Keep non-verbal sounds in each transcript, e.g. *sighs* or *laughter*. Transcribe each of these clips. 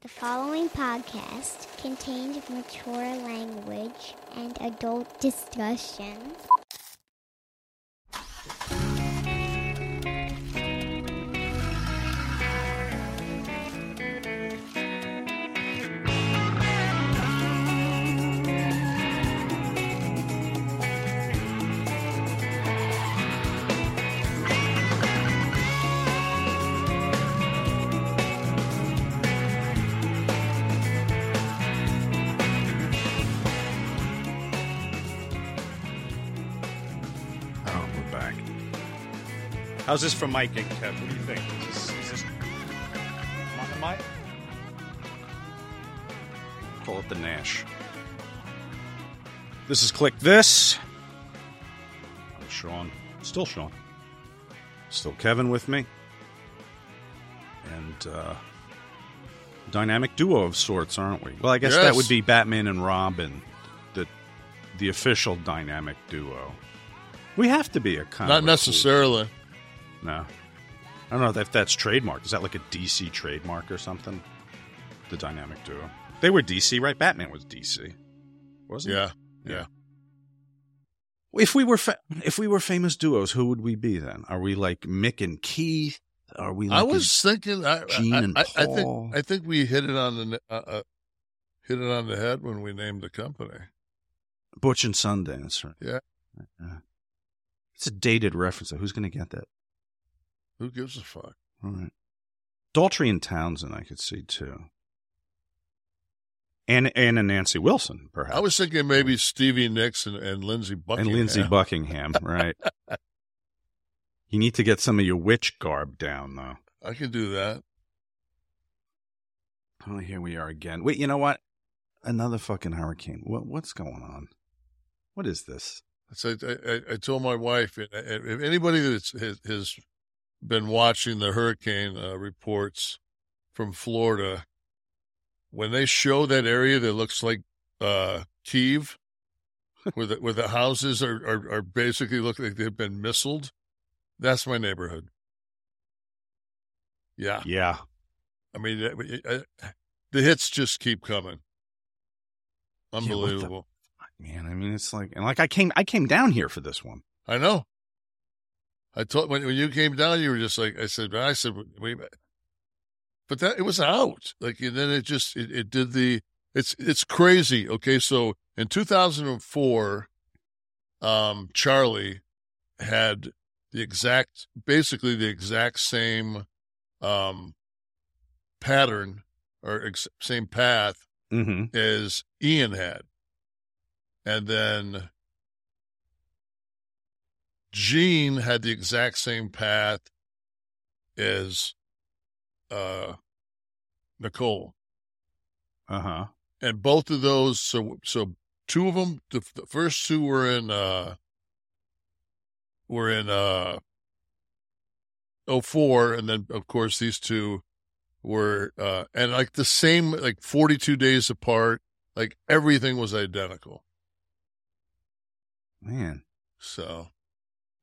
The following podcast contains mature language and adult discussions. How's this from Mike and Kev? What do you think? Is this, is this on the? Call it the Nash. This is Kliq This. I'm Sean. Still Sean. Still Kevin with me. And uh dynamic duo of sorts, aren't we? Well, I guess that would be Batman and Robin, the the official dynamic duo. We have to be a kind Not necessarily. No, I don't know if that's trademark. Is that like a DC trademark or something? The dynamic duo. They were DC, right? Batman was DC, wasn't Yeah. he? Yeah. If we were fa- if we were famous duos, who would we be then? Are we like Mick and Keith? Are we? Like I was thinking. I, Gene I, and I, I Paul. think. I think we hit it on the uh, uh, hit it on the head when we named the company. Butch and Sundance? Right? Yeah. Yeah. It's a dated reference. though. Who's going to get that? Who gives a fuck? All right. Daltrey and Townshend, I could see too. And and a Nancy Wilson, perhaps. I was thinking maybe Stevie Nicks and, and Lindsey Buckingham. and Lindsey Buckingham, *laughs* right? you need to get some of your witch garb down, though. I can do that. Oh, here we are again. Wait, you know what? Another fucking hurricane. What what's going on? What is this? So I, I, I told my wife, if anybody that's has, has been watching the hurricane uh, reports from Florida, when they show that area that looks like uh, Kiev, where the where the houses are, are, are basically look like they've been missiled, that's my neighborhood. Yeah, Yeah, I mean it- it- the hits just keep coming. Yeah, Unbelievable. man. I mean, it's like and like I came I came down here for this one. I know. I told when when you came down, you were just like I said. I said, wait, but that it was out. Like and then it just it, it did the. It's it's crazy. Okay, so in 2004, um, Charlie had the exact, basically the exact same, um, pattern or ex- same path Mm-hmm. as Ian had. And then Gene had the exact same path as uh, Nicole. Uh huh. And both of those, so so two of them, the, the first two were in uh, were in uh, 04, and then of course these two were uh, and like the same, like 42 days apart. Like everything was identical. Man, So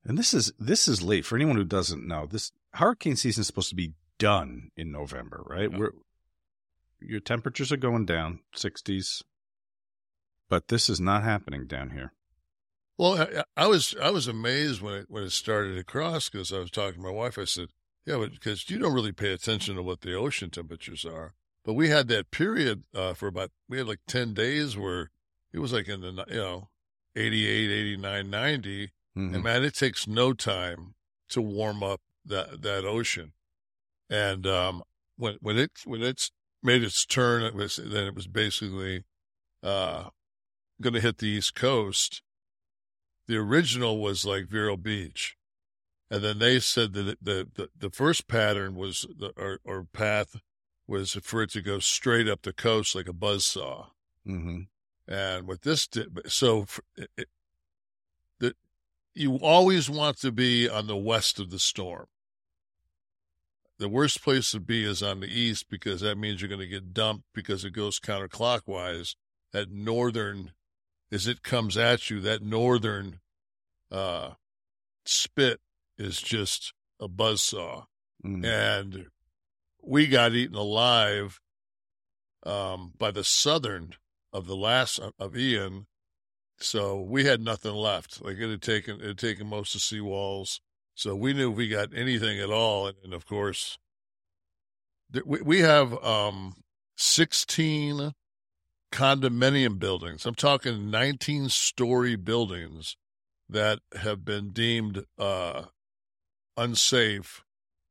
and this is this is late for anyone who doesn't know. This hurricane season is supposed to be done in November, right? Yeah. We're your temperatures are going down, sixties, but this is not happening down here. Well, I, I was I was amazed when it when it started across because I was talking to my wife. I said, "Yeah, but because you don't really pay attention to what the ocean temperatures are." But we had that period uh, for about we had like ten days where it was like in the you know 88, 89, 90. Mhm. and man, it takes no time to warm up that that ocean. And um, when when it when it's made its turn, it was then it was basically uh, going to hit the East Coast. The original was like Vero Beach, and then they said that the the, the first pattern was the or, or path was for it to go straight up the coast like a buzz saw. Mm-hmm. And what this did, so it, you always want to be on the west of the storm. The worst place to be is on the east because that means you're going to get dumped because it goes counterclockwise. That northern, as it comes at you, that northern uh, spit is just a buzzsaw. Mm. And we got eaten alive um, by the southern of the last of Ian. So we had nothing left. Like it had taken it had taken most of seawalls. So we knew we got anything at all, and, and of course, th- we we have um, sixteen condominium buildings. I'm talking nineteen story buildings that have been deemed uh, unsafe,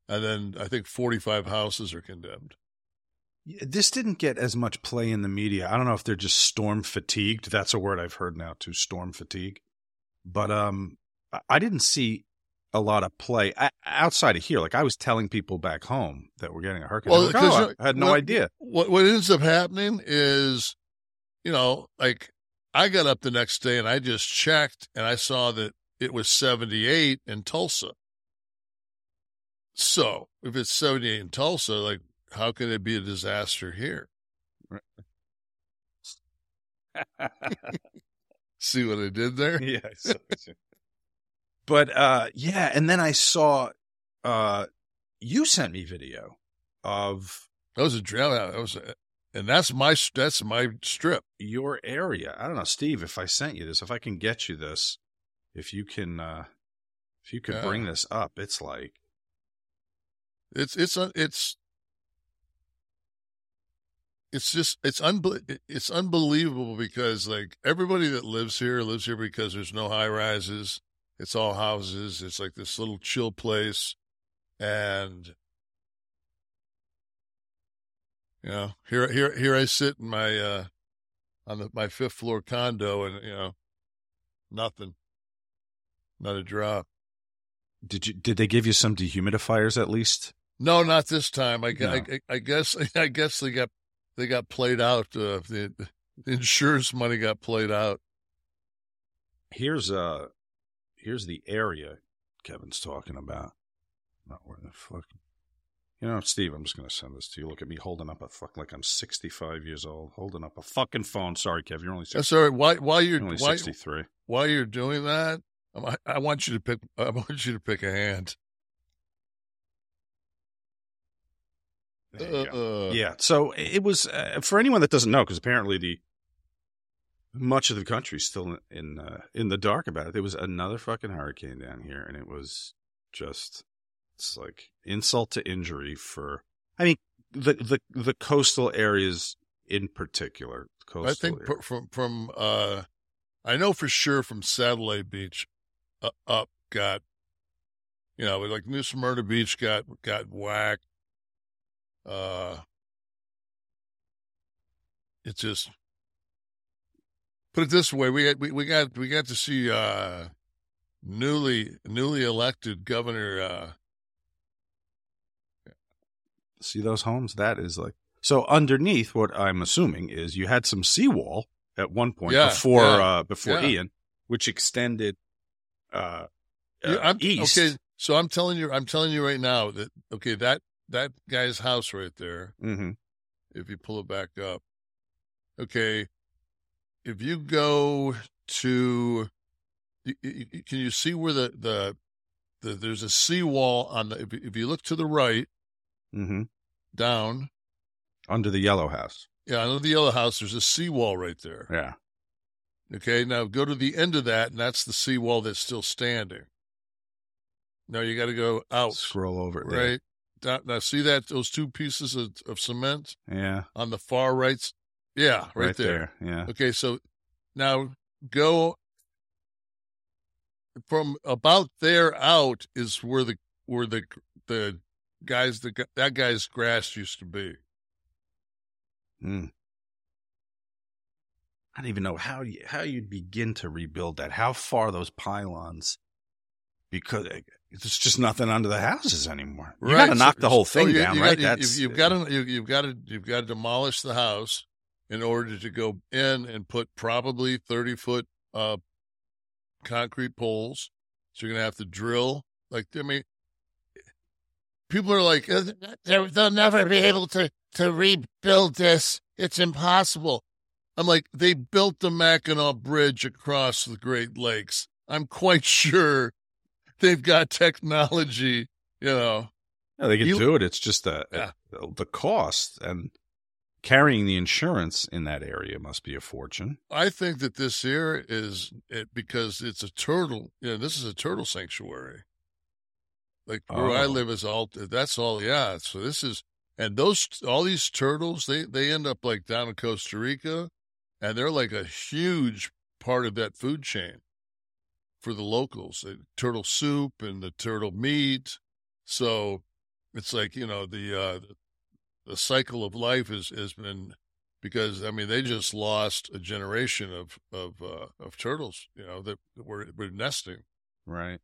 and then I think forty five houses are condemned. This didn't get as much play in the media. I don't know if they're just storm fatigued. That's a word I've heard now too, storm fatigue. But um, I- didn't see a lot of play outside of here. Like I was telling people back home that we're getting a hurricane. Well, like, "Oh, I had no well, idea. What what ends up happening is, you know, like I got up the next day and I just checked and I saw that it was 78 in Tulsa. So if it's 78 in Tulsa, like how can it be a disaster here? *laughs* See what I did there? yeah. I saw it. *laughs* but uh, yeah, and then I saw uh, you sent me video of That was a drill. That was, a, and that's my that's my strip. your area. I don't know, Steve, if I sent you this, if I can get you this, if you can, uh, if you could Yeah. bring this up, it's like, It's it's un- it's it's just it's unbe- it's unbelievable because like everybody that lives here lives here because there's no high rises. It's all houses. It's like this little chill place, and you know here here here I sit in my uh on the, my fifth floor condo, and you know nothing, not a drop. did you, did they give you some dehumidifiers at least? No, not this time. I, No. I, I guess *laughs* I guess they got they got played out. Uh, the, the insurance money got played out. Here's, uh, here's the area Kevin's talking about. Not where the fuck. You know, Steve, I'm just going to send this to you. Look at me holding up a fuck like I'm 65 years old, holding up a fucking phone. Sorry, Kev, you're only, 60, That's all right. Why while you're you're only why, 63. while you're doing that, I, I want you to pick. I want you to pick a hand. Uh, yeah. So it was uh, for anyone that doesn't know, because apparently the much of the country's still in in, uh, in the dark about it. There was another fucking hurricane down here, and it was just it's like insult to injury for. I mean, the the the coastal areas in particular. Coastal I think area. from from uh, I know for sure from Satellite Beach uh, up got, you know, like New Smyrna Beach got got whacked. Uh, it just put it this way: we had, we we got we got to see uh, newly newly elected governor. Uh, see those homes. That is like so. Underneath, what I'm assuming is you had some seawall at one point Yeah, before yeah, uh, before yeah. Ian, which extended uh, uh, east. Okay, so I'm telling you, I'm telling you right now that okay, that that guy's house right there. hmm If you pull it back up, okay, if you go to, you, you, you- can you see where the the, the there's a seawall on the if, you- if you look to the right hmm down, Under the yellow house. yeah, under the yellow house, there's a seawall right there. Yeah. Okay, now go to the end of that, and that's the seawall that's still standing. Now you got to go out. Scroll over. right? Now, now see that those two pieces of, of cement Yeah. on the far right? Yeah, right, there. Yeah. Okay, so now go from about there out is where the where the the guys the that guy's grass used to be. Mm. I don't even know how you how you'd begin to rebuild that. How far those pylons because there's just nothing under the houses anymore. You Right. got to knock So- the whole so thing you- down, you right? Got, That's you, have got to you, you've got to you've got to demolish the house in order to go in and put probably thirty foot uh, concrete poles. So you're gonna have to drill. Like I mean, people are like, "Uh, they're- they'll never be able to to rebuild this. It's impossible. I'm like, they built the Mackinac Bridge across the Great Lakes. I'm quite *laughs* sure they've got technology. You know, Yeah, they can You- do it. It's just the Yeah. Uh, the cost and carrying the insurance in that area must be a fortune. I think that this here is it because it's a turtle. You know, this is a turtle sanctuary. Like where I Oh. live is all. That's all. Yeah. So this is and those all these turtles they they end up like down in Costa Rica, and they're like a huge part of that food chain for the locals. The turtle soup and the turtle meat. So it's like you know the uh, the cycle of life is has been because I mean they just lost a generation of of uh, of turtles, you know, that were were nesting. Right.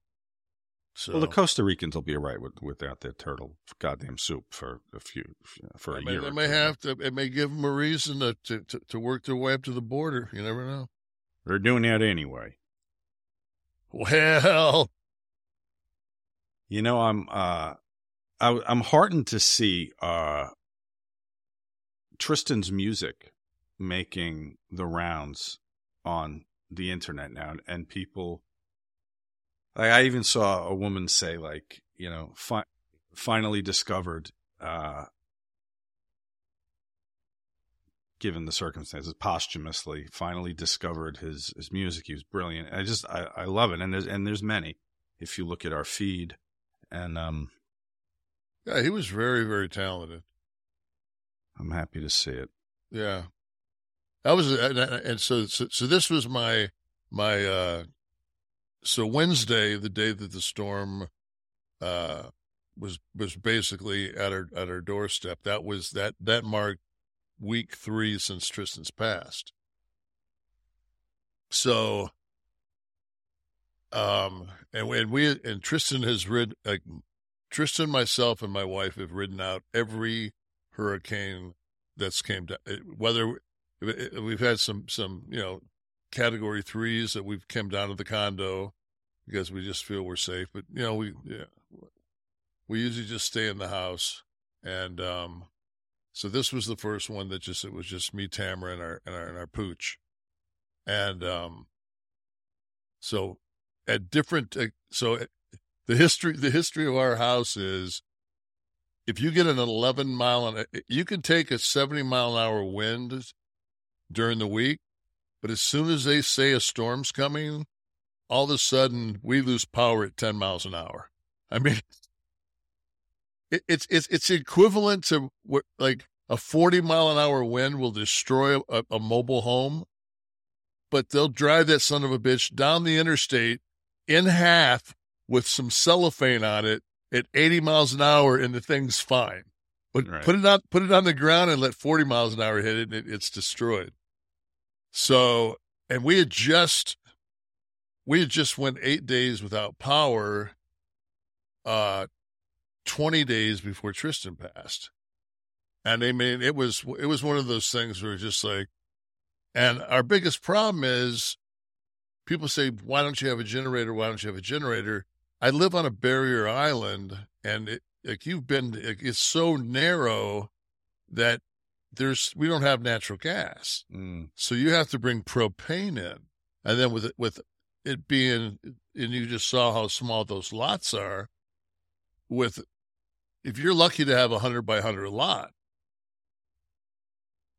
So Well, the Costa Ricans will be all right with, without their turtle goddamn soup for a few for a I mean, year. they may have to. It may give them a reason to, to to to work their way up to the border. You never know. They're doing that anyway. Well, You know, I'm uh, I, I'm heartened to see uh, Tristan's music making the rounds on the internet now, and people. Like I even saw a woman say, like, you know, fi- finally discovered, uh, given the circumstances, posthumously, finally discovered his his music. He was brilliant. I just I, I love it, and there's and there's many. If you look at our feed, and um, yeah, he was very very talented. I'm happy to see it. Yeah, that was and, and so, so so this was my my uh so Wednesday, the day that the storm uh was was basically at our at our doorstep. That was that that marked week three since Tristan's passed. So, um, and when we and Tristan has rid like Tristan, myself, and my wife have ridden out every hurricane that's came down. Whether we've had some some you know category threes that we've come down to the condo because we just feel we're safe, but you know we yeah we usually just stay in the house and um so this was the first one that just it was just me Tamara and our and our, and our pooch. And um so at different uh, so the history the history of our house is if you get an 11 mile an you can take a 70 mile an hour wind during the week but as soon as they say a storm's coming all of a sudden we lose power at 10 miles an hour. I mean *laughs* it, it's it's it's equivalent to what like a 40 mile an hour wind will destroy a, a mobile home but they'll drive that son of a bitch down the interstate in half with some cellophane on it at 80 miles an hour and the thing's fine. But Right. put it on put it on the ground and let 40 miles an hour hit it and it, it's destroyed. So and we had just we had just went eight days without power uh 20 days before tristan passed and i mean it was it was one of those things where it's just like and our biggest problem is people say why don't you have a generator why don't you have a generator i live on a barrier island and it like you've been it's so narrow that there's we don't have natural gas Mm. so you have to bring propane in, and then with it, with it being, and you just saw how small those lots are. With, if you're lucky to have a hundred by hundred lot,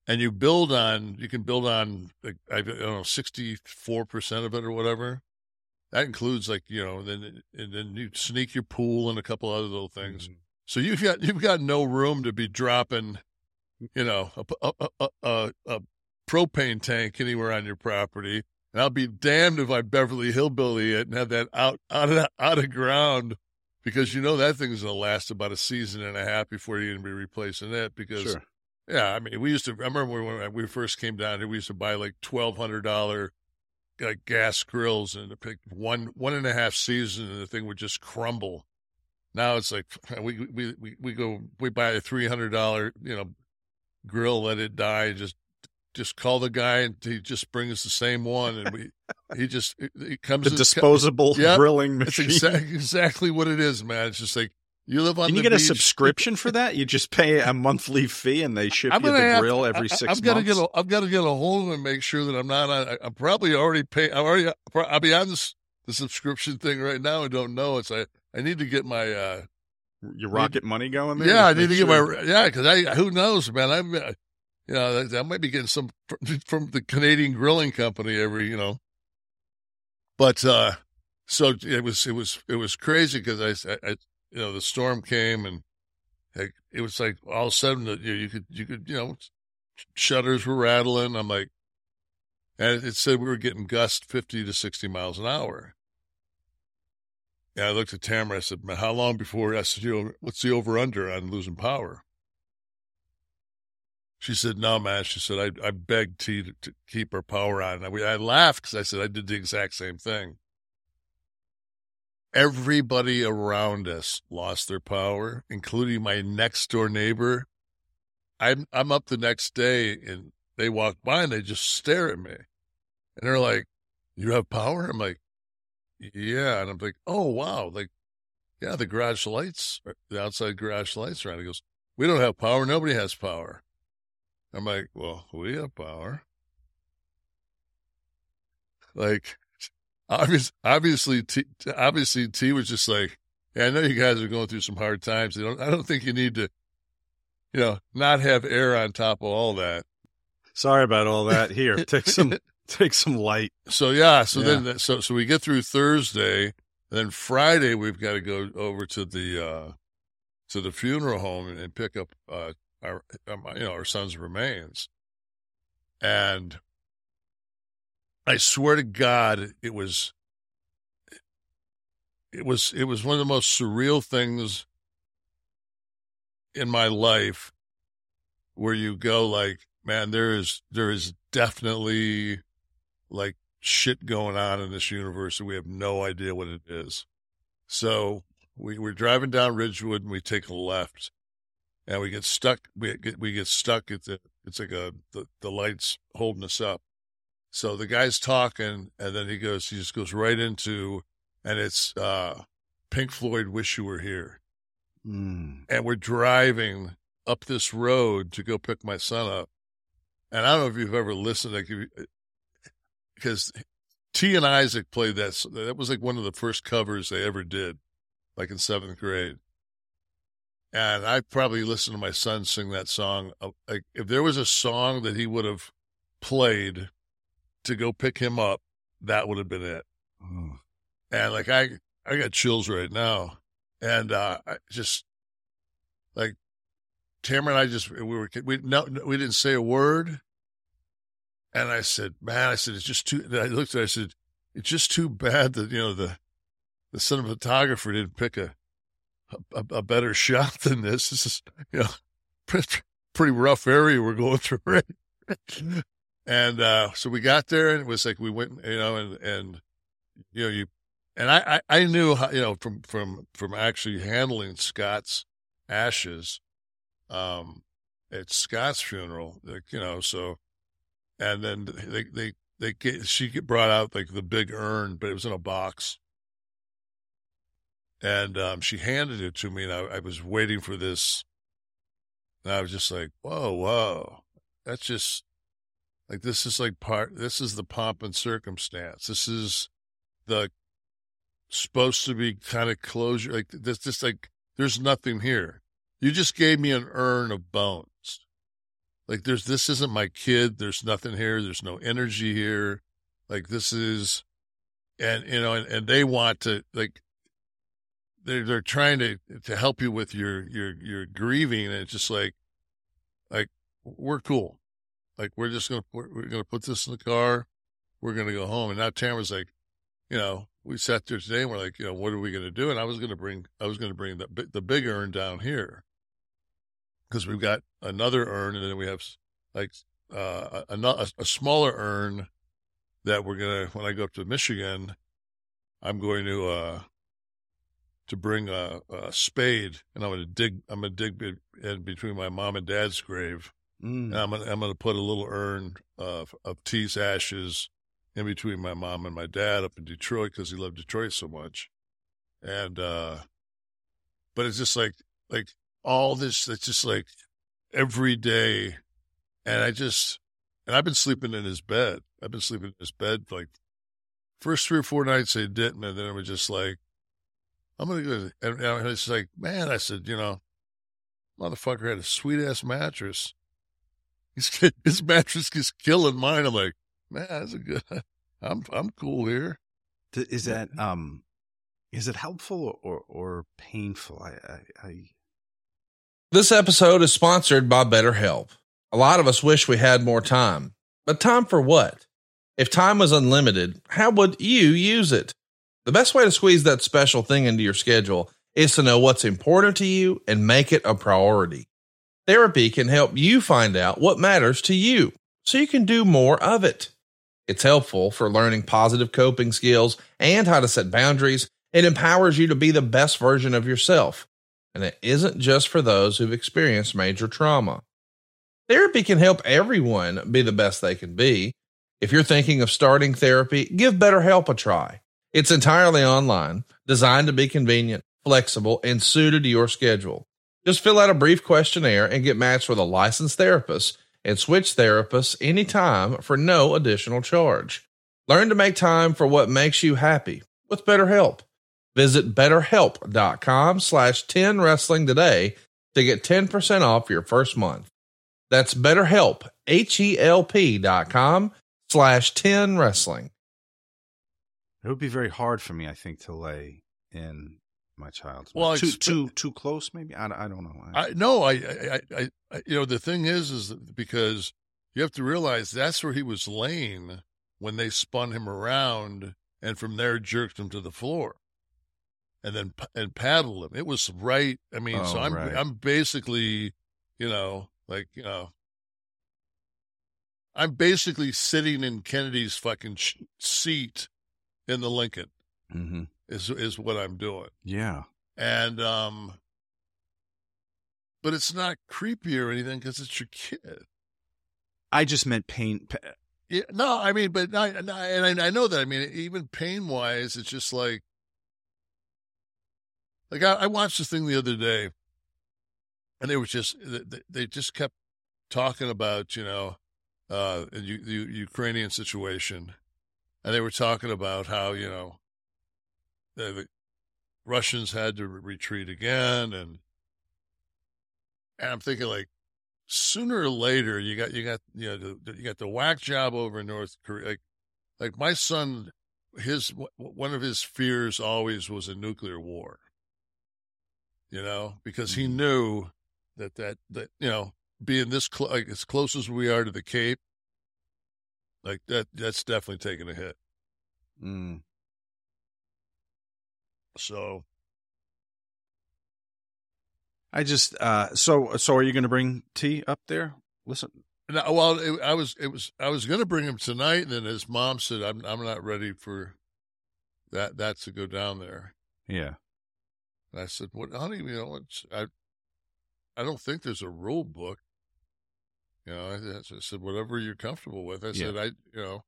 and you build on, you can build on, like, I don't know, sixty four percent of it or whatever. That includes like you know, then and then you sneak your pool and a couple other little things. Mm-hmm. So you've got you've got no room to be dropping, you know, a a a, a, a propane tank anywhere on your property. And I'll be damned if I Beverly Hillbilly it and have that out out of out of ground because you know that thing's gonna last about a season and a half before you're gonna be replacing it. Because Sure. Yeah, I mean we used to I remember when we first came down here, we used to buy like twelve hundred dollar like gas grills and it picked one one and a half season and the thing would just crumble. Now it's like *laughs* we we we, we go we buy a three hundred dollar you know grill, let it die, just just call the guy and he just brings the same one and we he just he comes The disposable Yep, grilling That's machine. exactly exactly what it is, man. It's just like you live on Can you the get a subscription for that? You just pay a monthly fee and they ship I'm you gonna the have- grill every I- 6 I've got to months. get a, I've got to get a hold of it and make sure that I'm not on. I- I'm probably already paying. I'm already. I'll be on this the subscription thing right now. I don't know. It's I. I need to get my. uh Your rocket money going there? Yeah, I need to make get sure- my. Yeah, because I. Who knows, man? I'm. uh, You know, I might be getting some from, *laughs* from the Canadian Grilling Company every. You know. But uh so it was it was it was crazy because I, I, I you know the storm came and it was like all of a sudden that you, you could you could you know shutters were rattling. I'm like, and it said we were getting gusts 50 to 60 miles an hour. And I looked at Tamara. I said, "Man, how long before?" I said, "You know, what's the over under on losing power?" She said, "No, man." She said, "I I begged T to, to keep her power on." And I, I laughed because I said I did the exact same thing. Everybody around us lost their power, including my next door neighbor. I'm I'm up the next day and they walk by and they just stare at me. And they're like, You have power? I'm like, Yeah. And I'm like, Oh wow. Like, yeah, the garage lights, the outside garage lights on. He goes, We don't have power, nobody has power. I'm like, Well, we have power. Like obvious, obviously, T, obviously, T was just like, yeah, I know you guys are going through some hard times. I don't, I don't think you need to, you know, not have air on top of all that. Sorry about all that. Here, *laughs* take some take some light. So yeah, so Yeah. then so so we get through Thursday, and then Friday we've got to go over to the uh to the funeral home and, and pick up uh our um, you know our son's remains, and I swear to God, it was it was it was one of the most surreal things in my life where you go like man there is there is definitely like shit going on in this universe and we have no idea what it is. So we we're driving down ridgewood and we take a left and we get stuck we get we get stuck at the it's like a the, the lights holding us up so the guy's talking and then he goes he just goes right into and it's uh pink floyd wish you were here Mm. and we're driving up this road to go pick my son up. And I don't know if you've ever listened, like, because T and Isaac played that. That was like one of the first covers they ever did, like in seventh grade. And I probably listened to my son sing that song. uh, Like, if there was a song that he would have played to go pick him up, that would have been it Oh. and like I I got chills right now, and uh I just like Tamara and I just we were we no we didn't say a word, and I said, man, I said it's just too. I looked at her, I said it's just too bad that you know the the cinematographer didn't pick a a, a better *laughs* shot than this. This is you know *laughs* pretty, pretty rough area we're going through, right? And uh so we got there, and it was like we went, you know, and and you know you and I, I, I knew how, you know from from from actually handling Scott's ashes, um, at Scott's funeral, like you know, so, and then they they they get she brought out like the big urn, but it was in a box, and um, she handed it to me, and I, I was waiting for this, and I was just like, whoa, whoa, that's just like this is like part. This is the pomp and circumstance. This is the supposed to be kind of closure. Like this, just like there's nothing here. You just gave me an urn of bones. Like there's this isn't my kid. There's nothing here. There's no energy here. Like this is, and you know, and, and they want to like they're they're trying to to help you with your your your grieving. And it's just like like we're cool. Like we're just gonna we're, we're gonna put this in the car. We're gonna go home. And now Tamara's like, you know, we sat there today and we're like, you know, what are we to do? And I was to bring, I was to bring the the big urn down here because we've got another urn and then we have like uh, a, a, a smaller urn that we're gonna when I go up to Michigan, I'm going to uh to bring a, a spade and I'm gonna dig I'm gonna dig in between my mom and dad's grave. Mm. I'm gonna I'm gonna put a little urn of of T's ashes in between my mom and my dad up in Detroit because he loved Detroit so much. And uh but it's just like like all this it's just like every day and I just and I've been sleeping in his bed. I've been sleeping in his bed like first three or four nights I didn't, and then it was just like I'm gonna go. And, and it's like, man, I said, you know, motherfucker had a sweet ass mattress. He's, his mattress is killing mine. I'm like, man, that's a good. *laughs* I'm I'm cool here. Is that um, is it helpful or or painful? I I, I This episode is sponsored by BetterHelp. A lot of us wish we had more time, but time for what? If time was unlimited, how would you use it? The best way to squeeze that special thing into your schedule is to know what's important to you and make it a priority. Therapy can help you find out what matters to you so you can do more of it. It's helpful for learning positive coping skills and how to set boundaries. It empowers you to be the best version of yourself. And it isn't just for those who've experienced major trauma. Therapy can help everyone be the best they can be. If you're thinking of starting therapy, give BetterHelp a try. It's entirely online, designed to be convenient, flexible, and suited to your schedule. Just fill out a brief questionnaire and get matched with a licensed therapist and switch therapists anytime for no additional charge. Learn to make time for what makes you happy with BetterHelp. Visit betterhelp.com slash 10 wrestling today to get 10% off your first month. That's betterhelp, H-E-L-P dot com slash 10 wrestling. it would be very hard for me, I think, to lay in my child's. Well, too expe- too too close, maybe. I, I don't know. I no, I, I, I, I, you know, the thing is, is because you have to realize that's where he was laying when they spun him around, and from there jerked him to the floor, and then and paddled him. It was right. I mean, so Oh, I'm right. I'm basically, you know, like you know, I'm basically sitting in Kennedy's fucking seat in the Lincoln hmm is is what I'm doing. Yeah. and um but it's not creepy or anything because it's your kid I just meant pain. yeah, no i mean but I, and I and I know that i mean even pain wise it's just like like I, I watched this thing the other day and they were just they, they just kept talking about you know uh the, the ukrainian situation and they were talking about how you know the, the russians had to re- retreat again and and i'm thinking like sooner or later you got you got you know the, you got the whack job over in north korea like like my son his one of his fears always was a nuclear war you know because he Mhm. knew that that that you know being this cl- like as close as we are to the cape like that that's definitely taking a hit Mm. So I just uh so so are you going to bring T up there? Listen. no, well it, i was it was i was going to bring him tonight and then his mom said i'm i'm not ready for that that to go down there Yeah. And I said, "What, honey? You know, it's, I, I don't think there's a rule book. You know, I, I said, whatever you're comfortable with. I said, I, you know,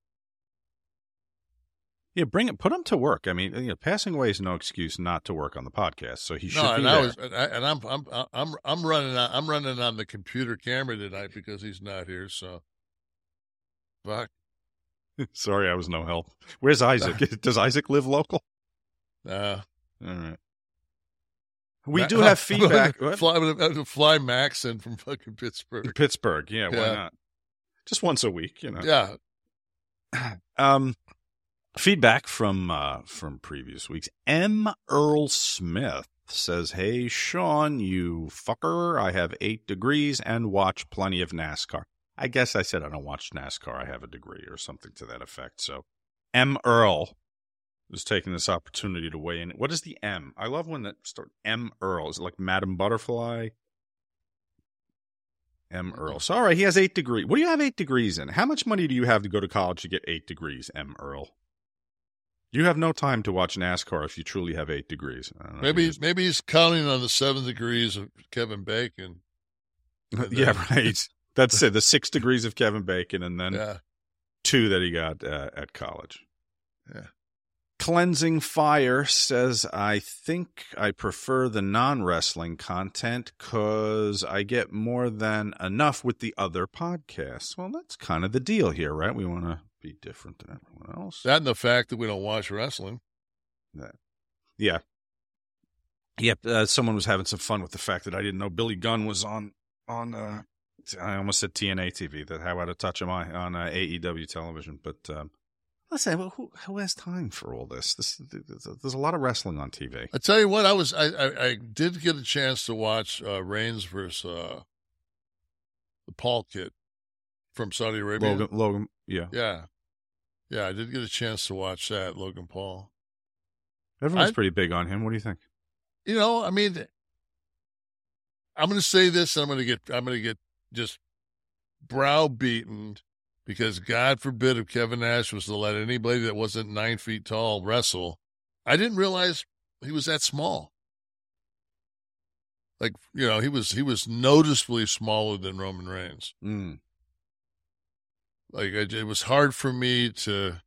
Yeah, bring it. Put him to work. I mean, you know, passing away is no excuse not to work on the podcast. So he should no, be and there. I was, and, I'm, I'm, I'm, I'm running, on, I'm running on the computer camera tonight because he's not here. So, fuck. *laughs* Sorry, I was no help. Where's Isaac? *laughs* Does Isaac live local? Uh, All right. We Ma- do *laughs* have feedback. Fly, I'm gonna- fly Max in from fucking Pittsburgh. Pittsburgh. Yeah, why not? Just once a week, you know. Yeah, *clears throat* Um, feedback from uh, from previous weeks. M. Earl Smith says, "Hey Sean, you fucker! I have eight degrees and watch plenty of NASCAR. I guess I said I don't watch NASCAR. I have a degree or something to that effect." So, M. Earl is taking this opportunity to weigh in. What is the M? I love when that start M. Earl is it like Madam Butterfly. M. Earl. So, all right, he has eight degrees. What do you have eight degrees in? How much money do you have to go to college to get eight degrees, M. Earl? You have no time to watch NASCAR if you truly have eight degrees. Know. Maybe just- maybe he's counting on the seven degrees of Kevin Bacon. *laughs* yeah, *laughs* right. That's it. The six degrees of Kevin Bacon, and then *laughs* Yeah. two that he got uh, at college. Yeah. Cleansing Fire says, I think I prefer the non wrestling content because I get more than enough with the other podcasts. Well, that's kind of the deal here, right? We want to be different than everyone else. That and the fact that we don't watch wrestling. yeah. Yep. Uh, someone was having some fun with the fact that I didn't know Billy Gunn was on, on, uh, I almost said TNA TV, that how out of touch am I on uh, AEW television? But, um, listen, well, who, who has time for all this? This, there's a- lot of wrestling on TV. I tell you what, I was I I, I did get a chance to watch uh, Reigns versus uh, the Paul kid from Saudi Arabia. Logan, Logan, yeah. Yeah, yeah, I did get a chance to watch that Logan Paul. Everyone's I- pretty big on him. What do you think? You know, I mean, I'm going to say this, and I'm going to get I'm going to get just browbeaten because God forbid if Kevin Nash was to let anybody that wasn't nine feet tall wrestle. I didn't realize he was that small. Like you know, he was he was noticeably smaller than Roman Reigns. Mm. Like it, it was hard for me to.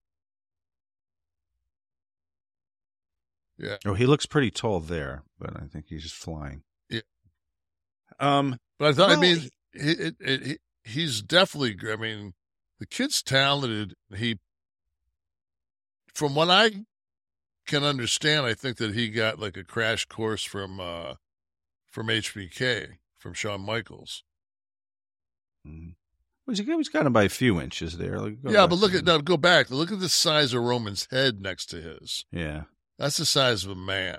Yeah, Oh, he looks pretty tall there, but I think he's just flying. Yeah. Um. but I thought. Well, I mean, he, it, it, he he's definitely. I mean, the kid's talented. He, from what I can understand, I think that he got like a crash course from uh from HBK from Shawn Michaels. mm. Well, got him by a few inches there. Like, yeah, but look at now. Go back. Look at the size of Roman's head next to his. Yeah. That's the size of a man.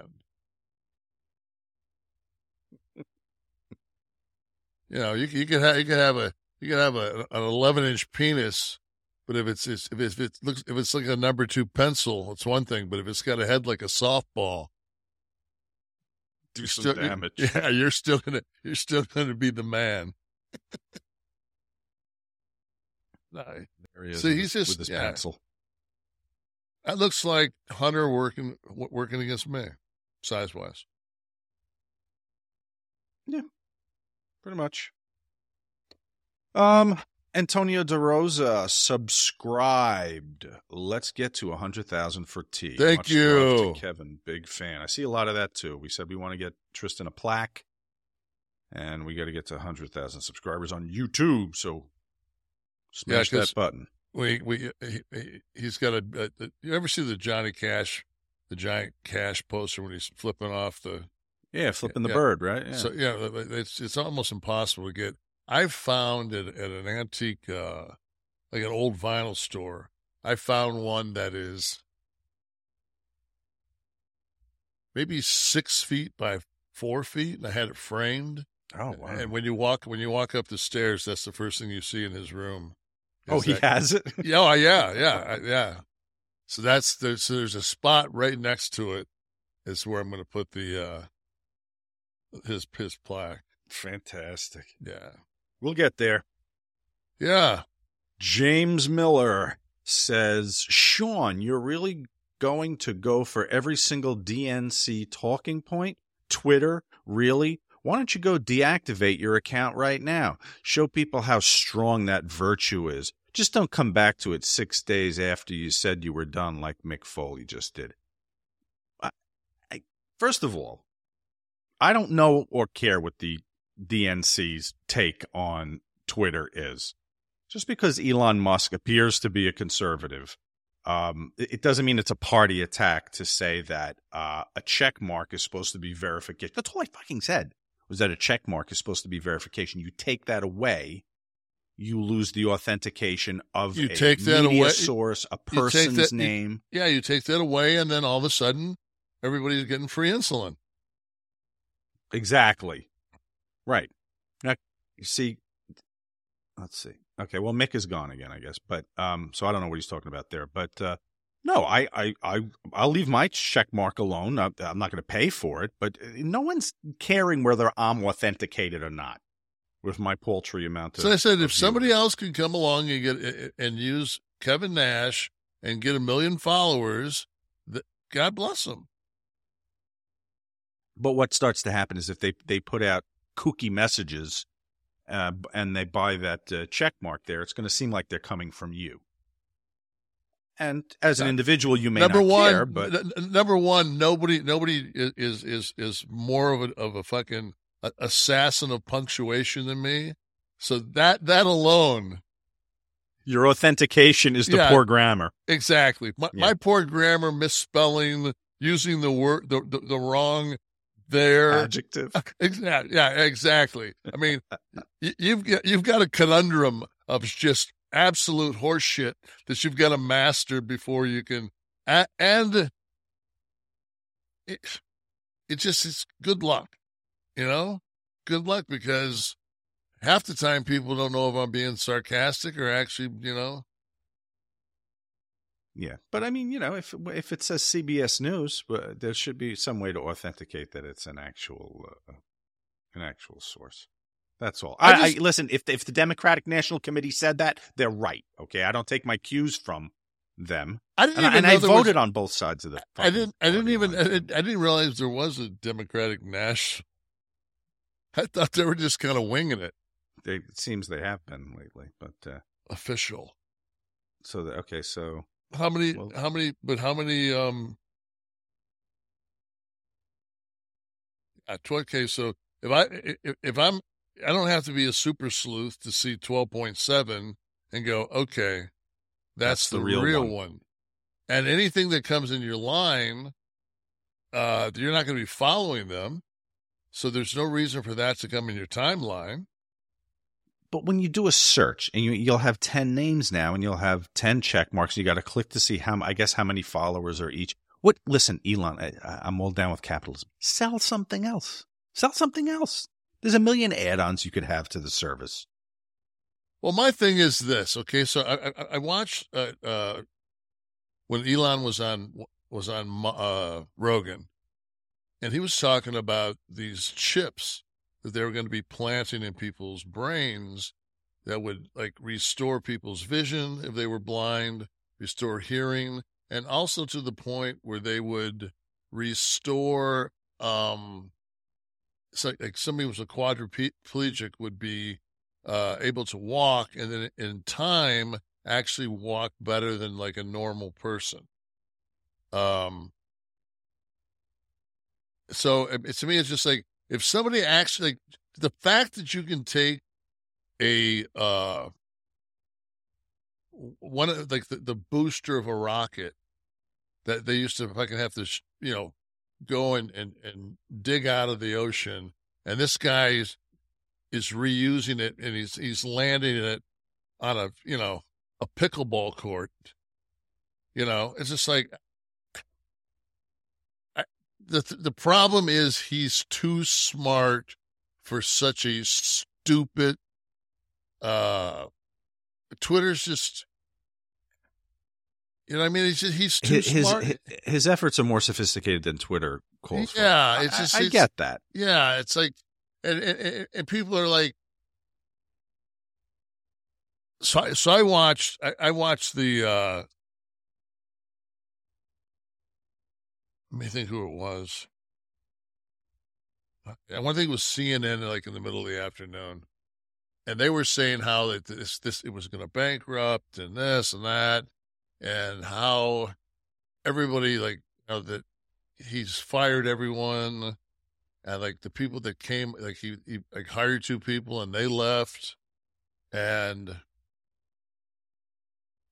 You know, you, you could have you could have a you can have a, an eleven inch penis, but if it's, it's if it's, if it looks if it's like a number two pencil, it's one thing. But if it's got a head like a softball, Do some still, damage. Yeah, you're still gonna you're still gonna be the man. No, *laughs* There he is See, with he's his, just- with his yeah. pencil. that looks like Hunter working working against me, size wise. Yeah, pretty much. Um, Antonio De Rosa subscribed. Let's get to a hundred thousand for T. Thank Much you. to Kevin. Big fan. I see a lot of that too. We said we want to get Tristan a plaque, and we got to get to a hundred thousand subscribers on YouTube. So smash Yeah, that button. We we he, he- he's got a, a, a. You ever see the Johnny Cash, the giant Cash poster when he's flipping off the? Yeah, flipping the Yeah. bird, right? Yeah. So yeah, it's it's almost impossible to get. I found at, at an antique, uh, like an old vinyl store. I found one that is maybe six feet by four feet, and I had it framed. oh wow. And when you walk when you walk up the stairs, that's the first thing you see in his room. oh, he that- has it. *laughs* yeah, oh, yeah, *laughs* yeah, yeah. So that's there's so there's a spot right next to it. Is where I'm going to put the uh his his plaque. Fantastic. Yeah, We'll get there. yeah. James Miller says, Sean, you're really going to go for every single DNC talking point? Twitter? Really? Why don't you go deactivate your account right now? Show people how strong that virtue is. Just don't come back to it six days after you said you were done, like Mick Foley just did. I, I, first of all, I don't know or care what the DNC's take on Twitter is just because Elon Musk appears to be a conservative, um, it doesn't mean it's a party attack to say that uh, a check mark is supposed to be verification. That's all I fucking said was that a check mark is supposed to be verification. You take that away, you lose the authentication of You a take that media away- source, a person's that- you- name. Yeah, you take that away, and then all of a sudden, everybody's getting free insulin. Exactly. Right. Now, you see, let's see. Okay, well, Mick is gone again, I guess. But um, so I don't know what he's talking about there. But uh, no, I, I, I, I'll leave my check mark alone. I, I'm not going to pay for it. But uh, no one's caring whether I'm authenticated or not. with my paltry amount of. So I said, if somebody else can come along and get and use Kevin Nash and get a million followers, God bless them. But what starts to happen is if they they put out kooky messages, uh, and they buy that uh, check mark there, it's going to seem like they're coming from you. And as an individual, you may number not one, care, but n- number one, nobody, nobody is is is more of a of a fucking assassin of punctuation than me. So that that alone, your authentication is the Yeah. poor grammar. exactly. My, Yeah. my poor grammar, misspelling, using the word the the, the wrong there. Adjective. *laughs* Exactly. Yeah, exactly. I mean, you've got, you've got a conundrum of just absolute horseshit that you've got to master before you can, and it, it just it's good luck, you know, good luck because half the time people don't know if I'm being sarcastic or actually, you know, Yeah, but I mean, you know, if if it says CBS News, uh, there should be some way to authenticate that it's an actual uh, an actual source. That's all. I I, I, listen. If if the Democratic National Committee said that, they're right. Okay, I don't take my cues from them, I didn't and, I- even and know I there was- voted on both sides of the. I didn't. I didn't even. I didn't, I didn't realize there was a Democratic National. *laughs* I thought they were just kind of winging it. They, it seems they have been lately, but uh, Official. so the, okay, so How many? Well- how many? But how many? Um. At twelve k. So if I if, if I'm I don't have to be a super sleuth to see twelve point seven and go okay, that's, That's the the, real real, one. one. And anything that comes in your line, uh, you're not going to be following them. So there's no reason for that to come in your timeline. But when you do a search and you, you'll have 10 names now and you'll have 10 check marks, you got to click to see how, I guess, how many followers are each. What, listen, Elon, I, I'm all down with capitalism. Sell something else. Sell something else. There's a million add ons you could have to the service. Well, my thing is this. Okay, so I I, I watched uh, uh, when Elon was on was on uh, Rogan, and he was talking about these chips that they were going to be planting in people's brains that would like restore people's vision if they were blind, restore hearing, and also to the point where they would restore um it's like, somebody was a quadriplegic would be uh, able to walk and then in time actually walk better than like a normal person. Um, so it, it- to me, it's just like if somebody actually, like, the fact that you can take a, uh, one of like the, the booster of a rocket that they used to fucking have to, you know, go and, and, and dig out of the ocean. And this guy is, is reusing it and he's, he's landing it on a, you know, a pickleball court. You know, it's just like, the, the problem is he's too smart for such a stupid, uh, Twitter's just, you know, what I mean, he's just, he's too His, his, smart. his efforts are more sophisticated than Twitter calls for. Yeah, it's I- just- I, it's- get that. Yeah, it's like, and and, and- and people are like, so I, so I watched I, I watched the. uh Let me think who it was. Uh, I want to think it was CNN, like in the middle of the afternoon, and they were saying how that this this it was going to bankrupt and this and that, and how everybody like you know that he's fired everyone and like the people that came like he, he like hired two people and they left and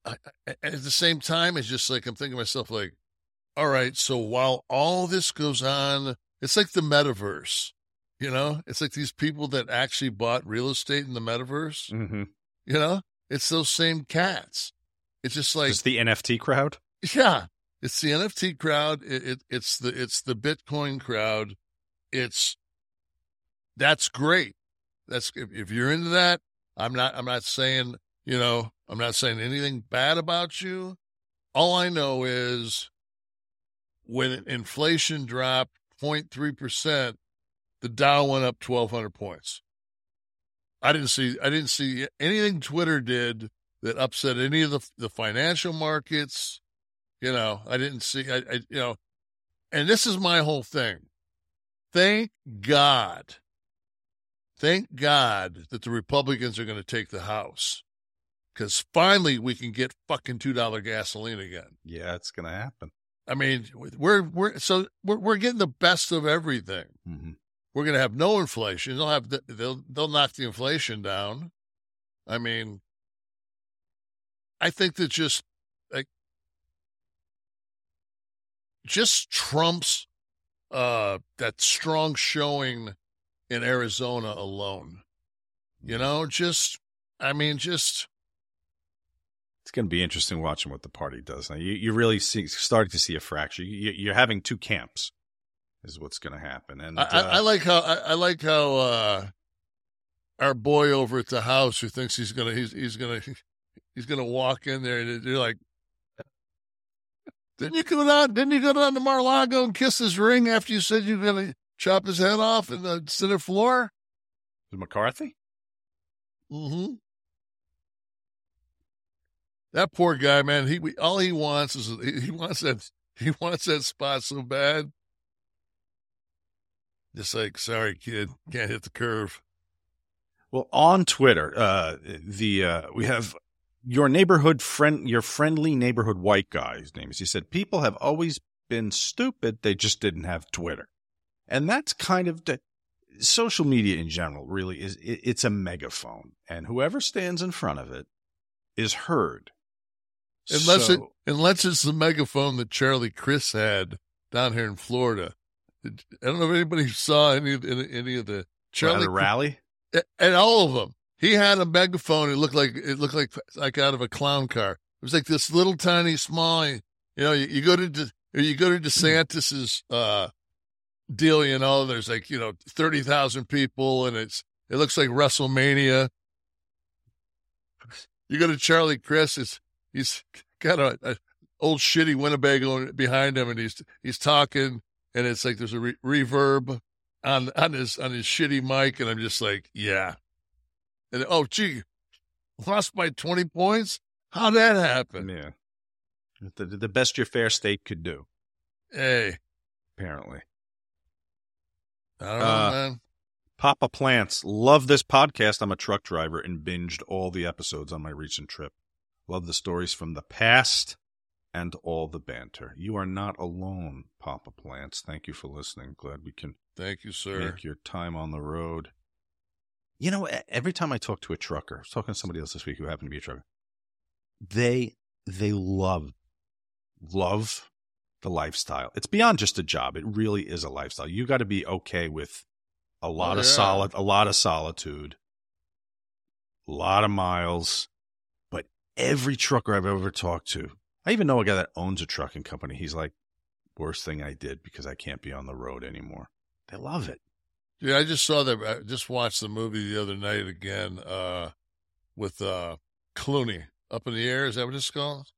I, I, at the same time it's just like i'm thinking to myself like all right so while all this goes on it's like the metaverse you know it's like these people that actually bought real estate in the metaverse Mm-hmm. you know it's those same cats it's just like Just the NFT crowd. yeah, it's the NFT crowd. It, it it's the it's the Bitcoin crowd. It's that's great. That's if, if you're into that. I'm not. I'm not saying you know. I'm not saying anything bad about you. All I know is when inflation dropped 0.3 percent, the Dow went up 1,200 points. I didn't see I didn't see anything Twitter did that upset any of the the financial markets. You know, I didn't see I, I you know, and this is my whole thing. Thank God. Thank God that the Republicans are going to take the House. Because finally we can get fucking two dollar gasoline again. Yeah, it's going to happen. I mean, we're we're so we're we're getting the best of everything. Mm-hmm. We're going to have no inflation. They'll have the, they'll they'll knock the inflation down. I mean, I think that just like just Trump's uh that strong showing in Arizona alone. You know, just I mean, just It's going to be interesting watching what the party does. Now, you, you really see, starting to see a fracture. You, you're having two camps, is what's going to happen. And I, I, uh, I like how I, I like how uh, our boy over at the house who thinks he's gonna he's he's gonna *laughs* he's gonna walk in there and they're like, didn't you go down? Didn't you go down to Mar-a-Lago and kiss his ring after you said you were gonna chop his head off in the Senate floor? McCarthy. Mm-hmm. That poor guy, man. He we, all he wants is he, wants that *laughs* he wants that spot so bad. Just like, sorry, kid, can't hit the curve. Well, on Twitter, uh, the uh, we have your neighborhood friend, your friendly neighborhood white guy. His name is. He said people have always been stupid. They just didn't have Twitter, and that's kind of the social media in general. Really, is it, it's a megaphone, and whoever stands in front of it is heard. Unless So- it unless it's the megaphone that Charlie Crist had down here in Florida. I don't know if anybody saw any of any, any of the Charlie rally. and all of them. He had a megaphone. It looked like it looked like like out of a clown car. It was like this little tiny small. You know, you, you go to De- you go to DeSantis's uh, deal. You know, there's like you know thirty thousand people, and it's it looks like WrestleMania. You go to Charlie Crist. It's he's got a, a old shitty Winnebago behind him, and he's he's talking, and it's like there's a re- reverb on on his on his shitty mic, and I'm just like, yeah. And oh, gee, lost by twenty points. How'd that happen? Yeah, the, the best your fair state could do, Hey, apparently. I don't know, Uh, man. Papa Plants, love this podcast. I'm a truck driver and binged all the episodes on my recent trip. Love the stories from the past and all the banter. You are not alone, Papa Plants. Thank you for listening. Glad we can Thank you, sir. make your time on the road. You know, every time I talk to a trucker, I was talking to somebody else this week who happened to be a trucker, they they love love the lifestyle. It's beyond just a job. It really is a lifestyle. You got to be okay with a lot Oh, of yeah. solid, a lot of solitude, a lot of miles. Every trucker I've ever talked to, I even know a guy that owns a trucking company. He's like, worst thing I did because I can't be on the road anymore. They love it. Yeah, I just saw that. I just watched the movie the other night again uh, with uh, Clooney. Up in the air, is that what it's called?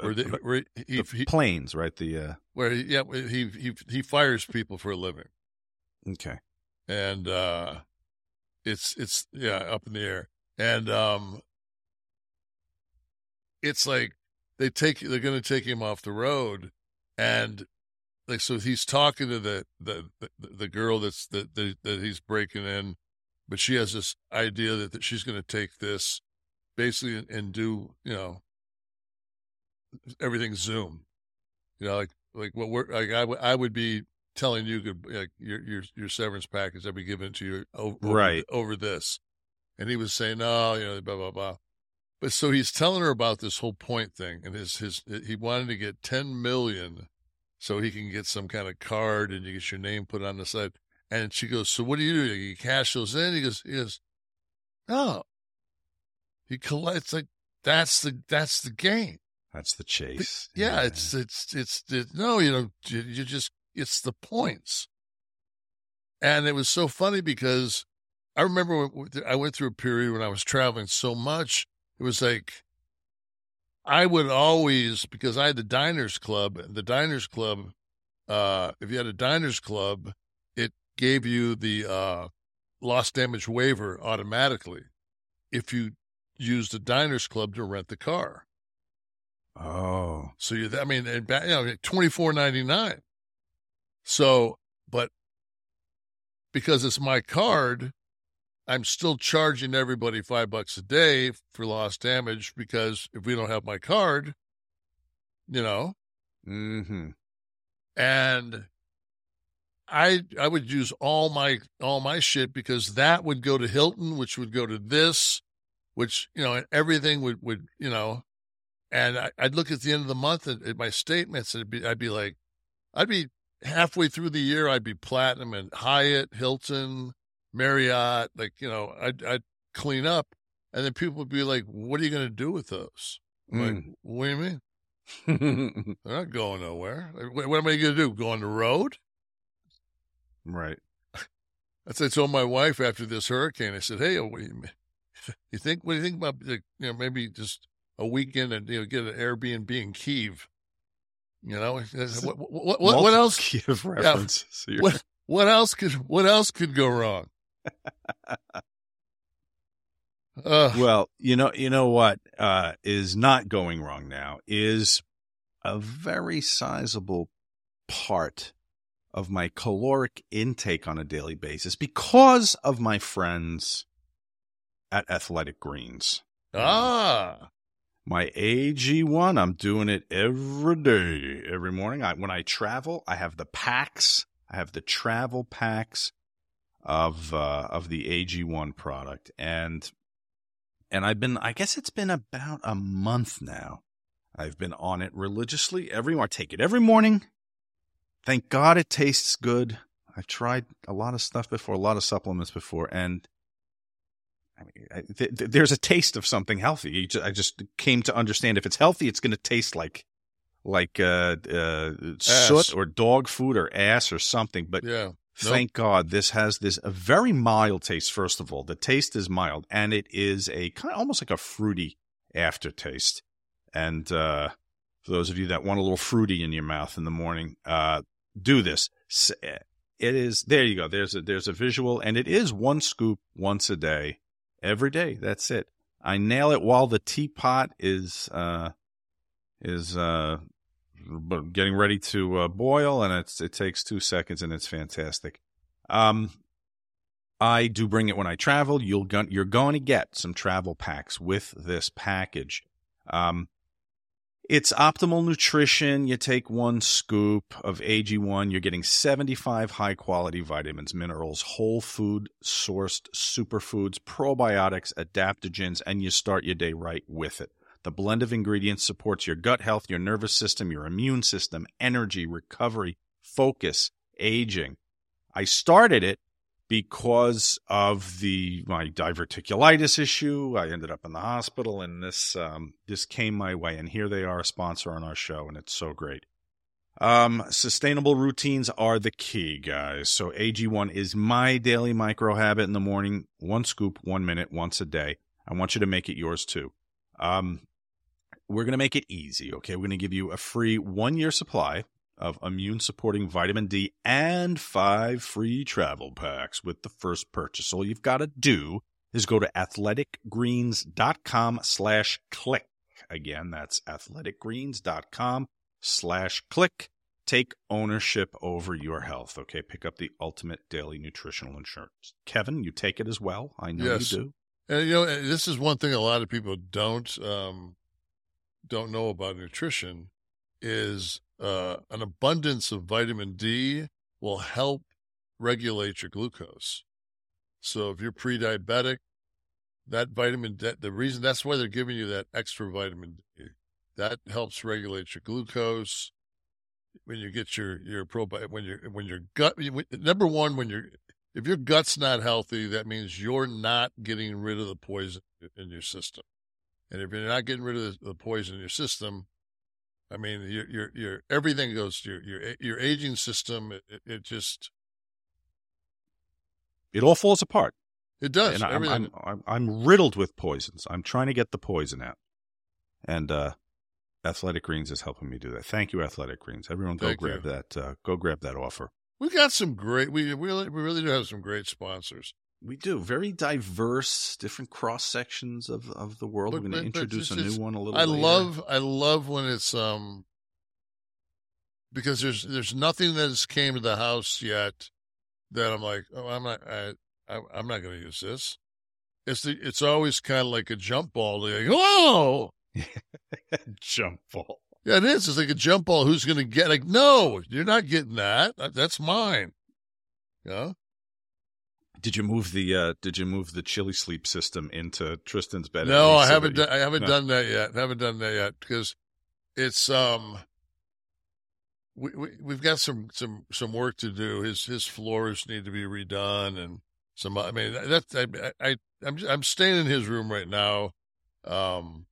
Where, they, Uh, where he, the he, planes, right? The uh, where he, yeah, he he he fires people for a living, okay. and uh, it's it's yeah up in the air, and um, it's like they take they're going to take him off the road, and like so he's talking to the the the, the girl that's that that he's breaking in, but she has this idea that, that she's going to take this basically and, and do you know everything Zoom, you know like like what we're like I would I would be telling you good like your your your severance package I'd be giving to you over, Right. over this, and he was saying no you know blah blah blah. But so he's telling her about this whole point thing, and his his he wanted to get ten million, so he can get some kind of card, and you get your name put on the side. And she goes, "So what do you do? You cash those in?" He goes, "He goes, no." He collects like that's the that's the game. That's the chase. Yeah, it's it's it's it, no, you know, you, you just it's the points. And it was so funny because I remember when, I went through a period when I was traveling so much. It was like I would always because I had the Diners Club. The Diners Club, uh, if you had a Diners Club, it gave you the uh, loss damage waiver automatically if you used the Diners Club to rent the car. Oh. So you, I mean, you know, twenty four ninety nine. So, but because it's my card, I'm still charging everybody five bucks a day for lost damage because if we don't have my card, you know, Mm-hmm. and I I would use all my all my shit because that would go to Hilton, which would go to this, which you know, and everything would would you know, and I, I'd look at the end of the month at, at my statements, and it'd be, I'd be like, I'd be halfway through the year, I'd be platinum and Hyatt, Hilton, Marriott, like you know, I'd I'd clean up, and then people would be like, "What are you going to do with those?" I'm Like, what do you mean? Mm. *laughs* They're not going nowhere. What, what am I going to do? Go on the road? right. I said, told my wife after this hurricane, I said, hey, what do you, *laughs* you think, what do you think about, you know, maybe just a weekend and, you know, get an Airbnb in Kiev? You know, what, what, what, what else? Kiev reference. So What, what else could, what else could go wrong? Well, you know, you know what uh, is not going wrong now is a very sizable part of my caloric intake on a daily basis because of my friends at Athletic Greens. ah, My AG1, I'm doing it every day, every morning. I, when I travel, I have the packs. I have the travel packs of uh, of the AG1 product, and and I've been. I guess it's been about a month now. I've been on it religiously every. I take it every morning. Thank God it tastes good. I've tried a lot of stuff before, a lot of supplements before, and I mean, I- th- th- there's a taste of something healthy. You ju- I just came to understand if it's healthy, it's going to taste like like uh, uh, soot or dog food or ass or something. But yeah. Thank God this has this a very mild taste. First of all, the taste is mild, and it is a kind of almost like a fruity aftertaste. And uh, for those of you that want a little fruity in your mouth in the morning, uh, do this. It is there. You go. There's a there's a visual, and it is one scoop once a day, every day. That's it. I nail it while the teapot is uh, is uh, b- getting ready to uh, boil, and it's it takes two seconds, and it's fantastic. Um, I do bring it when I travel. You'll go, you're going to get some travel packs with this package. Um, it's optimal nutrition. You take one scoop of AG1, you're getting 75 high quality vitamins, minerals, whole food sourced superfoods, probiotics, adaptogens, and you start your day right with it. The blend of ingredients supports your gut health, your nervous system, your immune system, energy, recovery, focus, aging. I started it because of the my diverticulitis issue. I ended up in the hospital, and this um, this came my way. And here they are, a sponsor on our show, and it's so great. Um, sustainable routines are the key, guys. So AG1 is my daily micro habit in the morning. One scoop, one minute, once a day. I want you to make it yours too. Um, we're going to make it easy. Okay. We're going to give you a free one year supply of immune supporting vitamin D and five free travel packs with the first purchase. All you've got to do is go to athleticgreens.com slash KLIQ. Again, that's athleticgreens.com slash KLIQ. Take ownership over your health. Okay. Pick up the ultimate daily nutritional insurance. Kevin, you take it as well. I know Yes. you do. And you know, this is one thing a lot of people don't um, don't know about nutrition is uh, an abundance of vitamin D will help regulate your glucose. So if you're pre-diabetic, that vitamin D, the reason that's why they're giving you that extra vitamin D, that helps regulate your glucose. When you get your your probi when your when your gut number one when your if your gut's not healthy, that means you're not getting rid of the poison in your system. And if you're not getting rid of the, poison in your system, I mean, your your your everything goes to your your your aging system. It, it, it just It all falls apart. it does and I'm. I'm, I'm I'm riddled with poisons. I'm trying to get the poison out, and uh, Athletic Greens is helping me do that. Thank you, Athletic Greens. Everyone, go Thank grab you. that. Uh, go grab that offer. we got some great. We we really we really do have some great sponsors. We do very diverse, different cross sections of of the world. But- We're going to introduce a new one a little. I later. love I love when it's um because there's there's nothing that has came to the house yet that I'm like oh I'm not I, I I'm not going to use this. It's the it's always kind of like a jump ball. Like whoa, *laughs* jump ball. yeah, it is. It's like a jump ball. Who's going to get? Like no, you're not getting. That- That's mine. Yeah. Did you move the uh Did you move the chili sleep system into Tristan's bed? No, I haven't. Done, I haven't No. done that yet. Haven't done that yet because it's um. We, we we've got some some some work to do. His his floors need to be redone and some. I mean that I I I'm I'm staying in his room right now. Um.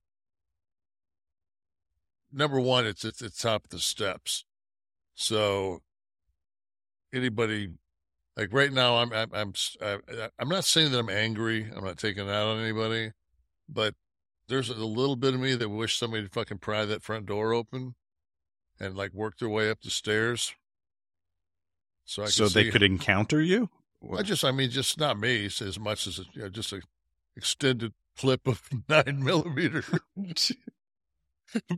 Number one, it's at the top of the steps, so anybody like right now, I'm I'm I'm I'm not saying that I'm angry. I'm not taking it out on anybody, but there's a little bit of me that wish somebody would fucking pry that front door open and like work their way up the stairs. So I So they see- could encounter you. I just, I mean, just not me as much as you know, just a extended clip of *laughs* nine millimeter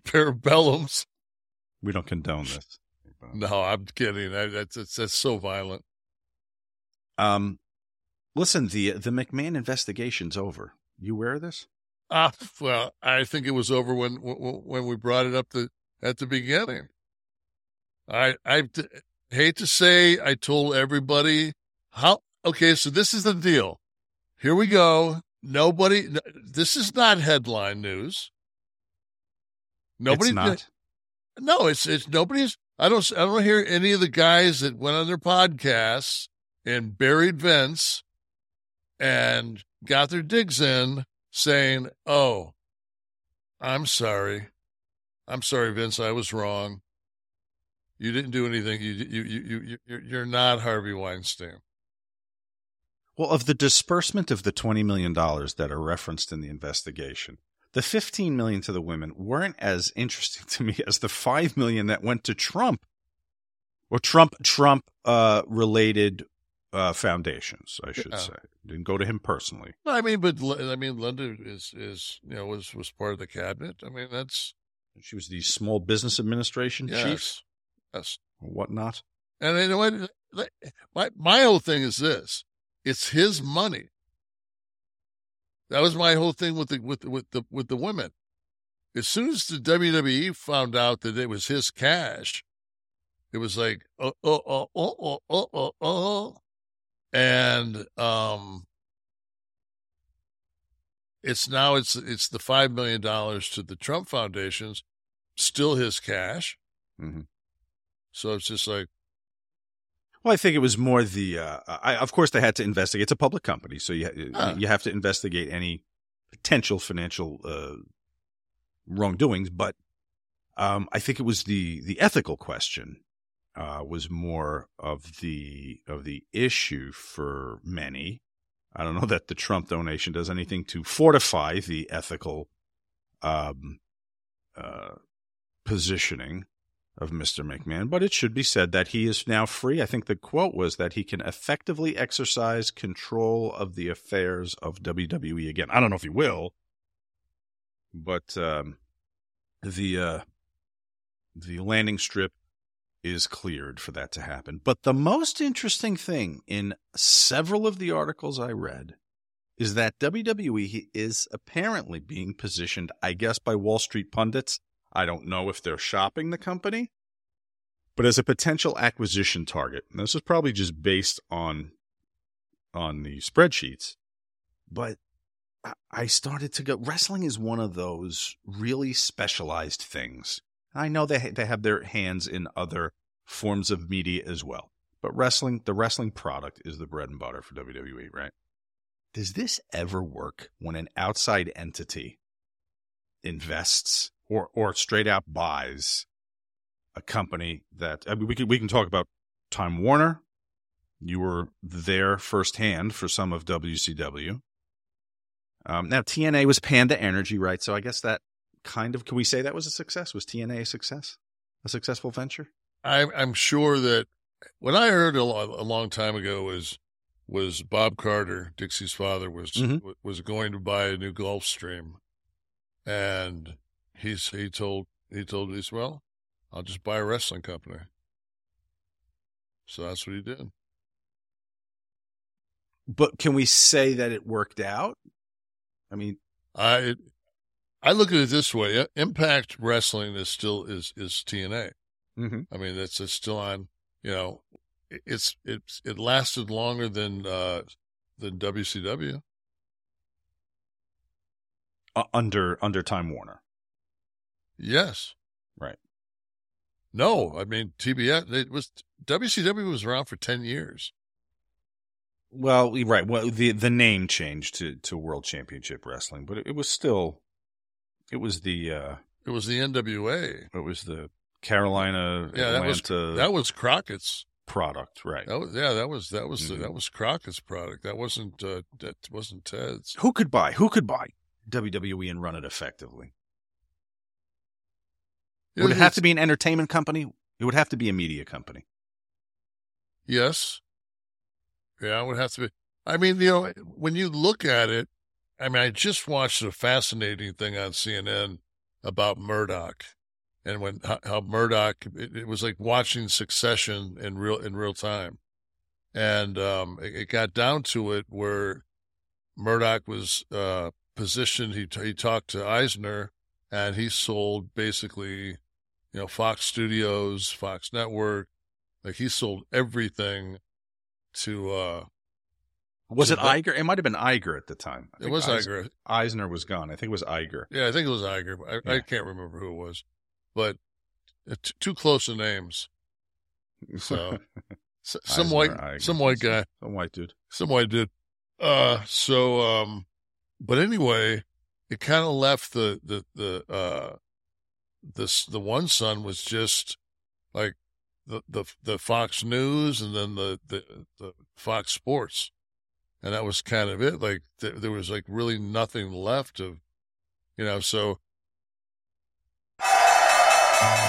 parabellums. We don't condone *laughs* this. No, I'm kidding. I, that's, that's that's so violent. Um, listen the the McMahon investigation's over. You aware of this? Ah, well, I think it was over when when we brought it up the, at the beginning. I I d- hate to say I told everybody how. Okay, so this is the deal. Here we go. Nobody. This is not headline news. Nobody. it's not. No, it's it's nobody's. I don't. I don't hear any of the guys that went on their podcasts and buried Vince and got their digs in saying, "Oh, I'm sorry, I'm sorry, Vince. I was wrong. You didn't do anything. You you you you you you're- not Harvey Weinstein." Well, of the disbursement of the twenty million dollars that are referenced in the investigation, the fifteen million to the women weren't as interesting to me as the five million that went to Trump or Trump Trump uh, related uh, foundations. I should Yeah. say didn't go to him personally. No, I mean, but I mean, Linda is is you know was was part of the cabinet. I mean, that's She was the Small Business Administration chief yes, yes. whatnot. And you know what? My my whole thing is this: it's his money. That was my whole thing with the with with the with the women. As soon as the WWE found out that it was his cash, it was like oh oh oh oh oh oh oh, oh. And um, it's now it's it's the five million dollars to the Trump foundations, still his cash. Mhm. So it's just like. Well, I think it was more the. Uh, I, of course, they had to investigate. It's a public company, so you Ah. you have to investigate any potential financial uh, wrongdoings. But um, I think it was the the ethical question uh, was more of the of the issue for many. I don't know *laughs* that the Trump donation does anything to fortify the ethical um, uh, positioning of Mr. McMahon, but it should be said that he is now free. I think the quote was that he can effectively exercise control of the affairs of WWE again. I don't know if he will, but um, the uh, the landing strip is cleared for that to happen. But the most interesting thing in several of the articles I read is that WWE is apparently being positioned, I guess, by Wall Street pundits. I don't know if they're shopping the company, but as a potential acquisition target. And this is probably just based on on the spreadsheets. But I- I started to go. Wrestling is one of those really specialized things. I know they they have their hands in other forms of media as well, but wrestling, the wrestling product, is the bread and butter for WWE, right? Does this ever work when an outside entity invests or or straight out buys a company that I mean, we can we can talk about Time Warner. You were there firsthand for some of WCW. Um, now TNA was Panda Energy, right? So I guess that kind of can we say that was a success? Was TNA a success? A successful venture? I'm I'm sure that what I heard a, lo- a long time ago was was Bob Carter, Dixie's father, was Mhm. was going to buy a new Gulfstream, and he's he told he told us, well, I'll just buy a wrestling company. So that's what he did. But can we say that it worked out? I mean, I I look at it this way: Impact Wrestling is still is is TNA. mhm. I mean, it's it's still on. You know, it- it's it's it lasted longer than uh than WCW. uh, under under Time Warner. Yes. Right. No, I mean TBS. It was WCW was around for ten years. Well, right. Well, the the name changed to to World Championship Wrestling, but it, it was still it was the uh It was the NWA. it was the Carolina Yeah, that was that was Crockett's. product, right? That was yeah, that was that was Mhm. that was Crockett's product. That wasn't uh, that wasn't Ted's. Who could buy? Who could buy WWE and run it effectively? Would it have to be an entertainment company? It would have to be a media company. Yes. Yeah, it would have to be. I mean, you know, when you look at it, I mean, I just watched a fascinating thing on CNN about Murdoch, and when how, Murdoch, it, it was like watching Succession in real in real time, and um, it, it got down to it where Murdoch was uh, positioned. He he talked to Eisner, and he sold basically, you know, Fox Studios, Fox Network, like he sold everything to uh Was it that- Iger? It might have been Iger at the time. It was Eis- Iger. Eisner was gone. I think it was Iger. Yeah, I think it was Iger. but I, I can't remember who it was, but uh, t- too close to names. So *laughs* some Eisner, white Iger. some white guy, Some white dude. some white dude. Uh so um but anyway, it kind of left the the the uh this the one son was just like the the the Fox News and then the the, the Fox Sports, and that was kind of it. Like th- there was like really nothing left of, you know. So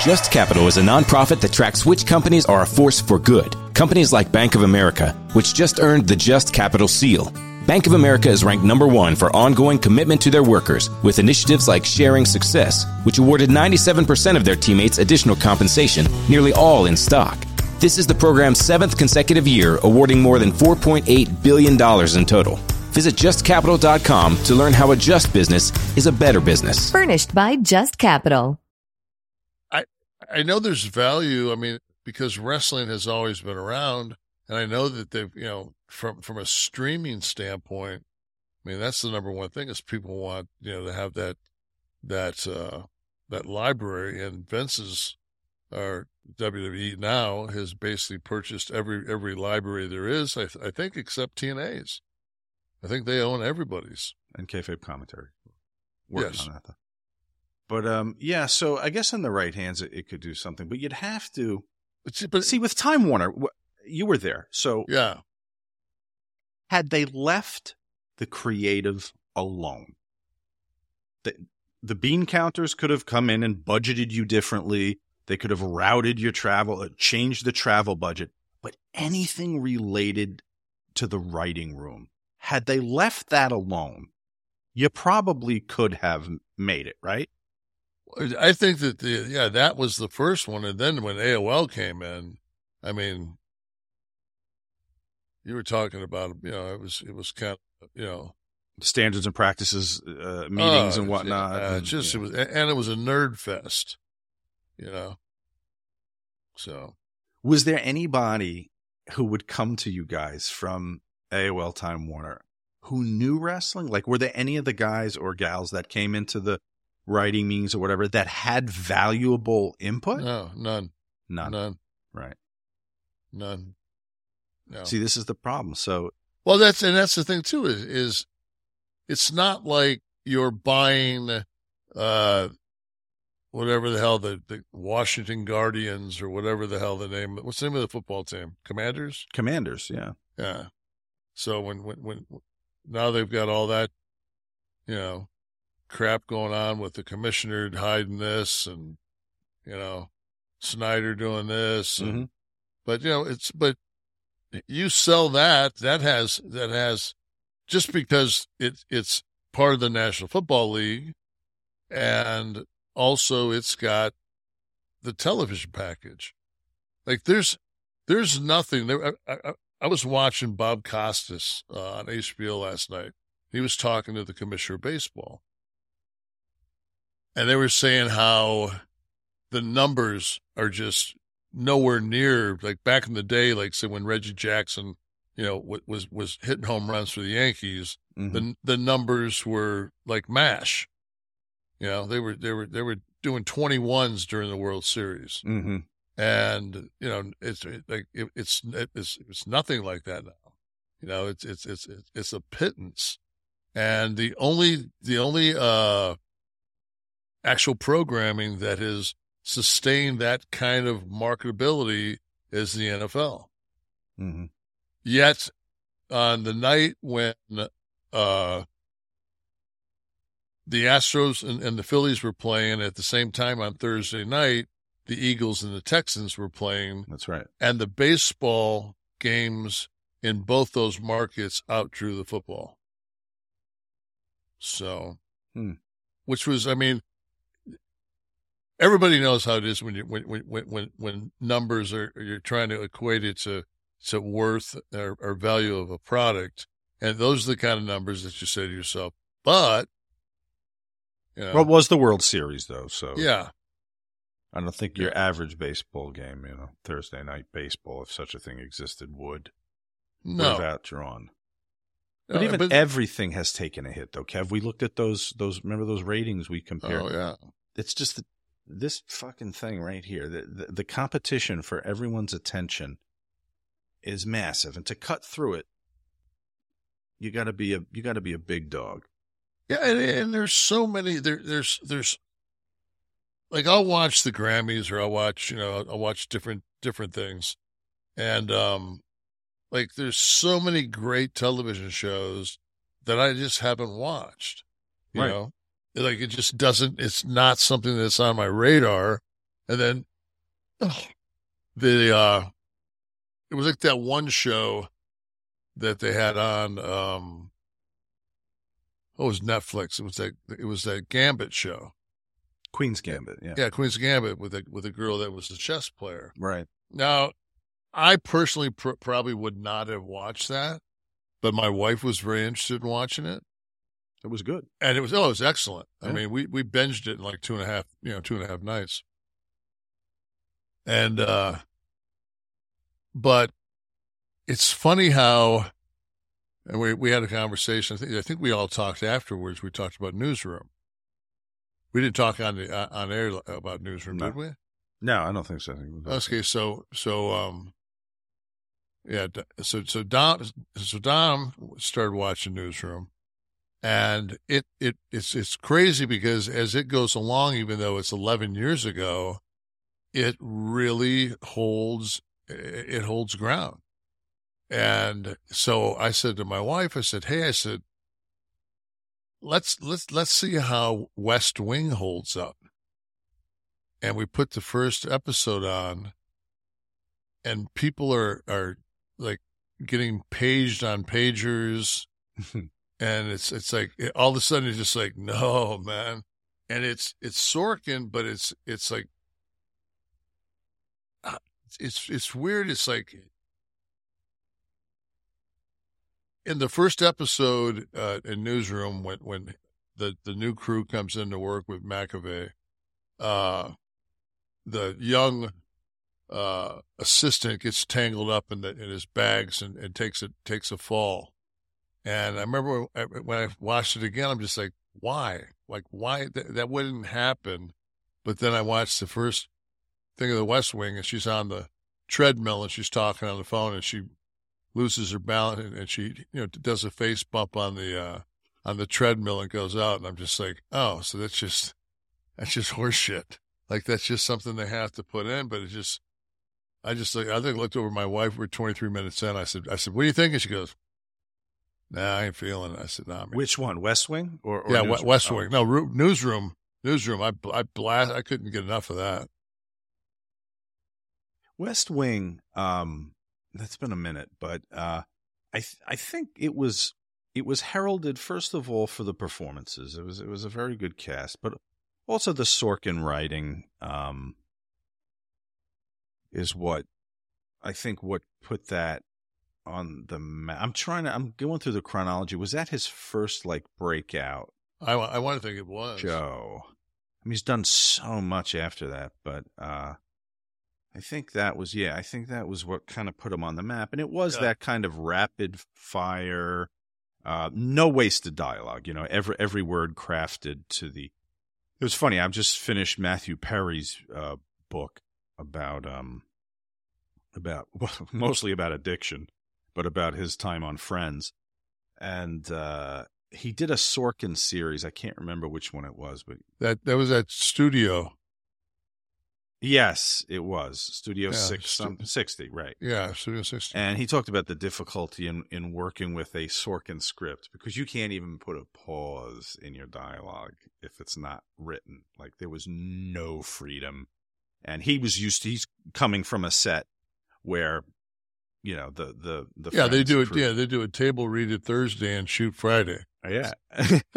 Just Capital is a nonprofit that tracks which companies are a force for good. Companies like Bank of America, which just earned the Just Capital seal. Bank of America is ranked number one for ongoing commitment to their workers with initiatives like Sharing Success, which awarded 97% of their teammates additional compensation, nearly all in stock. This is the program's seventh consecutive year, awarding more than $4.8 billion in total. Visit justcapital.com to learn how a just business is a better business. Furnished by Just Capital. I I know there's value. I mean, because wrestling has always been around, and I know that they've, you know, from from a streaming standpoint, I mean, that's the number one thing is people want, you know, to have that that uh that library, and Vince's or WWE now has basically purchased every every library there is. I, I think except TNA's. I think they own everybody's. and kayfabe commentary. Working Yes. on that though. But um, yeah. So I guess in the right hands, it, it could do something. But you'd have to But, see- but see with Time Warner. You were there, so yeah, had they left the creative alone, the the bean counters could have come in and budgeted you differently. They could have routed your travel, uh, changed the travel budget. But anything related to the writing room, had they left that alone, you probably could have made it, right? I think that the yeah that was the first one, and then when AOL came in, I mean, you were talking about you know it was it was kind of you know Standards and practices, uh, meetings uh, and whatnot. yeah, and, just yeah. it was and it was a nerd fest, you know. So was there anybody who would come to you guys from AOL Time Warner who knew wrestling? Like, were there any of the guys or gals that came into the writing meetings or whatever that had valuable input? no, none, None. none, Right. none. No. See, this is the problem. So, Well, that's and that's the thing too is is it's not like you're buying uh whatever the hell the, the Washington Guardians or whatever the hell the name what's the name of the football team Commanders commanders, yeah. yeah so when when when now they've got all that you know crap going on with the commissioner hiding this and you know Snyder doing this and Mhm. but you know it's but you sell that, that has, that has, just because it, it's part of the National Football League and also it's got the television package. Like there's, there's nothing there. I, I, I was watching Bob Costas uh, on HBO last night. He was talking to the commissioner of baseball and they were saying how the numbers are just nowhere near like back in the day, like say when Reggie Jackson, you know, was was hitting home runs for the Yankees. Mm-hmm. The the numbers were like mash. You know, they were they were they were doing twenty ones during the World Series, Mm-hmm. and you know, it's like it, it's it's it's nothing like that now. You know, it's it's it's it's a pittance, and the only the only uh actual programming that has sustained that kind of marketability is the NFL. Mm-hmm. Yet on the night when uh, the Astros and, and the Phillies were playing at the same time on Thursday night, the Eagles and the Texans were playing, That's right. and the baseball games in both those markets outdrew the football. So, Hmm. which was, I mean, everybody knows how it is when you when when when when numbers are you're trying to equate it to to worth or, or value of a product, and those are the kind of numbers that you say to yourself. But know, Well, it was the World Series though, so yeah, I don't think your average baseball game, you know, Thursday night baseball, if such a thing existed, would would no, have outdrawn. But No, even but- everything has taken a hit, though. Kev, we looked at those those. Remember those ratings we compared? oh yeah, It's just that this fucking thing right here. The, the the competition for everyone's attention is massive, and to cut through it, you got to be a you got to be a big dog. Yeah, and, and there's so many there. There's there's like I'll watch the Grammys or I'll watch you know I'll watch different different things, and um, like there's so many great television shows that I just haven't watched. You Right. know, like it just doesn't. It's not something that's on my radar. And then oh, *sighs* the uh, it was like that one show that they had on um oh, it was Netflix. It was that it was that Gambit show. Queen's Gambit, yeah, Yeah, Queen's Gambit with a with a girl that was a chess player. right. Now, I personally pr- probably would not have watched that, but my wife was very interested in watching it, It was good. and it was oh, it was excellent. I mean, we we binged it in like two and a half, you know, two and a half nights. And uh but it's funny how and we we had a conversation. I think I think we all talked afterwards. We talked about newsroom. We didn't talk on the uh, on air about newsroom, No. did we? No, I don't think so. Think Okay, so so um, yeah, so so Dom so Dom started watching Newsroom, and it it it's it's crazy because as it goes along, even though it's eleven years ago, it really holds it holds ground. And so I said to my wife, I said, "Hey, I said, let's let's let's see how West Wing holds up." and we put the first episode on and people are are like getting paged on pagers. *laughs* And it's it's like it, all of a sudden it's just like no man. And it's it's Sorkin but it's it's like uh, it's it's weird. It's like in the first episode uh, in newsroom when when the the new crew comes in to work with McAvoy uh the young uh, assistant gets tangled up in the in his bags and, and takes a takes a fall. And I remember when, I watched it again, I'm just like, why? Like, why th- that wouldn't happen? But then I watched the first thing of the West Wing, and she's on the treadmill and she's talking on the phone, and she loses her balance and, and she you know does a face bump on the uh, on the treadmill and goes out, and I'm just like, oh, so that's just that's just horseshit. Like that's just something they have to put in, but it's just, I just like, I think I looked over my wife. We're 23 minutes in. I said, I said, what do you think? And she goes, nah, I ain't feeling it. I said, nah, man. Which one, West Wing or, or yeah, Newsroom? West Oh. Wing. No, Ru- newsroom, newsroom. I, I blast, I couldn't get enough of that. West Wing, um, that's been a minute, but uh, I th- I think it was it was heralded first of all for the performances. It was it was a very good cast, but also the Sorkin writing um, is what I think what put that on the map. I'm trying to. I'm going through the chronology. Was that his first like breakout? I, I want to think it was. Joe. I mean, he's done so much after that, but uh, I think that was yeah. I think that was what kind of put him on the map, and it was Yeah. that kind of rapid fire, uh, no wasted dialogue. You know, every every word crafted to the. It was funny. I've just finished Matthew Perry's uh, book about um about *laughs* well, mostly about addiction, but about his time on Friends, and uh, he did a Sorkin series. I can't remember which one it was, but That that was that studio. Yes, it was Studio Yeah, Six stu- some, sixty, right? Yeah, Studio 60. And he talked about the difficulty in, in working with a Sorkin script because you can't even put a pause in your dialogue if it's not written. Like there was no freedom. And he was used to, he's coming from a set where, you know, the, the, the, yeah, they do it. crew- Yeah, they do a table read it Thursday and shoot Friday. Yeah. *laughs*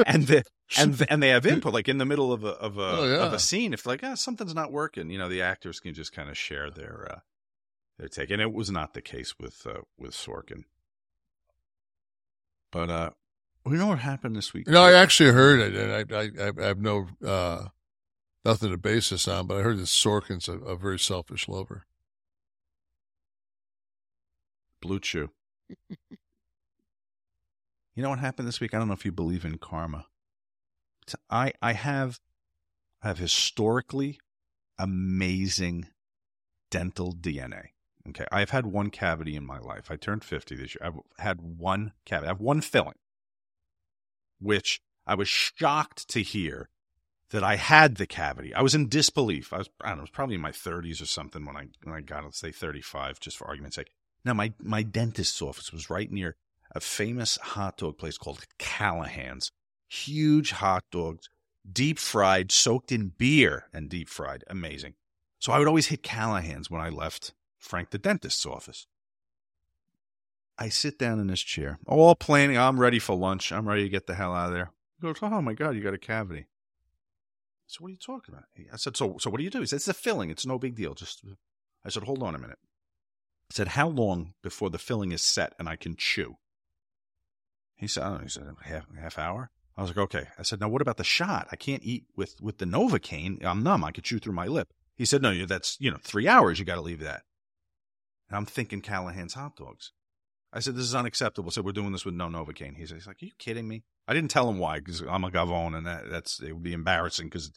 and the, and and they have input like in the middle of a of a Oh, yeah. of a scene if like ah, something's not working you know the actors can just kind of share their uh their take and it was not the case with uh with Sorkin. But uh we know what happened this week. You know, I actually heard it, and I I, I have no uh, nothing to base this on, but I heard that Sorkin's a, a very selfish lover. Blue Chew. *laughs* You know what happened this week? I don't know if you believe in karma I I have I have historically amazing dental DNA. Okay. I've had one cavity in my life. I turned 50 this year. I've had one cavity. I have one filling, which I was shocked to hear that I had the cavity. I was in disbelief. I was, I don't know, it was probably in my 30s or something when I, when I got, let's say 35, just for argument's sake. Now, my, my dentist's office was right near a famous hot dog place called Callahan's. Huge hot dogs, deep fried, soaked in beer and deep fried. Amazing. So I would always hit Callahan's when I left Frank the dentist's office. I sit down in this chair, all planning. I'm ready for lunch. I'm ready to get the hell out of there. He goes, Oh my God, you got a cavity. So what are you talking about? I said, So so what do you do? He said, It's a filling. It's no big deal. Just I said, Hold on a minute. I said, How long before the filling is set and I can chew? He said, I don't know. He said, half, half hour. I was like, okay. I said, now what about the shot? I can't eat with, with the Novocaine. I'm numb. I could chew through my lip. He said, no, that's, you know, three hours. You got to leave that. And I'm thinking Callahan's hot dogs. I said, this is unacceptable. I said, we're doing this with no Novocaine. He's, he's like, are you kidding me? I didn't tell him why because I'm a gavone and that, that's, it would be embarrassing because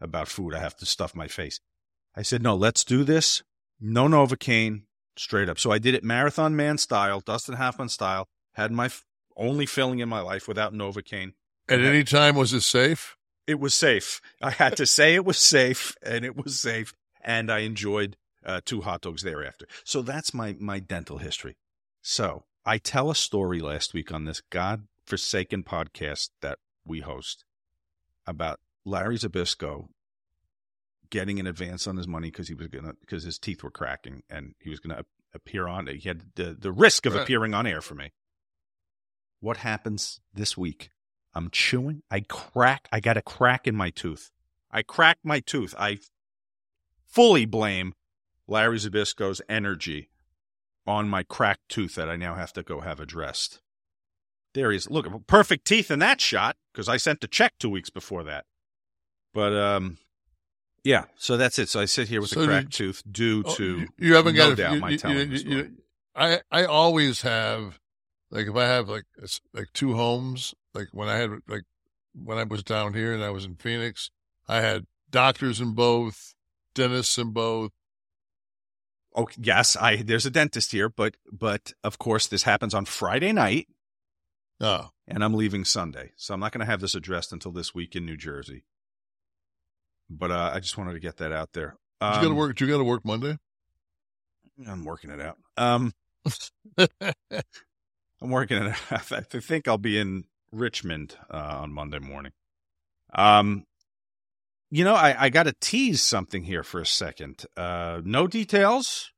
about food, I have to stuff my face. I said, no, let's do this. No Novocaine, straight up. So I did it Marathon Man style, Dustin Hoffman style, had my f- only filling in my life without Novocaine. At any time, was it safe? It was safe. I had to say it was safe, and it was safe, and I enjoyed uh, two hot dogs thereafter. So that's my my dental history. So I tell a story last week on this god-forsaken podcast that we host about Larry Zbyszko getting an advance on his money because he was gonna because his teeth were cracking and he was gonna appear on. He had the the risk of Right. appearing on air for me. What happens this week? I'm chewing. I crack. I got a crack in my tooth. I cracked my tooth. I fully blame Larry Zbyszko's energy on my cracked tooth that I now have to go have addressed. There he is. Look, perfect teeth in that shot because I sent the check two weeks before that. But um, yeah. So that's it. So I sit here with So a cracked did- tooth due Oh, to you, you haven't no got doubt you, my you- telling you- you- I I always have like if I have like like two homes like when I had like when I was down here and I was in Phoenix I had doctors in both dentists in both Oh yes, I there's a dentist here, but but of course this happens on Friday night, oh and I'm leaving Sunday, so I'm not going to have this addressed until this week in New Jersey. But uh, I just wanted to get that out there. you got to Um, work you got to work Monday I'm working it out. Um, *laughs* I'm working it out. *laughs* I think I'll be in Richmond uh, on Monday morning. Um, you know, I, I got to tease something here for a second. Uh, no details,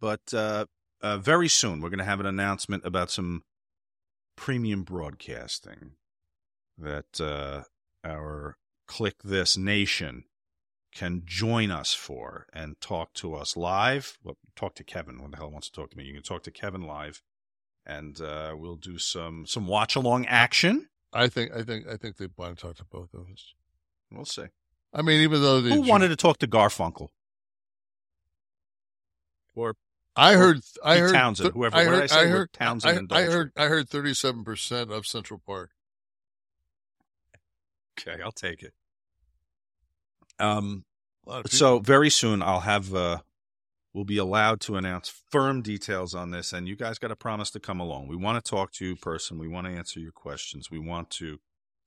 but uh, uh, very soon we're going to have an announcement about some premium broadcasting that uh, our Kliq This Nation can join us for and talk to us live. Well, talk to Kevin. What the hell wants to talk to me? You can talk to Kevin live, and uh, we'll do some some watch along action. I think I think I think they want to talk to both of us. We'll see. I mean, even though the Who wanted to talk to Garfunkel? Or I heard I heard Townshend, whoever- I what heard I? I heard Townshend I, and I heard I heard thirty seven percent of Central Park. okay, I'll take it. Um. A lot of people- So very soon I'll have uh we'll be allowed to announce firm details on this and you guys got to promise to come along. We want to talk to you in person. We want to answer your questions. We want to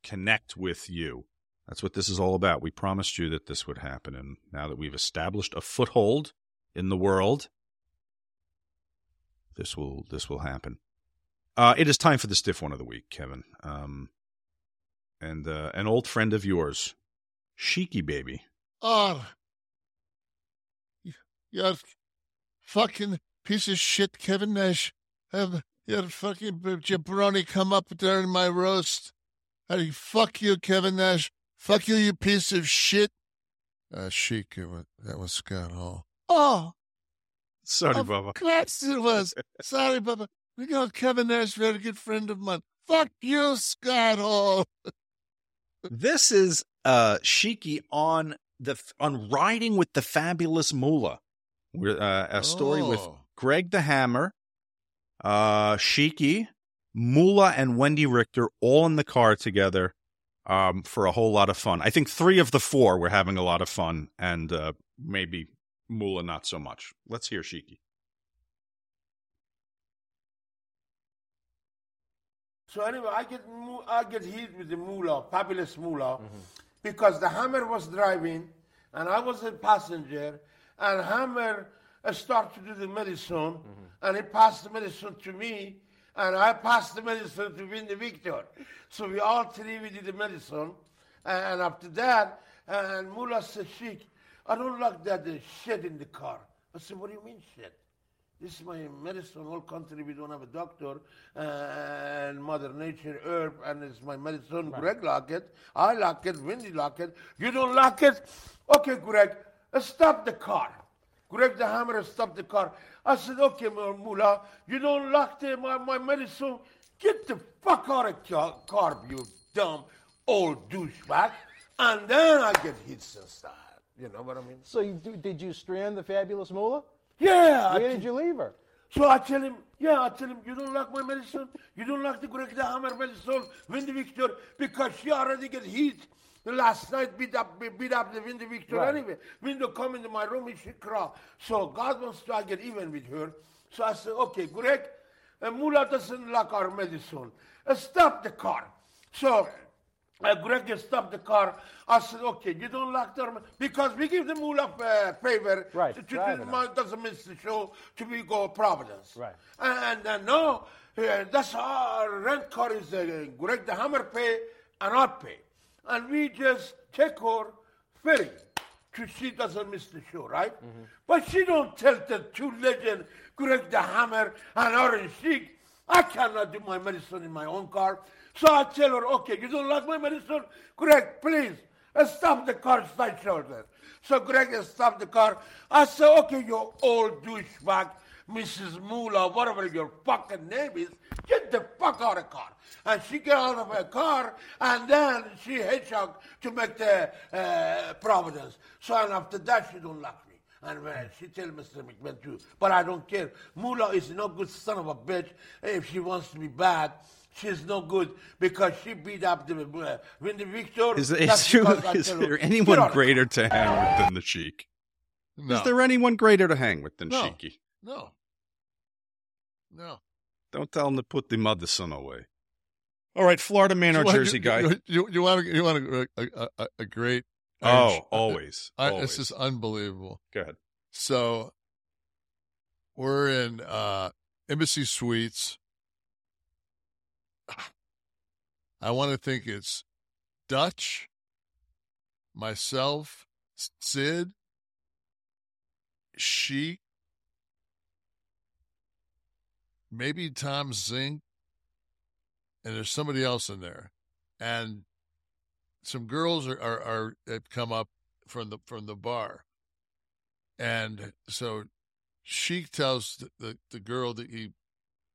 connect with you. That's what this is all about. We promised you that this would happen and now that we've established a foothold in the world this will this will happen. Uh it is time for the stiff one of the week, Kevin. Um and uh an old friend of yours, Sheiky baby. Oh, you, you fucking piece of shit, Kevin Nash. Have your fucking jabroni come up during my roast? How do you fuck you, Kevin Nash? Fuck you, you piece of shit. Uh, chic, it was, that was Scott Hall. Oh, Sorry, of Bubba. course it was. *laughs* Sorry, Bubba. We got Kevin Nash, very good friend of mine. Fuck you, Scott Hall. *laughs* This is uh Sheiky on the on riding with the fabulous Moolah. We're uh, a story with Oh. Greg the Hammer, uh Sheiky, Moolah, and Wendi Richter all in the car together um for a whole lot of fun. I think three of the four were having a lot of fun, and uh maybe Moolah not so much. Let's hear Sheiky. So anyway, I get I get hit with the Moolah, fabulous Moolah, because the hammer was driving and I was a passenger, and hammer uh, started to do the medicine, and he passed the medicine to me, and I passed the medicine to win the victor. So we all three we did the medicine, and after that, and Moolah said, "Sheikh, I don't like that uh, shit in the car." I said, "What do you mean shit?" This is my medicine. Whole country we don't have a doctor, and Mother Nature herb, and it's my medicine. Greg like it. I like it. Wendy like it. You don't like it? Okay, Greg, uh, stop the car. Greg the hammer stopped the car. I said, okay, Moolah, you don't like the, my, my medicine? Get the fuck out of car, car, you dumb old douchebag. And then I get hits inside. You know what I mean? So you do, did you strand the fabulous Moolah? Yeah. I Where t- did you leave her? So I tell him, yeah, I tell him, you don't like my medicine? You don't like the Greg the Hammer medicine, Windy Victor, because she already get heat. Last night beat up beat up the Windy Victor Right. anyway. Window come into my room and she cry. So God wants to I get even with her. So I said, okay, Greg, uh, Moolah doesn't like our medicine. Uh, stop the car. So uh, Greg stopped the car. I said, okay, you don't like the because we give the Moolah uh, favor Right, to, to, her. doesn't miss the show to we go Providence. Right. And uh, no, uh, that's our rent car is uh, Greg the Hammer pay and I pay. And we just take her ferry to she doesn't miss the show, right? But she don't tell the two legend Greg the Hammer and Orange Sheik. I cannot do my medicine in my own car. So I tell her, okay, you don't like my medicine? Greg, please, uh, stop the car side shoulder. So Greg stopped the car. I said, okay, you old douchebag, Mrs. Moolah, whatever your fucking name is, get the fuck out of the car. And she get out of her car, and then she hedgehog to make the uh, Providence. So and after that, she don't like me. And when she tell Mr. McMahon too, but I don't care. Moolah is no good son of a bitch. If she wants to be bad, she's no good because she beat up the uh, Windy Victor. Is, That's is, you, because I is tell her, there anyone out of the greater to hang with than the Sheik? No. Is there anyone greater to hang with than No. Sheiky? No. No. Don't tell him to put the mother son away. All right, Florida man or You Jersey guy. You, you, you want, a, you want a, a, a, a great. Oh, uh, uh, always, I, always. This is unbelievable. Go ahead. So we're in uh, Embassy Suites. I want to think it's Dutch, myself, Sid, Sheik, maybe Tom Zenk, and there's somebody else in there, and some girls are are, are have come up from the from the bar, and so she tells the, the, the girl that he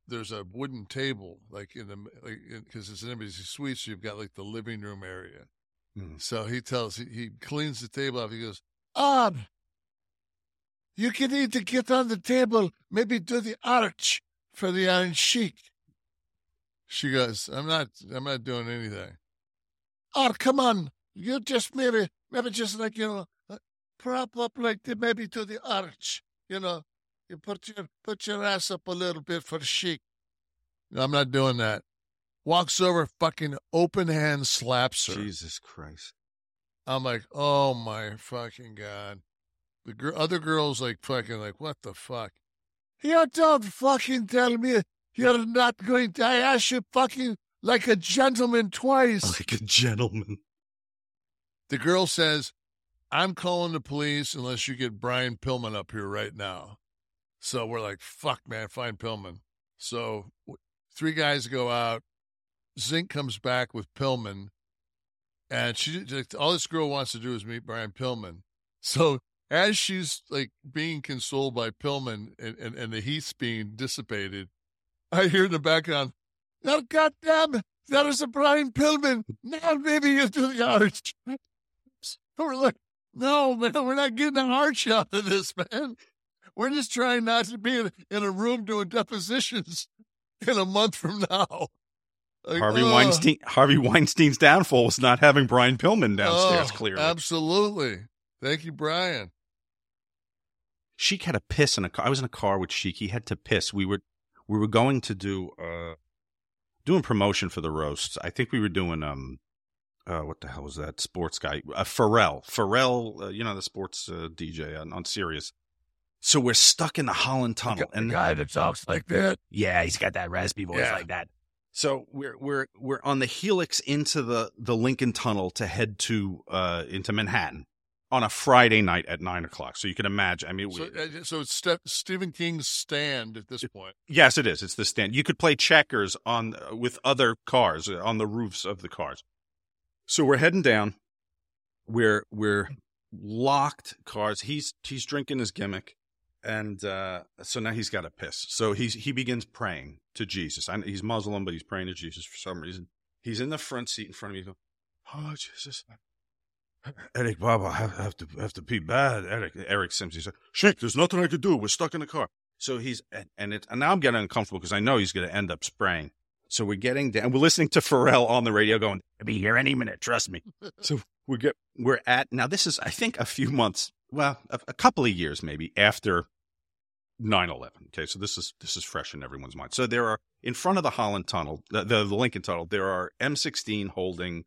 there's a wooden table like in the because like, it's an embassy suite, so you've got like the living room area. Mm. So he tells he, he cleans the table off. He goes, "Ah, you can need to get on the table, maybe do the arch for the Iron Sheik." She goes, "I'm not. I'm not doing anything." Oh, come on! You just maybe, maybe just like you know, uh, prop up like the, maybe to the arch. You know, you put your put your ass up a little bit for the Sheik. No, I'm not doing that. Walks over, fucking open hand slaps her. Jesus Christ. I'm like, oh my fucking god. The gr- other girl's like fucking like, what the fuck? You don't fucking tell me you're not going to. I asked you fucking like a gentleman twice. Like a gentleman. The girl says, I'm calling the police unless you get Brian Pillman up here right now. So we're like, fuck, man, find Pillman. So three guys go out. Zenk comes back with Pillman. And she, all this girl wants to do is meet Brian Pillman. So as she's like being consoled by Pillman and, and, and the heat's being dissipated, I hear in the background, now, goddamn, that is a Brian Pillman. Now maybe you do the arch. *laughs* We're like, no, man, we're not getting an arch out of this, man. We're just trying not to be in, in a room doing depositions in a month from now. Like, Harvey uh, Weinstein. Harvey Weinstein's downfall was not having Brian Pillman downstairs. oh, clearly, Absolutely. Thank you, Brian. Sheik had to piss in a car. I was in a car with Sheik. He had to piss. We were we were going to do uh doing promotion for the roasts. I think we were doing um uh what the hell was that sports guy? Uh, Ferrall. Ferrall, uh, you know the sports uh, DJ on, on Sirius. So we're stuck in the Holland Tunnel, and The guy that talks like that. yeah, he's got that raspy voice Yeah. like that. So we're we're we're on the helix into the the Lincoln Tunnel to head to uh into Manhattan on a Friday night at nine o'clock. So you can imagine. I mean, So, we- uh, so it's Ste- Stephen King's stand at this point. yes, it is. It's the stand. You could play checkers on with other cars uh, on the roofs of the cars. So we're heading down. We're we're locked cars. He's he's drinking his gimmick, and uh, so now he's got to piss. So he's he begins praying to Jesus. I, he's Muslim, but he's praying to Jesus for some reason. He's in the front seat in front of me. Goes, "Oh Jesus, Eric, Baba, I have, have to have to pee bad." Eric Eric Simms. He said, "Shit, there's nothing I could do. We're stuck in the car." So he's and, and it and now I'm getting uncomfortable because I know he's going to end up spraying. So we're getting down. We're listening to Ferrall on the radio, going, "I'll be here any minute. Trust me." *laughs* so we get we're at now. This is I think a few months, well, a, a couple of years maybe after 9-11. Okay, so this is this is fresh in everyone's mind. So there are in front of the Holland Tunnel, the, the, the Lincoln Tunnel, there are M16 holding.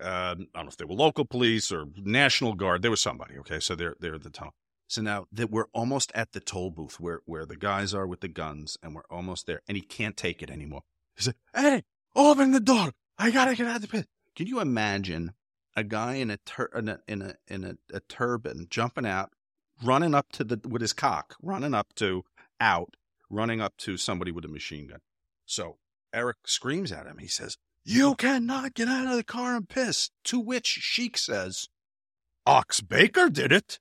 Uh, I don't know if they were local police or National Guard. There was somebody. Okay, so they're they're at the tunnel. So now that we're almost at the toll booth where where the guys are with the guns, and we're almost there, and he can't take it anymore. He said, "Hey, open the door! I gotta get out of the pit." Can you imagine a guy in a tur- in a in a in a, a turban jumping out, running up to the with his cock, running up to out, running up to somebody with a machine gun? So Eric screams at him. He says, "You cannot get out of the car and piss." To which Sheik says, "Ox Baker did it."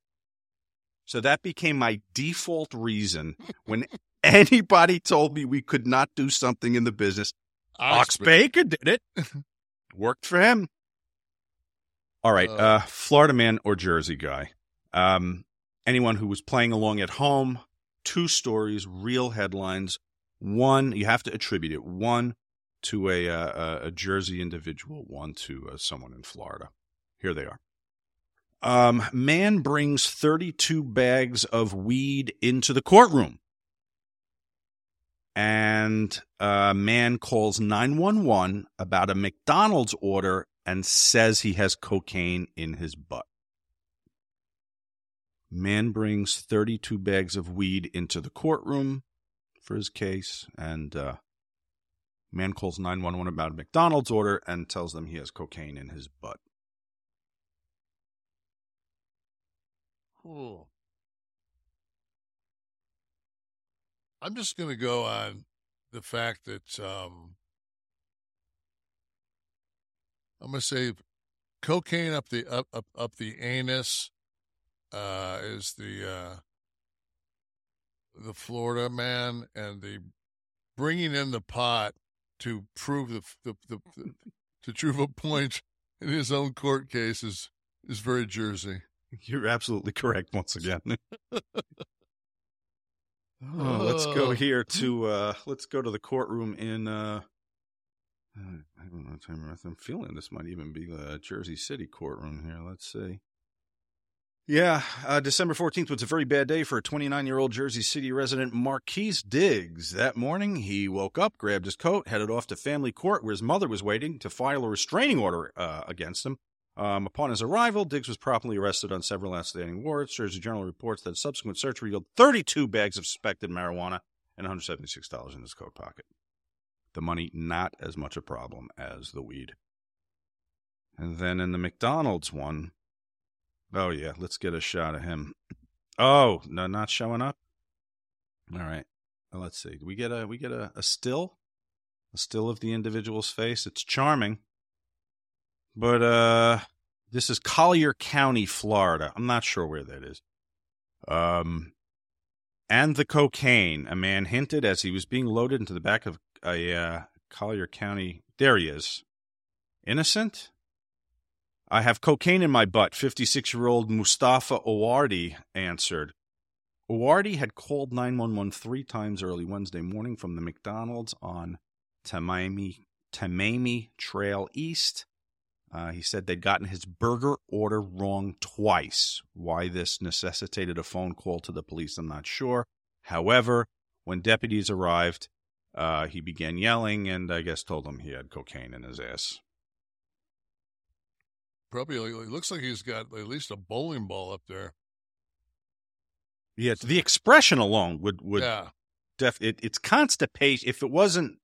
So that became my default reason when *laughs* anybody told me we could not do something in the business. Ox Baker did it. *laughs* Worked for him. All right, Uh. uh, Florida man or Jersey guy. Um, anyone who was playing along at home. Two stories, real headlines. One, you have to attribute it. One to a uh, a, a Jersey individual. One to uh, someone in Florida. Here they are. Um, man brings 32 bags of weed into the courtroom. And a man calls 911 about a McDonald's order and says he has cocaine in his butt. Man brings 32 bags of weed into the courtroom for his case, and uh, man calls 911 about a McDonald's order and tells them he has cocaine in his butt. I'm just going to go on the fact that um, I'm going to say cocaine up the up up, up the anus uh, is the uh, the Florida man, and the bringing in the pot to prove the the, the, the to *laughs* prove a point in his own court case is is very Jersey. You're absolutely correct once again. *laughs* Oh, let's go Oh. here to uh let's go to the courtroom in uh I don't know what time I'm feeling this might even be the Jersey City courtroom here. Let's see. Yeah, uh, December 14th was a very bad day for 29 year old Jersey City resident Marquise Diggs. That morning, he woke up, grabbed his coat, headed off to family court where his mother was waiting to file a restraining order uh, against him. Um, upon his arrival, Diggs was promptly arrested on several outstanding warrants. Jersey Journal reports that subsequent search revealed 32 bags of suspected marijuana and $176 in his coat pocket. The money not as much a problem as the weed. And then in the McDonald's one, oh yeah, let's get a shot of him. Oh, no, not showing up. All right, well, let's see. We get a we get a, a still, a still of the individual's face? It's charming, but uh, this is Collier County, Florida. I'm not sure where that is. Um, and the cocaine. A man hinted as he was being loaded into the back of a uh, Collier County. There he is. Innocent? I have cocaine in my butt, 56 year old Mustafa Owardi answered. Owardi had called 911 three times early Wednesday morning from the McDonald's on Tamami, Tamiami Trail East. Uh, he said they'd gotten his burger order wrong twice. Why this necessitated a phone call to the police, I'm not sure. However, when deputies arrived, uh, he began yelling and I guess told them he had cocaine in his ass. Probably, it looks like he's got at least a bowling ball up there. Yeah, the expression alone would would yeah, def it, it's constipation. If it wasn't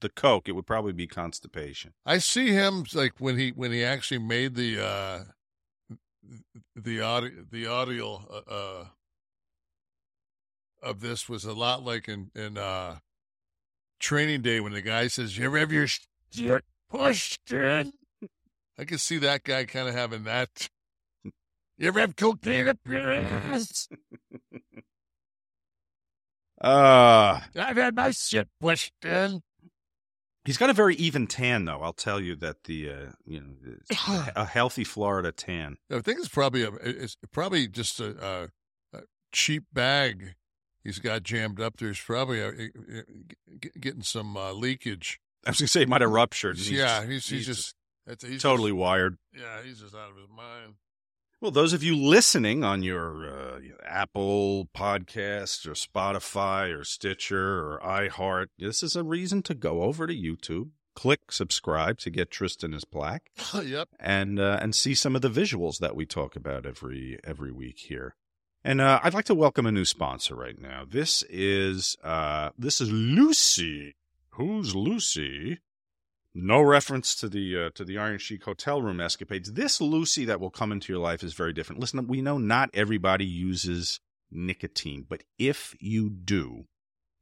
the coke, it would probably be constipation. I see him like when he when he actually made the uh the audio the audio uh, uh of this was a lot like in in uh training day when the guy says you ever have your shit pushed in I can see that guy kind of having that *laughs* you ever have cocaine up your ass Uh I've had my shit pushed in he's got a very even tan though. I'll tell you that the uh, you know *sighs* a healthy Florida tan. I think it's probably a it's probably just a, a, a cheap bag he's got jammed up there. It's probably a, g- getting some uh, leakage. I was gonna say he might have ruptured. and yeah, just- he's he's, just that's, he's totally just- wired. yeah, he's just out of his mind. Well, those of you listening on your uh, Apple Podcasts or Spotify or Stitcher or iHeart, this is a reason to go over to YouTube, click subscribe to get Tristan is Black, *laughs* yep. and uh, and see some of the visuals that we talk about every every week here. And uh, I'd like to welcome a new sponsor right now. This is uh, this is Lucy. Who's Lucy? No reference to the uh, to the Iron Sheik hotel room escapades. This Lucy that will come into your life is very different. Listen, we know not everybody uses nicotine, but if you do,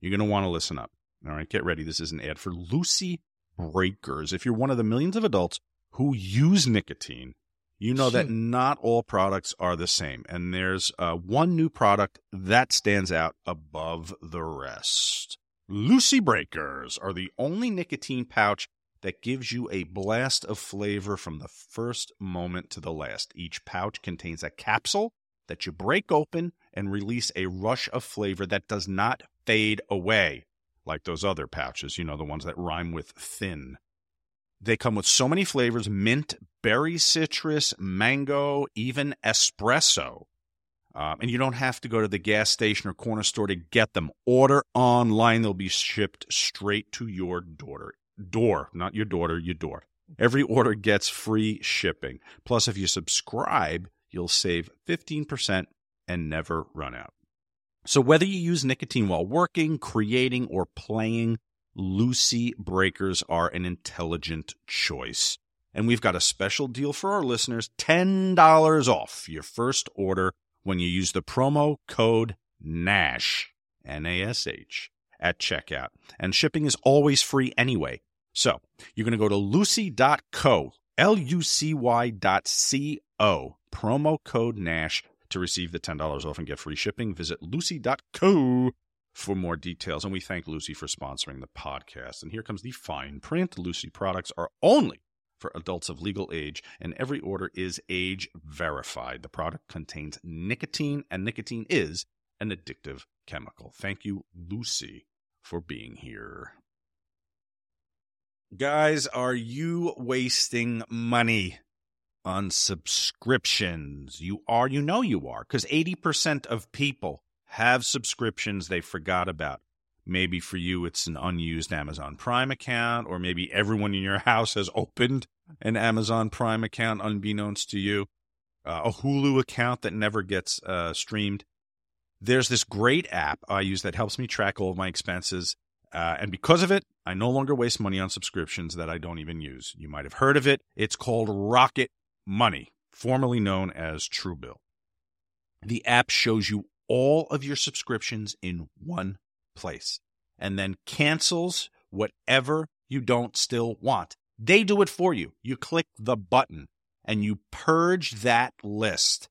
you're going to want to listen up. All right, get ready. This is an ad for Lucy Breakers. If you're one of the millions of adults who use nicotine, you know that not all products are the same, and there's uh, one new product that stands out above the rest. Lucy Breakers are the only nicotine pouch that gives you a blast of flavor from the first moment to the last. Each pouch contains a capsule that you break open and release a rush of flavor that does not fade away like those other pouches, you know, the ones that rhyme with thin. They come with so many flavors mint, berry citrus, mango, even espresso. Um, and you don't have to go to the gas station or corner store to get them. Order online, they'll be shipped straight to your daughter. Door, not your daughter, your door. Every order gets free shipping. Plus, if you subscribe, you'll save 15% and never run out. So, whether you use nicotine while working, creating, or playing, Lucy Breakers are an intelligent choice. And we've got a special deal for our listeners $10 off your first order when you use the promo code NASH, N A S H, at checkout. And shipping is always free anyway. So you're going to go to lucy.co, L U C Y dot C O, promo code NASH to receive the $10 off and get free shipping. Visit lucy.co for more details. And we thank Lucy for sponsoring the podcast. And here comes the fine print Lucy products are only for adults of legal age, and every order is age verified. The product contains nicotine, and nicotine is an addictive chemical. Thank you, Lucy, for being here. Guys, are you wasting money on subscriptions? You are, you know you are, because 80% of people have subscriptions they forgot about. Maybe for you, it's an unused Amazon Prime account, or maybe everyone in your house has opened an Amazon Prime account unbeknownst to you, uh, a Hulu account that never gets uh, streamed. There's this great app I use that helps me track all of my expenses. Uh, and because of it, I no longer waste money on subscriptions that I don't even use. You might have heard of it. It's called Rocket Money, formerly known as Truebill. The app shows you all of your subscriptions in one place and then cancels whatever you don't still want. They do it for you. You click the button and you purge that list.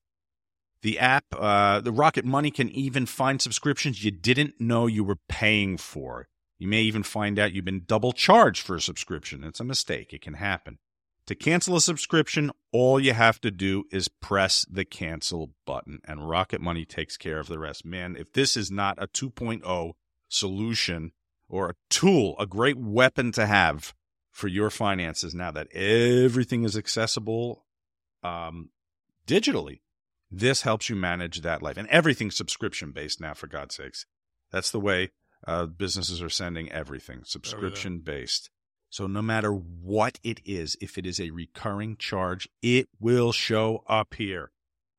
The app, uh, the Rocket Money can even find subscriptions you didn't know you were paying for. You may even find out you've been double charged for a subscription. It's a mistake. It can happen. To cancel a subscription, all you have to do is press the cancel button, and Rocket Money takes care of the rest. Man, if this is not a 2.0 solution or a tool, a great weapon to have for your finances now that everything is accessible um, digitally, this helps you manage that life. And everything's subscription based now, for God's sakes. That's the way uh, businesses are sending everything subscription based. So no matter what it is, if it is a recurring charge, it will show up here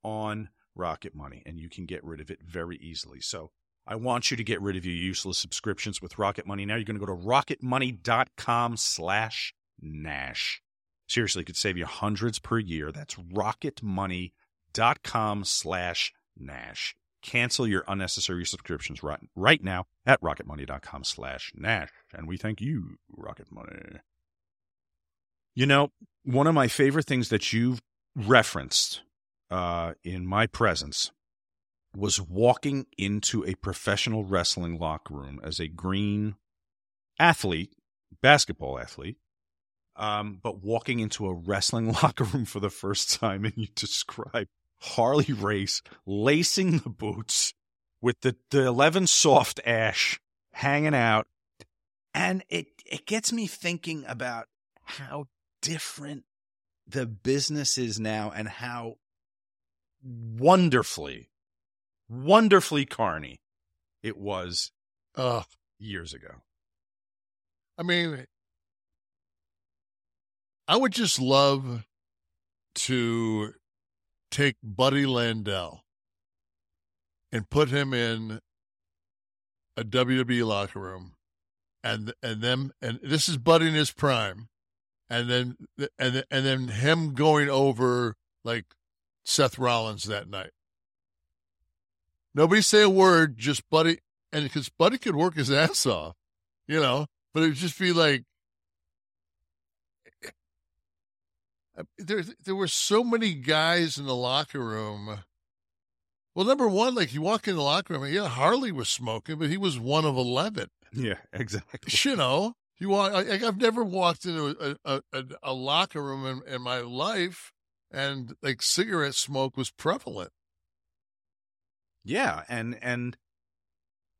on Rocket Money and you can get rid of it very easily. So I want you to get rid of your useless subscriptions with Rocket Money. Now you're going to go to rocketmoney.com slash Nash. Seriously, it could save you hundreds per year. That's rocketmoney.com slash Nash. Cancel your unnecessary subscriptions right, right now at rocketmoney.com slash Nash. And we thank you, Rocket Money. You know, one of my favorite things that you've referenced uh, in my presence was walking into a professional wrestling locker room as a green athlete, basketball athlete, um, but walking into a wrestling *laughs* locker room for the first time and you describe Harley *laughs* Race lacing the boots with the, the 11 soft ash hanging out. And it, it gets me thinking about how different the business is now and how wonderfully, wonderfully carny it was uh, years ago. I mean, I would just love to take Buddy Landel and put him in a WWE locker room and and them and this is Buddy in his prime and then and and then him going over like Seth Rollins that night. Nobody say a word, just Buddy and because Buddy could work his ass off, you know, but it would just be like there there were so many guys in the locker room. Well, number one, like you walk in the locker room, yeah, Harley was smoking, but he was one of eleven. Yeah, *laughs* exactly. You know, you walk. I, I've never walked into a a, a locker room in, in my life, and like cigarette smoke was prevalent. Yeah, and and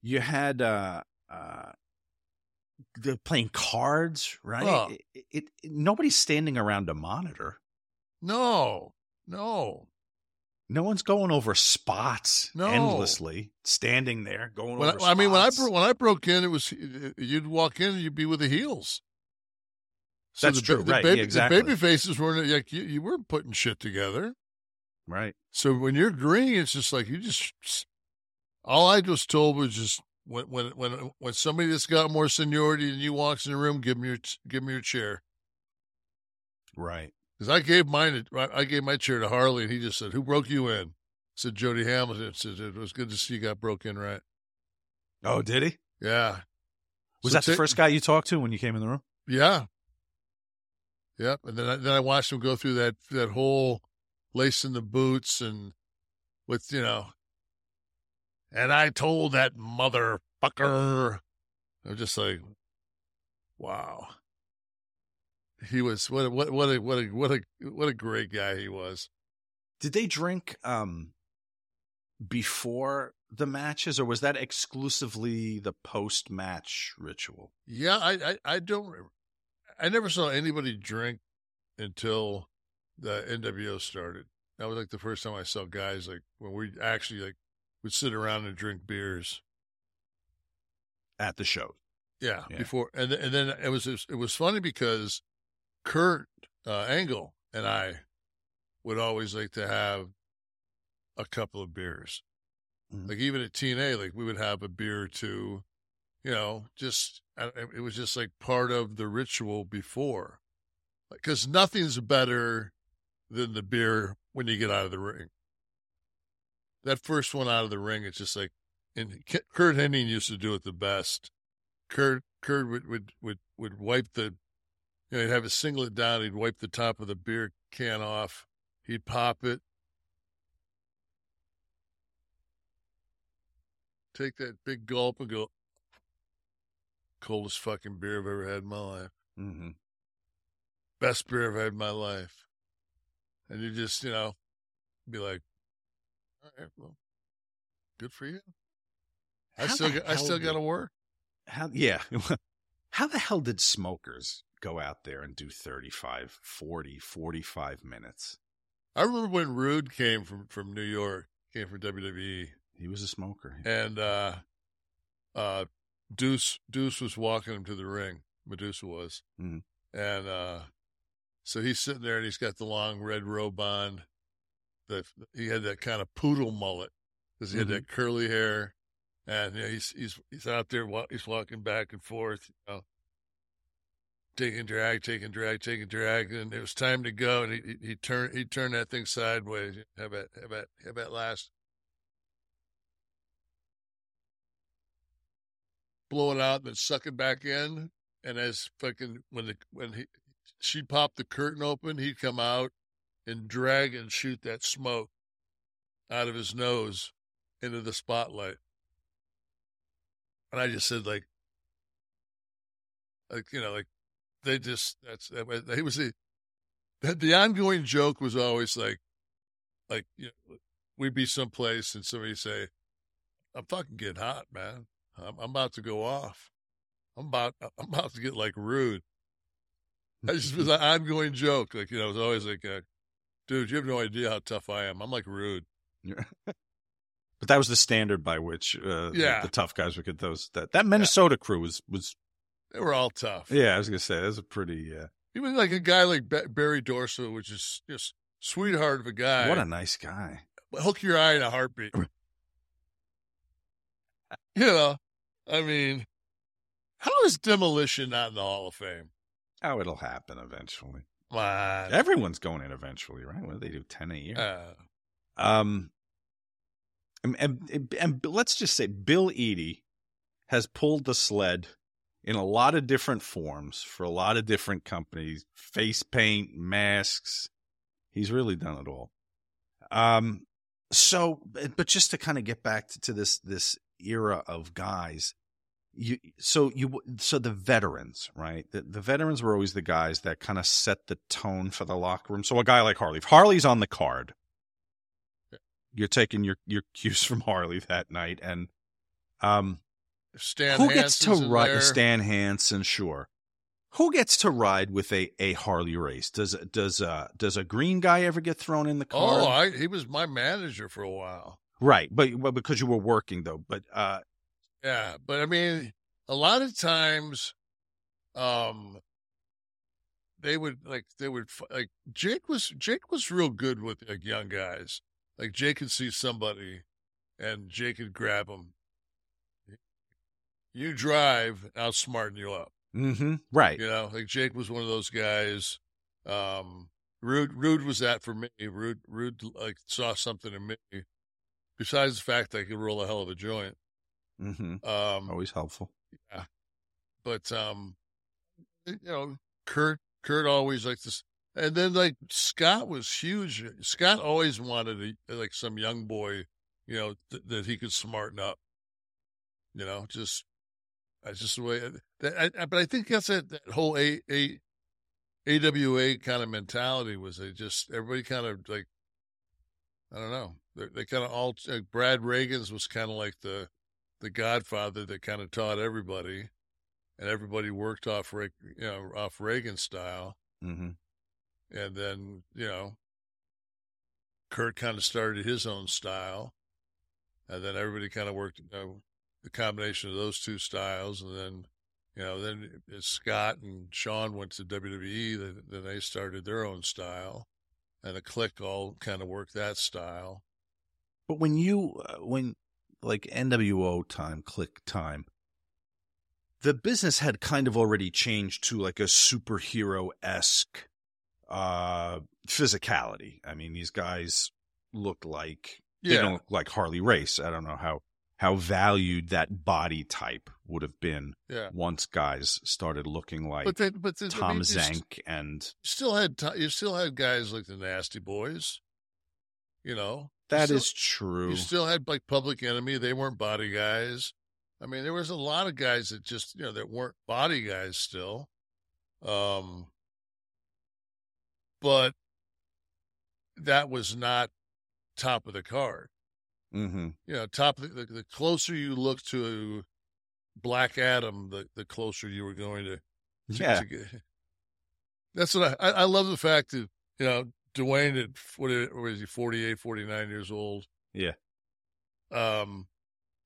you had uh uh they're playing cards, right? It, it, it- nobody's standing around a monitor. No, no. No one's going over spots No. endlessly, standing there going When over. I, I mean, when I bro- when I broke in, it was you'd walk in and you'd be with the heels. That's the, true, the right, Baby, yeah, exactly. The baby faces weren't like you, you weren't putting shit together. right, So when you're green, it's just like you just. All I was told was just when when when when somebody that's got more seniority than you walks in the room, give me your give me your chair. right. Because I gave mine, I gave my chair to Harley, and he just said, "Who broke you in?" I said Jody Hamilton. I said it was good to see you got broke in right. Oh, did he? Yeah, Was So that the first guy you talked to when you came in the room? Yeah. Yep. And then I, then I watched him go through that that whole lacing the boots and with you know. And I told that motherfucker, I'm just like, wow. He was what what what a what a what a what a great guy he was. Did they drink um before the matches, or was that exclusively the post match ritual? Yeah, I, I I don't. I never saw anybody drink until the NWO started. That was like the first time I saw guys like when we actually like would sit around and drink beers. At the show. Yeah, Yeah. before and and then it was it was funny because Kurt uh, Angle and I would always like to have a couple of beers. Mhm. Like even at TNA, like we would have a beer or two. You know, just it was just like part of the ritual before, because nothing's better than the beer when you get out of the ring. That first one out of the ring, it's just like, and Curt Hennig used to do it the best. Kurt Kurt would would would, would wipe the, you know, he'd have a singlet down. He'd wipe the top of the beer can off. He'd pop it. Take that big gulp and go. Coldest fucking beer I've ever had in my life. Mm-hmm. Best beer I've had in my life. And you just, you know, be like, well, good for you. I How still got, I still got to work. How yeah. *laughs* How the hell did smokers go out there and do 35, 40, 45 minutes? I remember when Rude came from, from New York, came from WWE, He was a smoker. and uh, uh, Deuce Deuce was walking him to the ring. Medusa was, Mhm. and uh, so he's sitting there and he's got the long red robe on. The he had that kind of poodle mullet because he had mm-hmm. that curly hair, and you know, he's he's he's out there. He's walking back and forth, you know, taking drag, taking drag, taking drag, and it was time to go. And he he, turned he turned that thing sideways. Have that have that have that last. blow it out and then suck it back in. And as fucking when the when he she popped the curtain open, he'd come out and drag and shoot that smoke out of his nose into the spotlight. And I just said like like you know, like they just that's that he was the the, the ongoing joke was always like like you know, we'd be someplace and somebody say, I'm fucking getting hot, man. I'm, I'm about to go off. I'm about I'm about to get like rude. That just was an ongoing joke. Like, you know, it was always like, dude, you have no idea how tough I am. I'm like rude. *laughs* But that was the standard by which uh, the- Yeah. the, tough guys would get those. That that Minnesota crew was was They were all tough. yeah. I was gonna say that was a pretty uh, Even like a guy like Ba- Barry Darsow, which is just sweetheart of a guy. what a nice guy. hook your eye in a heartbeat. you know, I mean, how is Demolition not in the Hall of Fame? Oh, it'll happen eventually. On. Everyone's going in eventually, right? What do they do? Ten a year. Uh, Um, and, and, and let's just say Bill Eadie has pulled the sled in a lot of different forms for a lot of different companies, face paint, masks. He's really done it all. Um, so, but but just to kind of get back to, to this, this era of guys, you, so you, so the veterans, right? The, the veterans were always the guys that kind of set the tone for the locker room. So a guy like Harley, if Harley's on the card, you're taking your your *laughs* cues from Harley that night, and um, Stan who gets to ride. Stan Hansen? Sure, who gets to ride with a, a Harley race? Does does uh does a green guy ever get thrown in the car? Oh, I, he was my manager for a while. right, but, but because you were working though, but uh, Yeah, but I mean, a lot of times, um, they would like they would like Jake was Jake was real good with like young guys. Like Jake could see somebody, and Jake could grab him. You drive, I'll smarten you up. mm-hmm, right, You know, like Jake was one of those guys. Um, Rude, Rude was that for me. Rude, Rude, like saw something in me. Besides the fact I could roll a hell of a joint. Mm-hmm, Um, always helpful. Yeah. But um, you know, Kurt Kurt always like this, and then like Scott was huge. Scott always wanted a, like some young boy, you know, th- that he could smarten up. You know, just that's just the way. That, I, but I think that's that, that whole a, a AWA kind of mentality was they just everybody kind of like I don't know they, they kind of all like Brad Rheingans was kind of like the the Godfather that kind of taught everybody, and everybody worked off you know off Reagan style, Mm-hmm. and then you know Curt kind of started his own style, and then everybody kind of worked you know, the combination of those two styles, and then you know then Scott and Sean went to WWE, then, they started their own style, and the Kliq all kind of worked that style. But when you uh, when like NWO time, Kliq time, the business had kind of already changed to like a superhero esque uh physicality. I mean, these guys look like they Yeah. don't look like Harley Race. I don't know how how valued that body type would have been Yeah. once guys started looking like But they, but the, I Tom mean, you st- Zenk and still had you still had guys like the Nasty Boys, you know. That You is true. You still had like Public Enemy; they weren't body guys. I mean, there was a lot of guys that just you know that weren't body guys still. Um, but that was not top of the card. mm-hmm. You know, top of the, the, the closer you look to Black Adam, the the closer you were going to. to- Yeah. to get. That's what I, I I love the fact that you know Dwayne at what is he 48, 49 years old. Yeah. Um,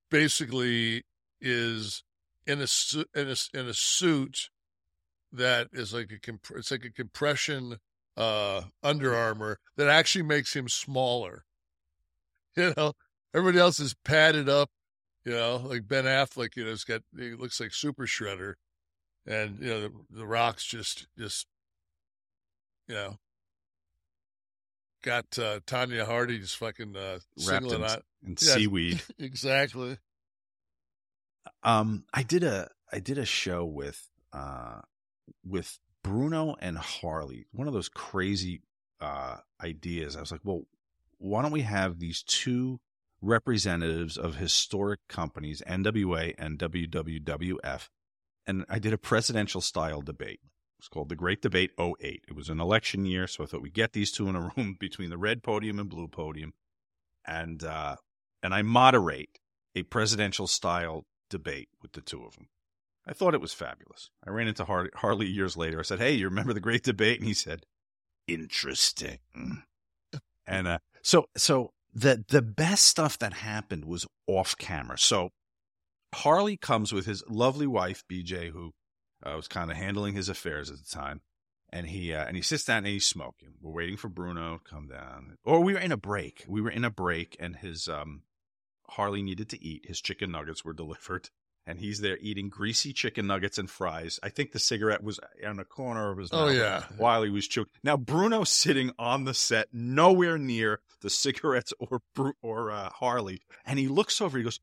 basically is in a in a in a suit that is like a comp- it's like a compression uh Under Armour that actually makes him smaller. *laughs* You know, everybody else is padded up. You know, like Ben Affleck. You know, it's got he looks like Super Shredder, and you know the, the Rock's just just you know got uh, Tanya Hardy just fucking uh, Wrapped in, out in Yeah. seaweed. *laughs* exactly. Um, I did a I did a show with uh with Bruno and Harley. One of those crazy uh ideas. I was like, well, why don't we have these two representatives of historic companies, NWA and WWWF, and I did a presidential style debate. It's called the Great Debate 08. It was an election year, so I thought we'd get these two in a *laughs* room between the red podium and blue podium, and uh, and I moderate a presidential style debate with the two of them. I thought it was fabulous. I ran into Har- Harley years later. I said, "Hey, you remember the Great Debate?" And he said, "Interesting." and uh, so, so the the best stuff that happened was off camera. So Harley comes with his lovely wife BJ, who uh, was kind of handling his affairs at the time, and he uh, and he sits down and he's smoking. We're waiting for Bruno to come down, or we were in a break. We were in a break, and his um Harley needed to eat. His chicken nuggets were *laughs* delivered, and he's there eating greasy chicken nuggets and fries. I think the cigarette was on the corner of his mouth. Oh, mouth yeah. while he was chewing. Now Bruno's sitting on the set, nowhere near the cigarettes *laughs* or or uh, Harley, and he looks over. He goes,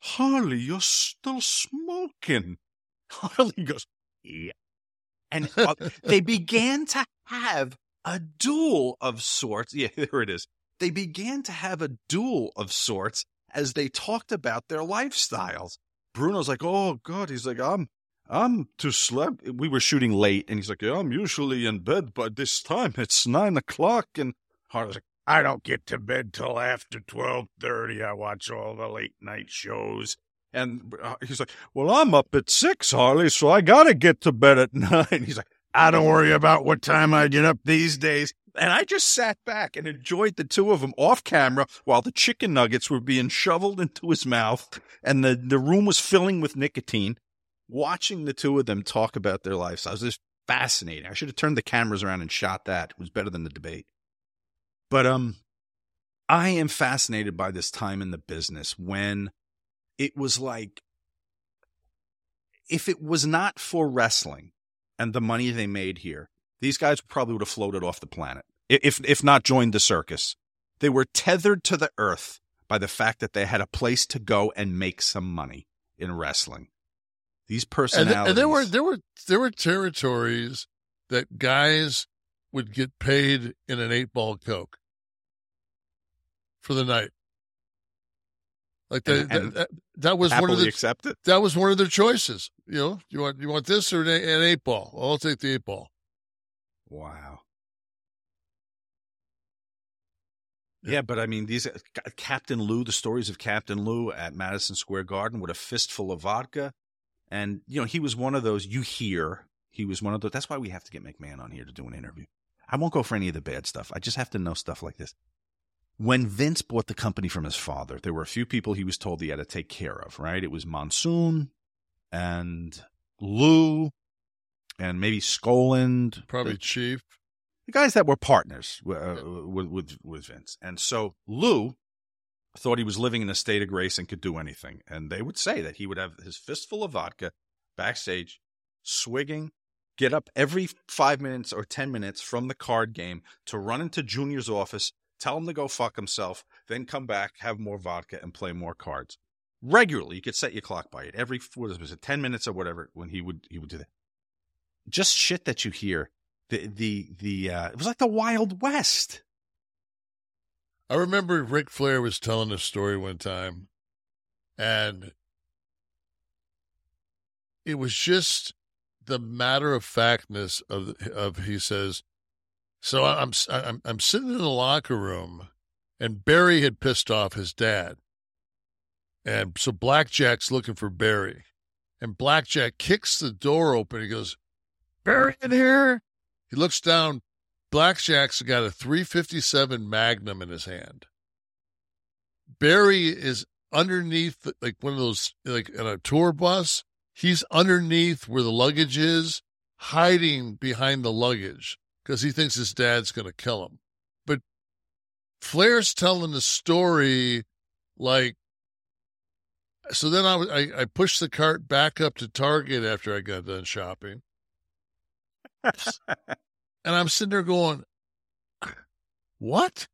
"Harley, you're still smoking." Harley goes, "Yeah," and uh, they *laughs* began to have a duel of sorts. Yeah, *laughs* there it is. They began to have a duel of sorts as they talked about their lifestyles. Bruno's like, "Oh God," he's like, "I'm." I'm too slept. We were shooting late, and he's like, yeah, "I'm usually in bed by this time. It's nine o'clock." And Harley's like, "I don't get to bed till after twelve thirty. I watch all the late night shows." And uh, he's like, "Well, I'm up at six, Harley, so I gotta get to bed at *laughs* nine. He's like, "I don't worry about what time I get up these days." And I just sat back and enjoyed the two of them off camera while the chicken nuggets were being shoveled into his mouth, and the the room was filling with nicotine. Watching the two of them talk about their lives. I was just fascinating. I should have turned the cameras around and shot that. It was better than the debate. But um, I am fascinated by this time in the business when it was like if it was not for wrestling and the money they made here, these guys probably would have floated off the planet. If if not joined the circus. They were tethered to the earth by the fact that they had a place to go and make some money in wrestling. These And, personalities. th- and there were there were there were territories that guys would get paid in an eight ball coke for the night. Like that, And- and that, was one of the accept it. that was one of their choices. You know, you want you want this or an, an eight ball? I'll take the eight ball. Wow. Yeah, but I mean, these uh, Captain Lou, the stories of Captain Lou at Madison Square Garden with a fistful of vodka, and you know he was one of those you hear. He was one of those. That's why we have to get McMahon on here to do an interview. I won't go for any of the bad stuff. I just have to know stuff like this. When Vince bought the company from his father, there were a few people he was told he had to take care of. Right? It was Monsoon and Lou, and maybe Skaaland, Probably Chief. the guys that were partners uh, with, with with Vince. And so Lou thought he was living in a state of grace and could do anything. And they would say that he would have his fistful of vodka backstage, swigging, get up every five minutes or ten minutes from the card game to run into Junior's office, tell him to go fuck himself, then come back, have more vodka, and play more cards. Regularly, you could set your clock by it. Every what was it, ten minutes or whatever, when he would he would do that. Just shit that you hear the the the uh, it was like the Wild West. I remember Ric Flair was telling a story one time, and it was just the matter of factness of of he says. So I'm I'm I'm sitting in the locker room, and Barry had pissed off his dad, and so Blackjack's looking for Barry, and Blackjack kicks the door open. He goes, "Barry in here." He looks down. Blackjack's got a 357 Magnum in his hand. Barry is underneath, like one of those, like in a tour bus. He's underneath where the luggage is, hiding behind the luggage because he thinks his dad's going to kill him. But Flair's telling the story like, so then I, I, I pushed the cart back up to Target after I got done shopping. *laughs* And I'm sitting there going, what?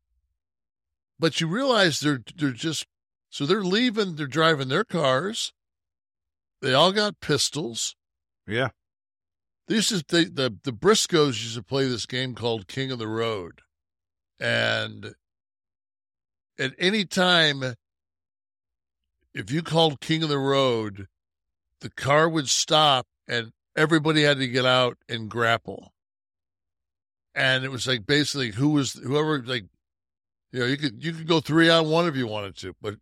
But you realize they're they're just so they're leaving, they're driving their cars. They all got pistols. Yeah. Used to they, the the Briscoes used to play this game called King of the Road. And at any time if you called King of the Road, the car would stop and everybody had to get out and grapple and it was like basically who was whoever like you know you could you could go three on one if you wanted to but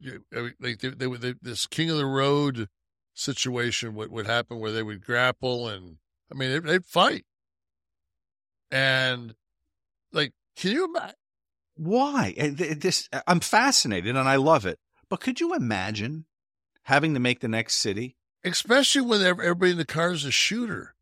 like they, they, they, this king of the road situation would, would happen where they would grapple and i mean they'd, they'd fight and like can you imagine Why? Eh, this eh, I'm fascinated and I love it. But could you imagine having to make the next city? especially when everybody in the car is a shooter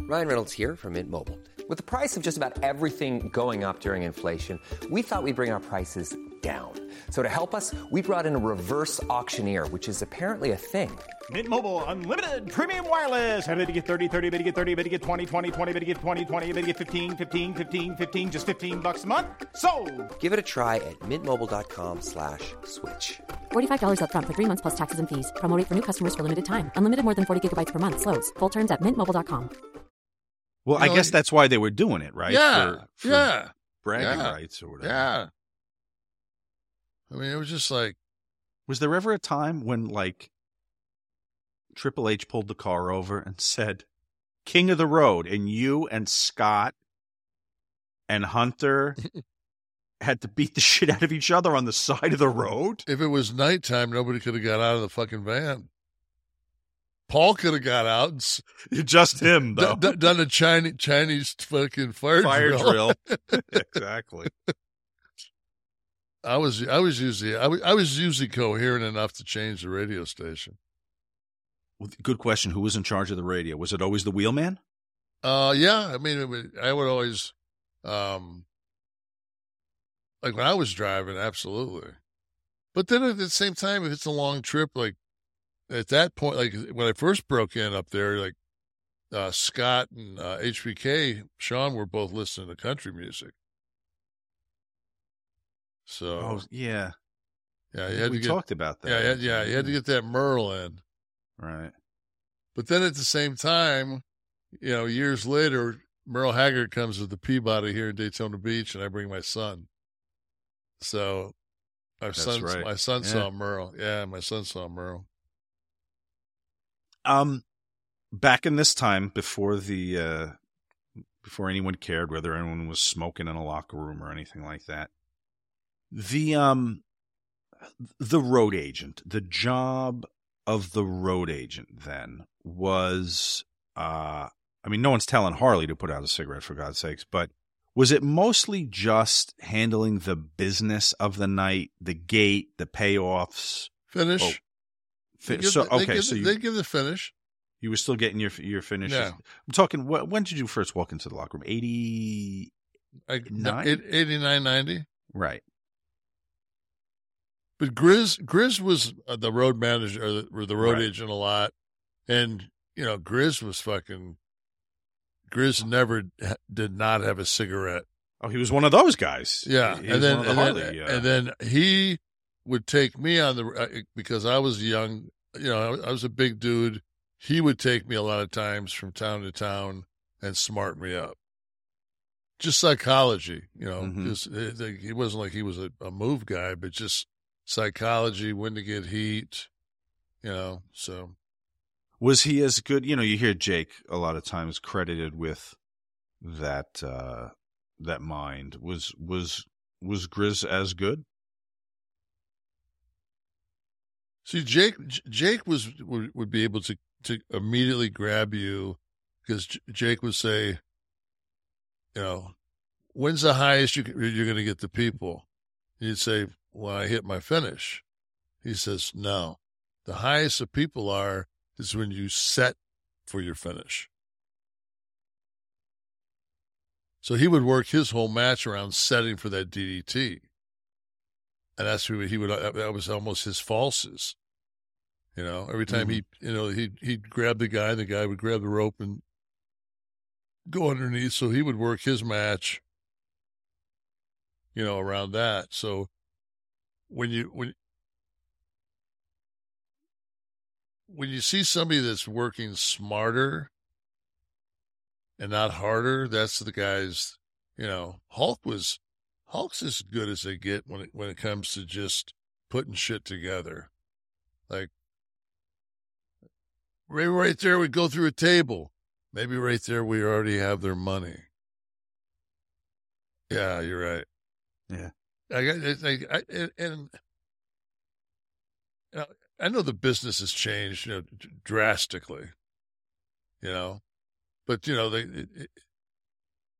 Ryan Reynolds here from Mint Mobile. With the price of just about everything going up during inflation, we thought we'd bring our prices down. So to help us, we brought in a reverse auctioneer, which is apparently a thing. Mint Mobile unlimited premium wireless. Ready to get 30, 30, bit to get 30, bit to get 20, 20, 20, bit to get 20, 20, bit to get 15, 15, 15, 15 just 15 bucks a month. So, Give it a try at mintmobile.com slash switch. $45 upfront for three months plus taxes and fees. Promo rate for new customers for limited time. Unlimited more than 40 gigabytes per month. Slows. Full terms at mintmobile.com. Well, You I know, guess that's why they were doing it, right? yeah For, for yeah bragging Yeah. rights or whatever. yeah i mean it was just like Was there ever a time when like Triple H pulled the car over and said, "King of the road," and you and Scott and Hunter *laughs* had to beat the shit out of each other on the side of the road? if it was nighttime, nobody could have got out of the fucking van. Paul could have got out and *laughs* Just him, d- though. d- done a Chinese Chinese fucking fire, Fire drill. drill. *laughs* exactly. I was I was usually I was, I was usually coherent enough to change the radio station. Well, Good question. Who was in charge of the radio? Was it always the wheelman? Uh, yeah, I mean, it would, I would always, um, like when I was driving, absolutely. But then at the same time, if it's a long trip, like at that point, like when I first broke in up there, like uh, Scott and uh, HBK, Sean were both listening to country music. So Oh, yeah. yeah, you had we to get, talked about that. yeah, yeah, you had to get that Merlin. Right. But then at the same time, you know, years later, Merle Haggard comes with the Peabody here in Daytona Beach, and I bring my son. So, our That's son, right. my son Yeah. saw Merle. Yeah, my son saw Merle. Um, back in this time, before the uh, before anyone cared whether anyone was smoking in a locker room or anything like that, the um, the road agent, the job of the road agent then was, uh, I mean, no one's telling Harley to put out a cigarette for God's sakes, but was it mostly just handling the business of the night, the gate, the payoffs? Finish. Oh, fi- so the- okay, give so you, they give the finish. you were still getting your your finishes. Yeah. I'm talking. wh- When did you first walk into the locker room? Eighty I, Nine? 89, 90. right. But Grizz, Grizz was uh, the road manager or the, or the road Right. agent a lot, and you know Grizz was fucking. Grizz never did not have a cigarette. Oh, he was one of those guys. Yeah, He and then of and the then, Harley, uh, and then he would take me on the uh, because I was young. You know, I was- a big dude. He would take me a lot of times from town to town and smart me up. Just psychology, you know. Mhm. Just it, he wasn't like he was a, a move guy, but just psychology, when to get heat, you know. So was he as good? You know, you hear Jake a lot of times credited with that uh that mind. Was was was Grizz as good? See, Jake, Jake was would, would be able to to immediately grab you because J- Jake would say, you know, when's the highest you, you're going to get the people? You'd say, when I hit my finish. He says, no, the highest the people are is when you set for your finish. So he would work his whole match around setting for that DDT. And that's who he would, that was almost his falses. You know, every time mm-hmm. he, you know, he'd, he'd grab the guy, the guy would grab the rope and go underneath. So he would work his match, you know, around that. So when you, when, when you see somebody that's working smarter and not harder, that's the guys, you know, Hulk was, Hulk's as good as they get when it, when it comes to just putting shit together. Like, maybe right there we go through a table. Maybe right there we already have their money. Yeah, you're right. Yeah. I it's like I and, you know, I know the business has changed, you know, drastically. You know, but you know, they it, it,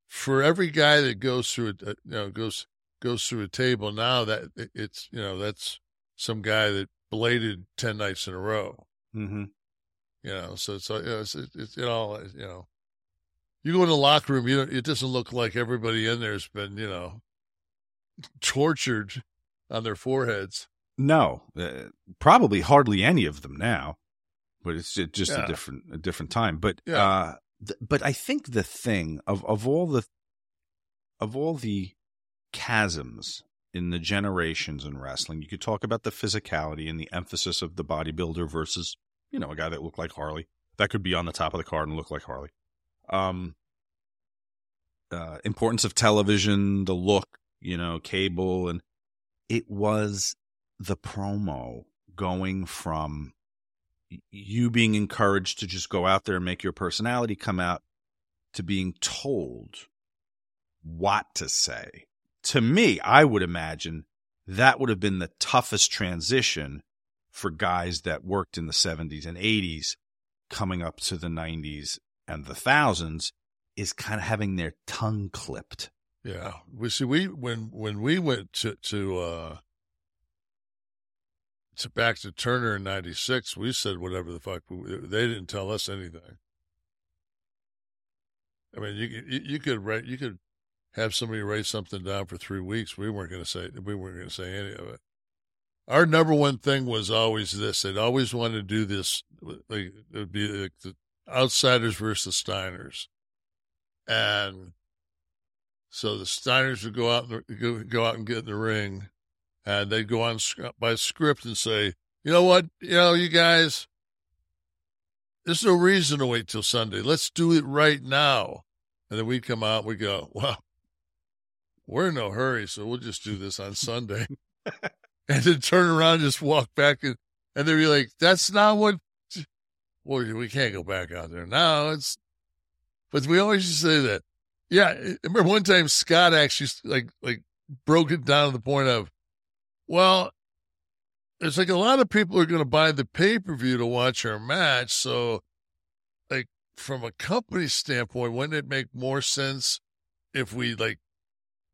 for every guy that goes through a, you know goes goes through a table now that it, it's you know that's some guy that bladed ten nights in a row. Mm-hmm. You know, so it's you know, it's, it's it all you know. You go in the locker room, you know, it doesn't look like everybody in there's been you know tortured on their foreheads. No, uh, probably hardly any of them now, but it's just Yeah. a different a different time. But Yeah. uh, th- but I think the thing of of all the of all the chasms in the generations in wrestling, you could talk about the physicality and the emphasis of the bodybuilder versus you know a guy that looked like Harley that could be on the top of the card and look like Harley. Um, uh, importance of television, the look, you know, cable, and it was the promo going from you being encouraged to just go out there and make your personality come out to being told what to say. To me, I would imagine that would have been the toughest transition for guys that worked in the 70s and 80s coming up to the 90s and the thousands is kind of having their tongue clipped. Yeah, we see we when when we went to to uh to back to Turner in '96, we said whatever the fuck. They didn't tell us anything. I mean, you you, could write, you could have somebody write something down for three weeks. We weren't going to say we weren't going to say any of it. Our number one thing was always this. They'd always wanted to do this. Like, it would be like the outsiders versus Steiners, and so the Steiners would go out and go, out and get in the ring, and they'd go on by script and say, "You know what? You know, you guys, there's no reason to wait till Sunday. Let's do it right now. And then we'd come out, we go, *laughs* well, we're in no hurry, so we'll just do this on Sunday. *laughs* and then turn around and just walk back and, and they'd be like, that's not what, well, we can't go back out there now. It's, but we always say that. Yeah. I remember one time Scott actually like, like broke it down to the point of, well, it's like a lot of people are going to buy the pay per view to watch our match. So, like, from a company standpoint, wouldn't it make more sense if we like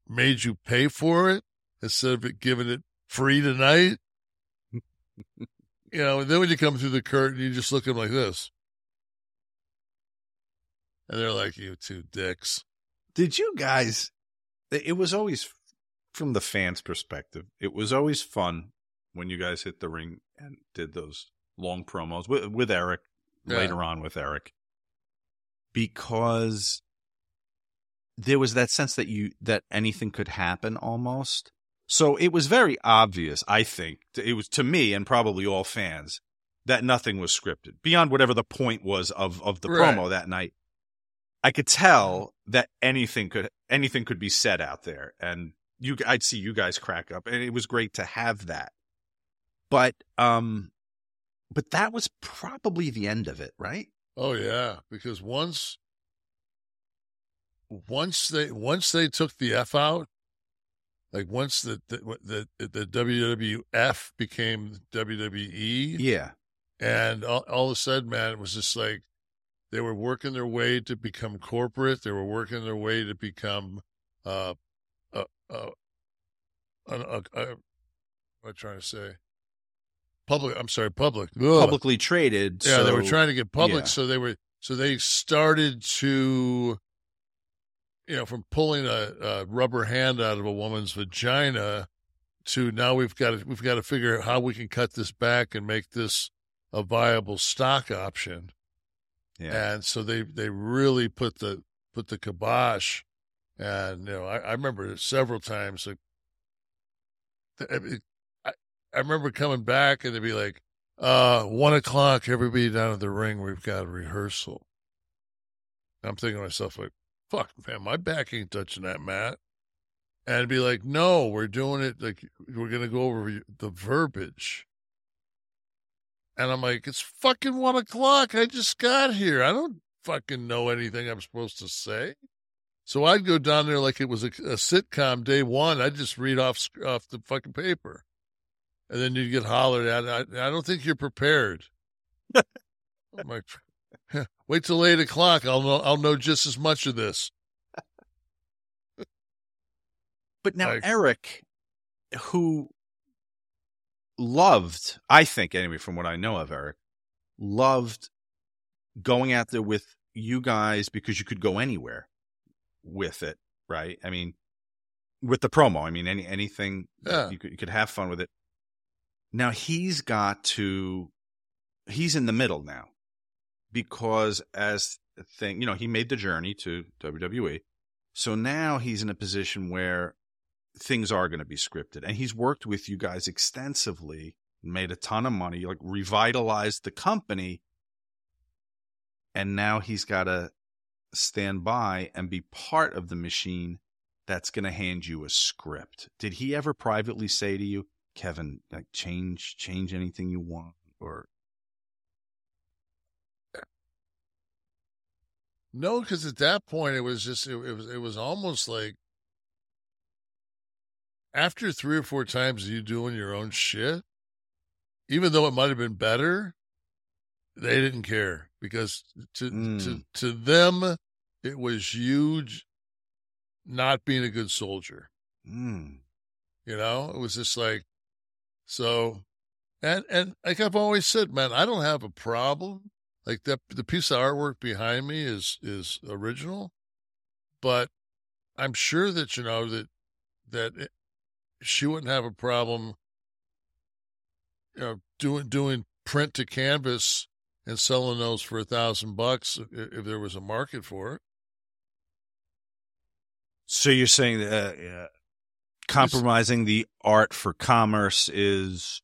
made you pay for it instead of it giving it free tonight? you know, and then when you come through the curtain, you just look at them like this. And they're like, you two dicks. Did you guys? It was always from the fans' perspective. It was always fun when you guys hit the ring and did those long promos with, with Eric Yeah. later on with Eric because there was that sense that you that anything could happen almost. So it was very obvious, I think, it was to me and probably all fans that nothing was scripted beyond whatever the point was of of the Right. promo that night. I could tell that anything could anything could be said out there, and you I'd see you guys crack up, and it was great to have that. But um, but that was probably the end of it, right? Oh yeah, because once once they once they took the F out, like once the the the, the WWF became WWE, Yeah, and all, all of a sudden, man, it was just like they were working their way to become corporate. They were working their way to become uh uh uh, uh, uh, uh what am I trying to say? Public. I'm sorry, public. Ugh. publicly traded. Yeah, they were trying to get public, yeah. so they were so they started to, you know, from pulling a, a rubber hand out of a woman's vagina to now we've got to we've got to figure out how we can cut this back and make this a viable stock option. Yeah. And so they they really put the put the kibosh, and you know I, I remember several times like. I, I, remember coming back and they'd be like, uh, one o'clock, everybody down at the ring, we've got a rehearsal. I'm thinking to myself, like, fuck, man, my back ain't touching that mat. And it'd be like, no, we're doing it, like, we're to go over the verbiage. And I'm like, it's fucking one o'clock. I just got here. I don't fucking know anything I'm supposed to say. So I'd go down there like it was a, a sitcom day one. I'd just read off off the fucking paper, and then you'd get hollered at. I, I don't think you're prepared. *laughs* I'm like, *laughs* wait till eight o'clock. I'll know. I'll know just as much of this. But now Like- Eric, who loved, I think anyway, from what I know of Eric, loved going out there with you guys because you could go anywhere with it, right? I mean, with the promo, I mean, any anything Yeah. you could you could have fun with it. Now he's got to, he's in the middle now, because as a thing, you know, he made the journey to WWE, so now he's in a position where things are going to be scripted. And he's worked with you guys extensively, made a ton of money, like revitalized the company. And now he's got to stand by and be part of the machine that's going to hand you a script. Did he ever privately say to you, Kevin, like change change anything you want or No, because at that point it was just it, it was it was almost like after three or four times you doing your own shit, even though it might have been better, they didn't care because to to Mm. to them it was huge not being a good soldier. mm, You know, it was just like so and and like I've always said, man, I don't have a problem. Like that the piece of artwork behind me is is original, but I'm sure that you know that that she wouldn't have a problem you know doing doing print to canvas and selling those for a thousand bucks if, there was a market for it. So you're saying that uh, compromising the art for commerce is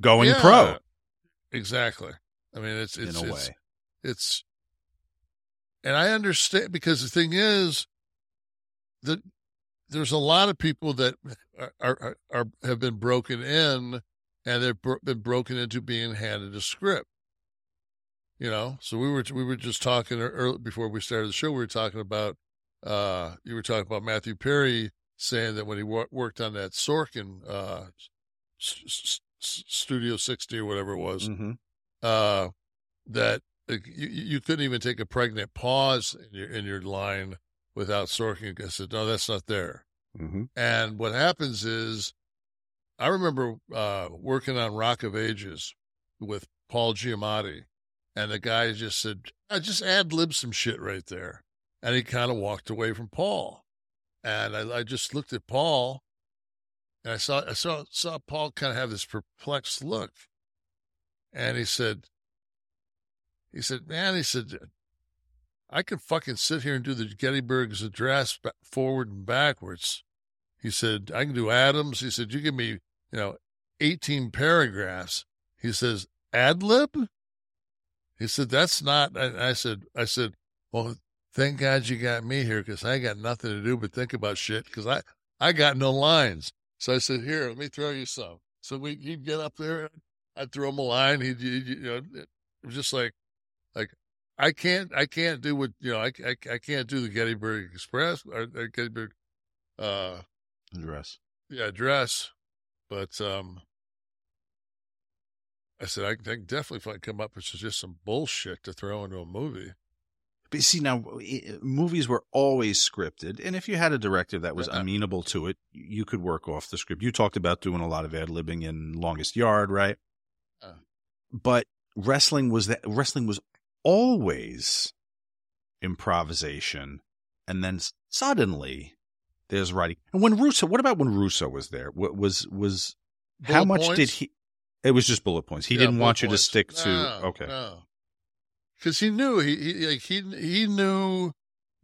going Yeah, pro. Exactly. I mean, it's In it's a it's, way. it's, and I understand because the thing is that there's a lot of people that are, are, are have been broken in and they've been broken into being handed a script. You know, so we were we were just talking early, before we started the show. We were talking about uh, you were talking about Matthew Perry saying that when he wor- worked on that Sorkin uh, s- s- Studio 60 or whatever it was, Mhm. uh, that you, you couldn't even take a pregnant pause in your in your line without Sorkin. I said, no, that's not there. Mhm. And what happens is, I remember uh, working on Rock of Ages with Paul Giamatti, and the guy just said, I just ad lib some shit right there. And he kind of walked away from Paul. And I, I just looked at Paul, and I saw I saw saw Paul kind of have this perplexed look. And he said, he said, man, he said, I could fucking sit here and do the Gettysburg's address forward and backwards. He said, I can do Adams. He said, you give me, you know, 18 paragraphs. He says, ad lib? He said, that's not, and I said, I said, well, thank God you got me here because I got nothing to do but think about shit because I, I got no lines. So I said, here, let me throw you some. So we, he'd get up there, I'd throw him a line. He'd, he'd you know, it was just like, like, I can't, I can't do what, you know, I, I, I can't do the Gettysburg Express or, or Gettysburg, uh, Address. yeah, address. But, um, I said, I, can- I can definitely if I come up with just some bullshit to throw into a movie. But you see, now movies were always scripted, and if you had a director that was amenable to it, you could work off the script. You talked about doing a lot of ad libbing in Longest Yard, right? Uh. But wrestling was that wrestling was always improvisation, and then suddenly there's writing. And when Russo, what about when Russo was there? What was was how Bullet much did he? It was just bullet points. He Yeah, didn't want you to stick to No, okay. No. Because he knew he, he like he he knew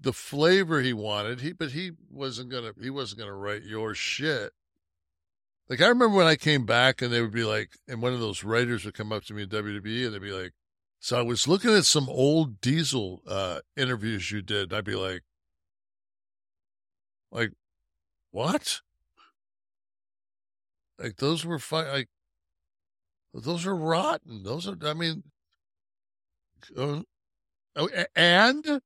the flavor he wanted. He but he wasn't gonna he wasn't gonna write your shit. Like I remember when I came back and they would be like, and one of those writers would come up to me in WWE and they'd be like, "So I was looking at some old Diesel uh, interviews you did." I'd be like, "Like what? Like those were fine. Like those are rotten. Those are. I mean, uh, oh, and?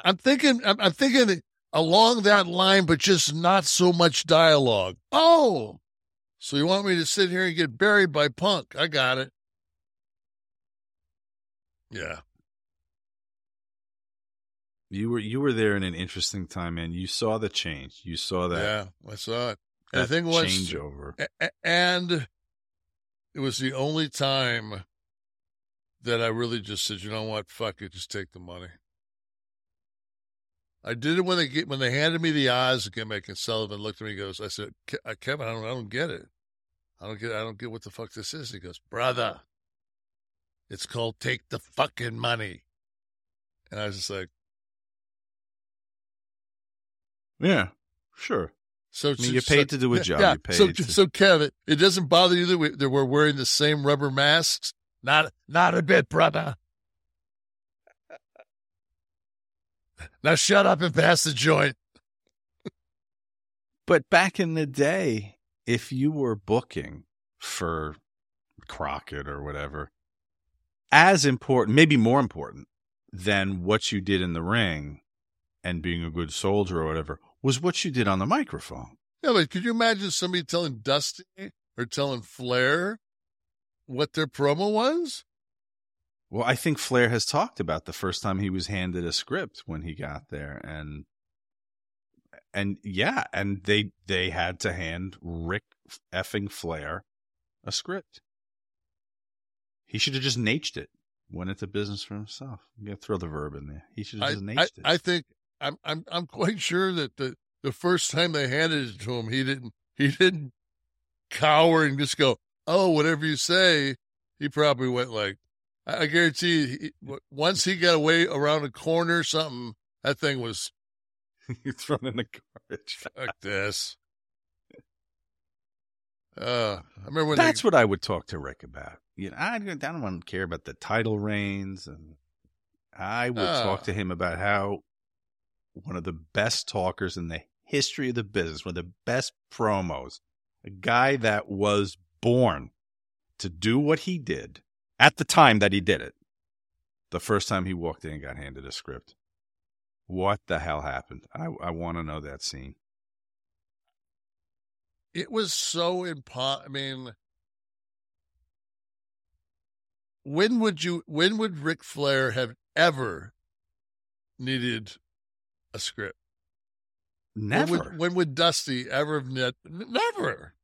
I'm thinking. I'm thinking along that line, but just not so much dialogue. Oh, so you want me to sit here and get buried by Punk? I got it. Yeah. You were you were there in an interesting time, man. You saw the change. You saw that. yeah, I saw it. The thing was, changeover. And it was the only time that I really just said, you know what, fuck it, just take the money. I did it when they when they handed me the Oz. Gimmick and Sullivan looked at me and goes, I said, "Ke- uh, Kevin, I don't, I don't get it. I don't get, I don't get what the fuck this is. He goes, brother, it's called take the fucking money. And I was just like, Yeah, sure. so I mean, you're paid to do a job. Yeah. You're paid so, to- so Kevin, it doesn't bother you that, we, that we're wearing the same rubber masks? Not, not a bit, brother. Now shut up and pass the joint. But back in the day, if you were booking for Crockett or whatever, as important, maybe more important than what you did in the ring and being a good soldier or whatever, was what you did on the microphone. Yeah, but could you imagine somebody telling Dusty or telling Flair what their promo was? Well, I think Flair has talked about the first time he was handed a script when he got there, and and yeah, and they they had to hand Ric effing Flair a script. He should have just Nashed it. Went into business for himself. You gotta throw the verb in there. He should have I, just I, Nashed it. I think I'm I'm I'm quite sure that the the first time they handed it to him, he didn't he didn't cower and just go, "Oh, whatever you say." He probably went like, I, guarantee you, once he got away around a corner, or something that thing was *laughs* thrown in the garbage. like *laughs* this. Uh, I remember when That's they, what I would talk to Rick about. You know, I, I don't want to care about the title reigns, and I would Ah. talk to him about how one of the best talkers in the history of the business, one of the best promos, a guy that was born to do what he did at the time that he did it. The first time he walked in and got handed a script. What the hell happened? I, I want to know that scene. it was so impo. I mean, when would you? When would Ric Flair have ever needed a script? Never. When would, when would Dusty ever have net? Never.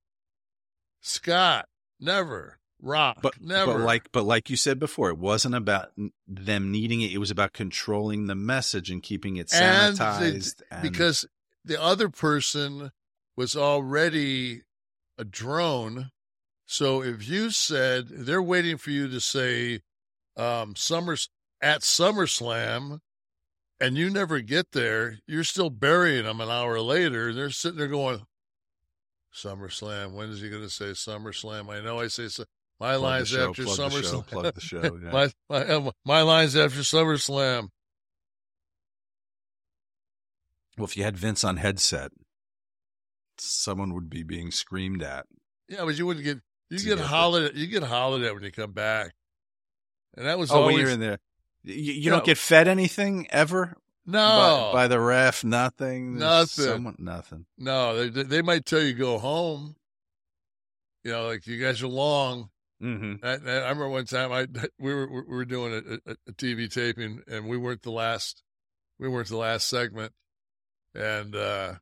Scott, never. Rock, but never. But like, but like you said before, it wasn't about them needing it. It was about controlling the message and keeping it and sanitized. and- because the other person was already a drone. So if you said they're waiting for you to say um, Summers at SummerSlam, and you never get there, you're still burying them an hour later. And they're sitting there going, SummerSlam. When is he going to say SummerSlam? I know I say so. My Plug lines show, after plug the show, SummerSlam. plug the show, *laughs* yeah. my, my, uh, my lines after SummerSlam. well, if you had Vince on headset, someone would be being screamed at. Yeah, but you wouldn't get you get hollered at, you get hollered at when you come back, and that was oh, always when you're in there, you, you No. don't get fed anything ever. no by, by the ref, nothing, Nothing. Someone, nothing. no they they might tell you go home. You know, like you guys are long. Mm-hmm. I, I remember one time I *laughs* we were we were doing a, a, TV taping and we weren't the last we weren't the last segment, and uh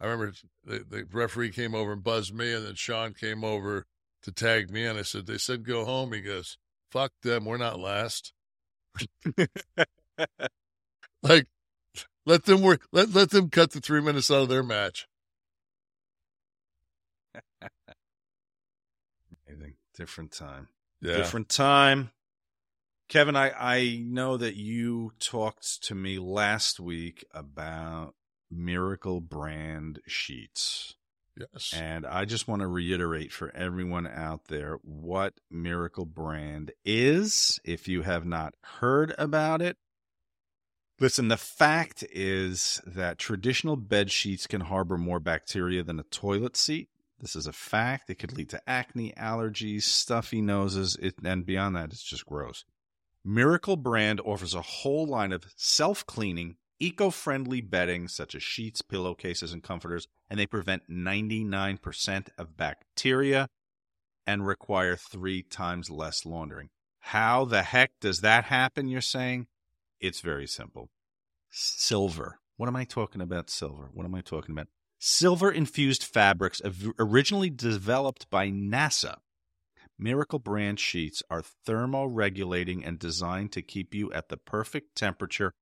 I remember the, the referee came over and buzzed me, and then Sean came over to tag me, and I said they said go home. He goes, "Fuck them, we're not last." *laughs* like, let them work. Let let them cut the three minutes out of their match. Amazing. Different time. Yeah. Different time. Kevin, I, I know that you talked to me last week about Miracle brand sheets. Yes. And I just want to reiterate for everyone out there what Miracle Brand is. If you have not heard about it, listen, the fact is that traditional bed sheets can harbor more bacteria than a toilet seat. This is a fact. It could lead to acne, allergies, stuffy noses, it, and beyond that, it's just gross. Miracle Brand offers a whole line of self cleaning, eco friendly bedding such as sheets, pillowcases, and comforters, and they prevent 99% of bacteria and require three times less laundering. How the heck does that happen, you're saying? It's very simple. Silver. What am I talking about, silver? What am I talking about? Silver infused fabrics originally developed by NASA. Miracle brand sheets are thermoregulating and designed to keep you at the perfect temperature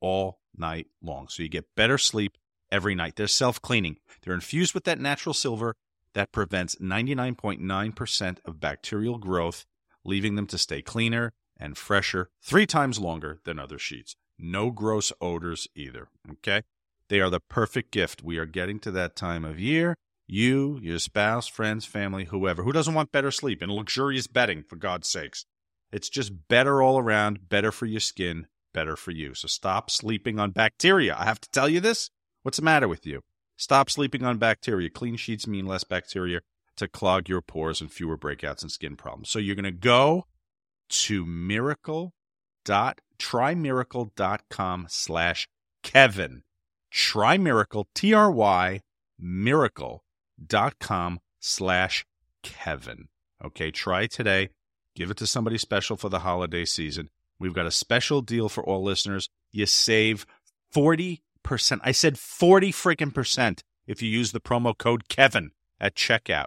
all night long. So you get better sleep every night. They're self cleaning, they're infused with that natural silver that prevents 99.9% of bacterial growth, leaving them to stay cleaner and fresher three times longer than other sheets. No gross odors either. Okay? They are the perfect gift. We are getting to that time of year. You, your spouse, friends, family, whoever, who doesn't want better sleep and luxurious bedding, for God's sakes? It's just better all around, better for your skin, better for you. So stop sleeping on bacteria. I have to tell you this. What's the matter with you? Stop sleeping on bacteria. Clean sheets mean less bacteria to clog your pores and fewer breakouts and skin problems. So you're going to go to miracle dot slash Kevin. Try miracle, T R Y miracle dot com slash Kevin. Okay, try today. Give it to somebody special for the holiday season. We've got a special deal for all listeners. You save 40%. I said 40 freaking percent if you use the promo code Kevin at checkout.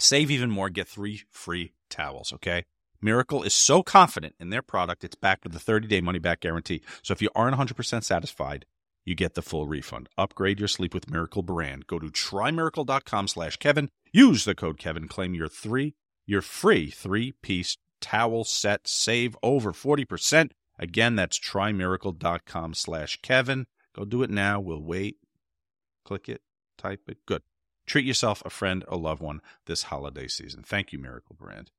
Save even more, get three free towels, okay? Miracle is so confident in their product, it's backed with a 30 day money back guarantee. So if you aren't 100% satisfied, you get the full refund. Upgrade your sleep with Miracle brand. Go to trymiracle.com slash Kevin. Use the code Kevin. Claim your three, your free three piece towel set. Save over 40%. Again, that's trymiracle.com slash Kevin. Go do it now. We'll wait. Click it. Type it. Good. Treat yourself, a friend, a loved one this holiday season. Thank you, Miracle Brand.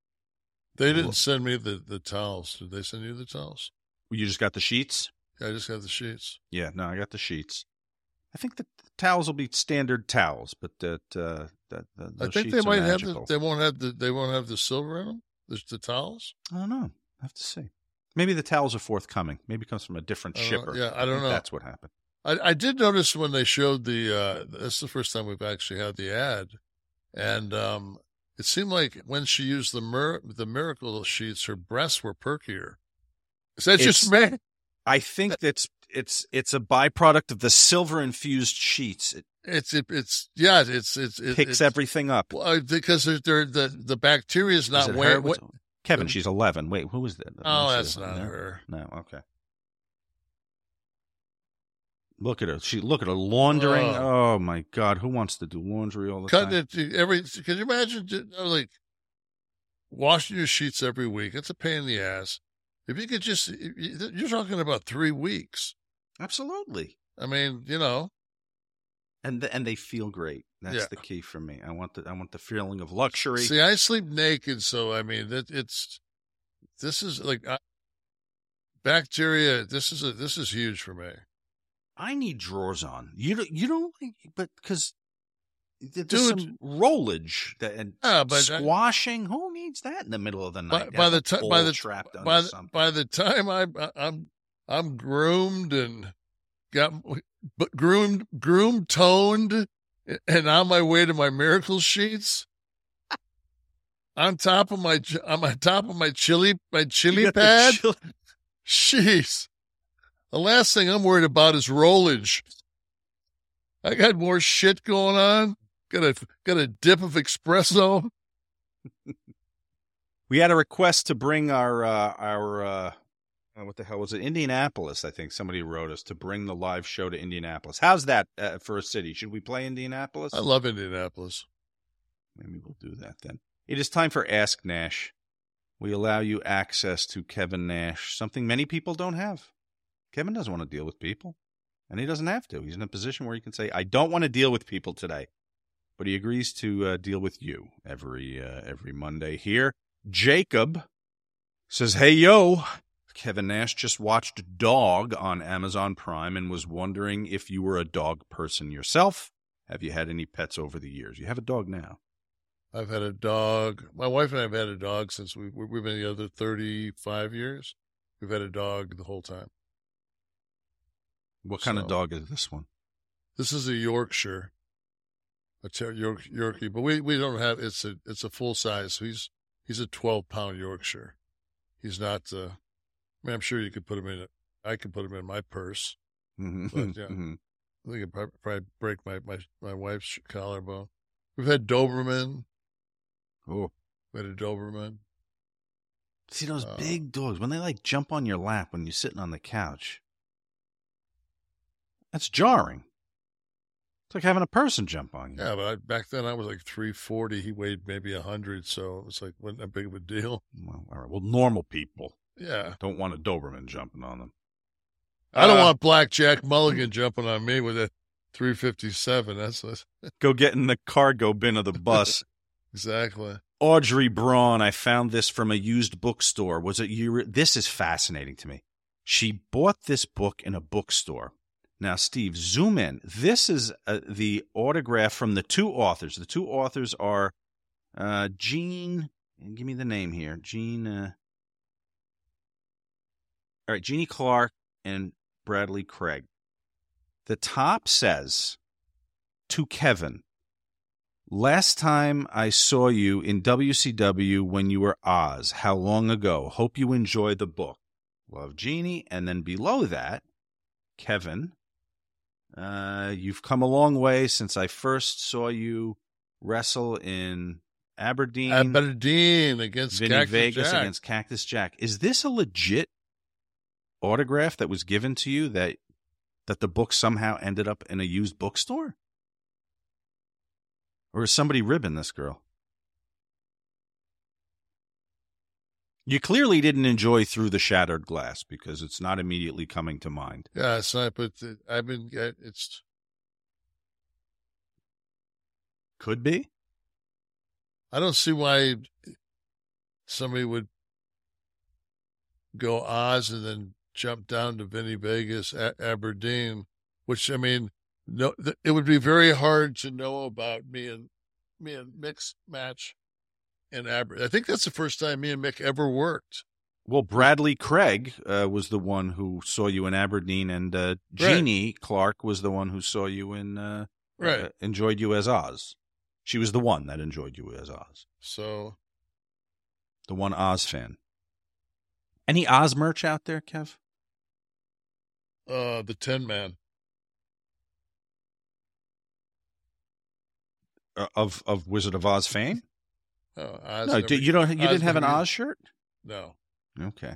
They didn't send me the, the towels. Did they send you the towels? You just got the sheets? I just got the sheets. Yeah, no, I got the sheets. I think the towels will be standard towels, but that uh, that, that I think they might have the, they won't have the they won't have the silver in them. The, the towels. I don't know. I have to see. Maybe the towels are forthcoming. Maybe it comes from a different I know. shipper. Yeah, I don't think know. That's what happened. I, I did notice when they showed the. uh That's the first time we've actually had the ad, and um it seemed like when she used the mir- the miracle sheets, her breasts were perkier. Is that just It's- me? I think that's it's it's a byproduct of the silver infused sheets. It It's it, it's yeah. It's it's it, picks it's, everything up. well, uh, because they're, they're, the the bacteria is Is not where. What, Kevin, she's eleven. Wait, who was that? Oh, that's not No? her. No, okay. Look at her. She look at her laundering. Oh. Oh, my God, who wants to do laundry all the time? it every. Can you imagine like washing your sheets every week? It's a pain in the ass. If you could just, you- you're talking about three weeks. Absolutely. I mean, you know, And the, and they feel great. That's Yeah. the key for me. I want the I want the feeling of luxury. See, I sleep naked, so I mean, that it's this is like I, bacteria. This is a this is huge for me. I need drawers on. You don't you don't like, but because there's Dude. some rollage that, and Yeah, but I- squashing. Who needs that in the middle of the night? by Have the time, by the trapped by the, by the time I I'm I'm groomed and got but groomed groomed toned and on my way to my miracle sheets. On top of my on my top of my chili my chili pad. Jeez. The last thing I'm worried about is rollage. I got more shit going on. Got a got a dip of espresso. We had a request to bring our uh, our uh, what the hell was it? Indianapolis, I think somebody wrote us to bring the live show to Indianapolis. How's that uh, for a city? Should we play Indianapolis? I love Indianapolis. Maybe we'll do that then. It is time for Ask Nash. We allow you access to Kevin Nash, something many people don't have. Kevin doesn't want to deal with people, and he doesn't have to. He's in a position where he can say, "I don't want to deal with people today," but he agrees to uh, deal with you every uh, every Monday here. Jacob says, "Hey yo, Kevin Nash just watched Dog on Amazon Prime and was wondering if you were a dog person yourself. Have you had any pets over the years? You have a dog now." I've had a dog. My wife and I have had a dog since we, we- we've been together 35 years. We've had a dog the whole time. What kind of dog is this one? This is a Yorkshire, a ter- York, Yorkie, but we, we don't have, it's a, it's a full size. So he's, he's a 12 pound Yorkshire. He's not, uh, I mean, I'm sure you could put him in, a, I could put him in my purse. Mhm, But, *laughs* yeah. mhm. I think it'd prob- probably break my, my, my wife's collarbone. We've had Doberman. Oh, We had a Doberman. see those Uh, big dogs when they like jump on your lap when you're sitting on the couch. That's jarring. It's like having a person jump on you. Yeah, but I, back then I was like 340. He weighed maybe 100. So it was like, wasn't that big of a deal. Well, all right. Well, normal people Yeah. don't want a Doberman jumping on them. I don't Uh, want Blackjack Mulligan jumping on me with a 357. That's what, *laughs* Go get in the cargo bin of the bus. *laughs* exactly. Audrey Braun, I found this from a used bookstore. Was it you? This is fascinating to me. She bought this book in a bookstore. Now, Steve, zoom in. This is uh, the autograph from the two authors. The two authors are uh, Jean. Give me the name here. Gene, Uh, all right, Jeannie Clark and Bradley Craig. The top says to Kevin, Last time I saw you in WCW when you were Oz. How long ago? Hope you enjoy the book. Love Jeannie. And then below that, Kevin, uh, you've come a long way since I first saw you wrestle in Aberdeen. Aberdeen against Vinny Cactus Vegas Jack. against Cactus Jack. Is this a legit autograph that was given to you that that the book somehow ended up in a used bookstore? Or is somebody ribbing this girl? You clearly didn't enjoy Through the Shattered Glass because it's not immediately coming to mind. Yeah, it's not, but I've been, it's, Could be. I don't see why somebody would go Oz and then jump down to Vinny Vegas, a- Aberdeen, which I mean, no, th- it would be very hard to know about me and me and Mick's match in Aberdeen. I think that's the first time me and Mick ever worked. Well, Bradley Craig uh, was the one who saw you in Aberdeen, and uh, Jeannie Clark was the one who saw you in uh, Right. uh, enjoyed you as Oz. She was the one that enjoyed you as Oz, So the one Oz fan. Any Oz merch out there, Kev? uh the Tin Man. Uh, of of Wizard of Oz fame? Oh, Oz no, never- did, you don't. You Oz didn't have an Oz shirt. No. Okay,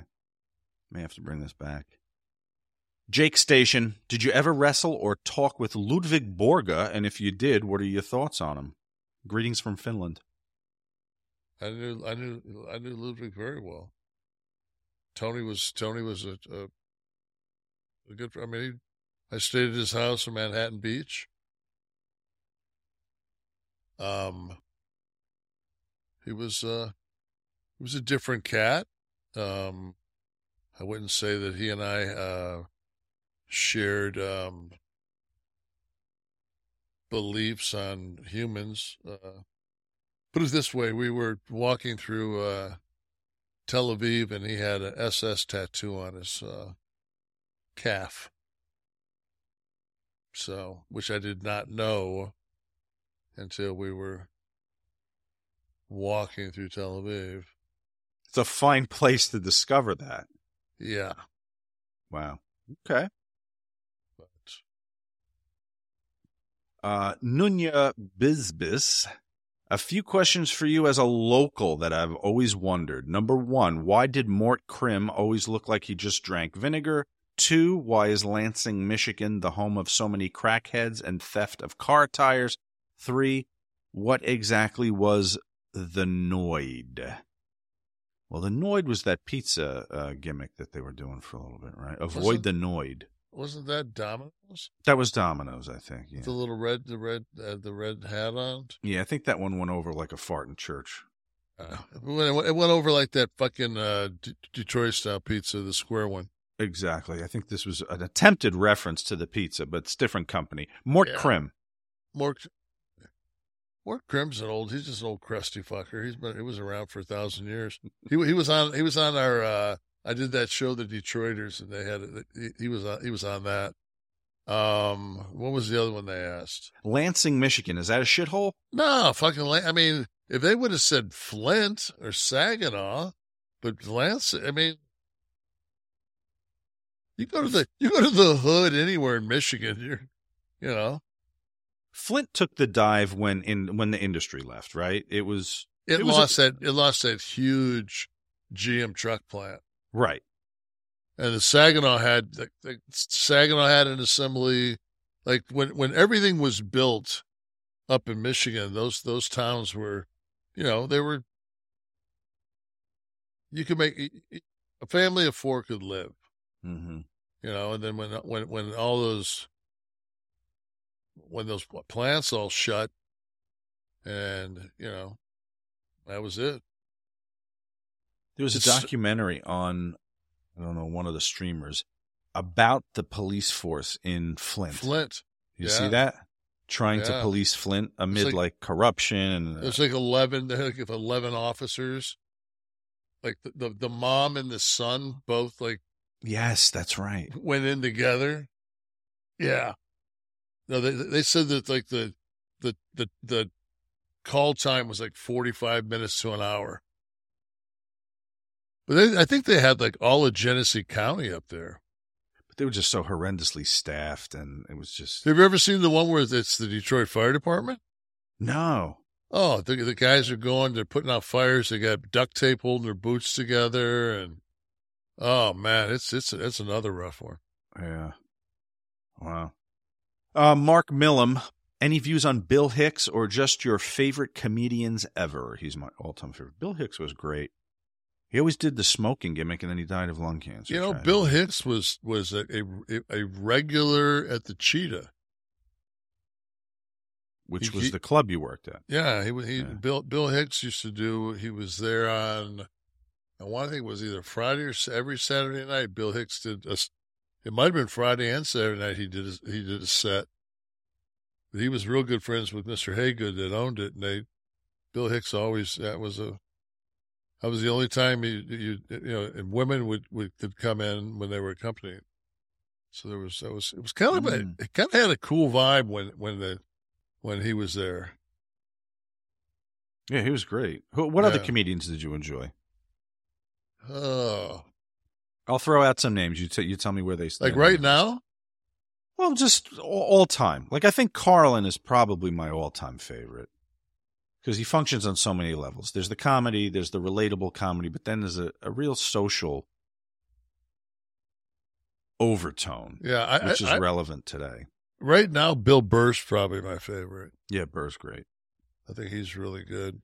may have to bring this back. Jake Station, did you ever wrestle or talk with Ludwig Borga? And if you did, what are your thoughts on him? Greetings from Finland. I knew I knew I knew Ludwig very well. Tony was Tony was a a, a good. I mean, he, I stayed at his house in Manhattan Beach. Um, he was uh, he was a different cat. Um, I wouldn't say that he and I uh shared um beliefs on humans. Uh, put it this way: we were walking through uh, Tel Aviv, and he had an SS tattoo on his uh, calf. So, which I did not know until we were walking through Tel Aviv. It's a fine place to discover that. Yeah, Wow. Okay. but Uh, Nunya Bizbis. A few questions for you as a local that I've always wondered. Number one, why did Mort Krim always look like he just drank vinegar? Two, why is Lansing, Michigan the home of so many crackheads and theft of car tires? Three, what exactly was the Noid? Well, the Noid was that pizza uh, gimmick that they were doing for a little bit, right? Avoid the Noid. wasn't that Domino's? That was Domino's, I think. Yeah. The little red, the red, uh, the red hat on. Yeah, I think that one went over like a fart in church. Uh, it went it went over like that fucking uh, D- Detroit style pizza, the square one. Exactly. I think this was an attempted reference to the pizza, but it's different company. Mort Yeah. Krim. Mort Mort Crimson old. He's just an old crusty fucker. He's been he was around for a thousand years. He he was on he was on our. uh I did that show, the Detroiters, and they had. He, he was on he was on that. Um, what was the other one they asked? Lansing, Michigan. Is that a shithole? No, fucking. I mean, if they would have said Flint or Saginaw, but Lansing. I mean, you go to the you go to the hood anywhere in Michigan, you're, you know, Flint took the dive when in when the industry left, right? It was it, was a- lost that it lost that huge GM truck plant, right. and the Saginaw had the, the Saginaw had an assembly, like when when everything was built up in Michigan, those those towns were, you know, they were. You could make a family of four could live. Mm-hmm. you know, and then when when when all those when those plants all shut, and you know, that was it. There was a documentary on I don't know one of the streamers about the police force in Flint. Flint. You yeah. see that? Trying to police Flint amid like- like, corruption and uh, There's like eleven. They had like eleven officers. Like the, the the mom and the son both like yes, that's right. went in together. Yeah. No, they they said that like the the the the call time was like forty five minutes to an hour. But they, I think they had like all of Genesee County up there. But they were just so horrendously staffed, and it was just Have you ever seen the one where it's the Detroit Fire Department? no. Oh, the the guys are going, they're putting out fires. They got duct tape holding their boots together, and oh man, it's it's it's another rough one. Yeah. Wow. Uh, Mark Millam. Any views on Bill Hicks or just your favorite comedians ever? He's my all-time favorite. Bill Hicks was great. He always did the smoking gimmick, and then he died of lung cancer. You know. Bill Hicks was was a, a a regular at the Cheetah. which He- was the club you worked at. Yeah, he he Yeah. Bill Bill Hicks used to do. He was there on. I want to think it was either Friday or every Saturday night. Bill Hicks did. A, it might have been Friday and Saturday night. He did. His, he did a set. But he was real good friends with Mister Haygood that owned it, and they. Bill Hicks always that was a. That was the only time you you you know and women would, would could come in when they were accompanied. So there was that was it was kind of Mm. a it kind of had a cool vibe when when the when he was there. Yeah, he was great. Who, what other comedians did you enjoy? Oh, I'll throw out some names. You, t- you tell me where they stand. like right now? Well, just all, all time. Like I think Carlin is probably my all-time favorite because he functions on so many levels. There's the comedy, there's the relatable comedy, but then there's a, a real social overtone, Yeah, I, which is I- relevant today. right now. Bill Burr's probably my favorite. Yeah, Burr's great. I think he's really good.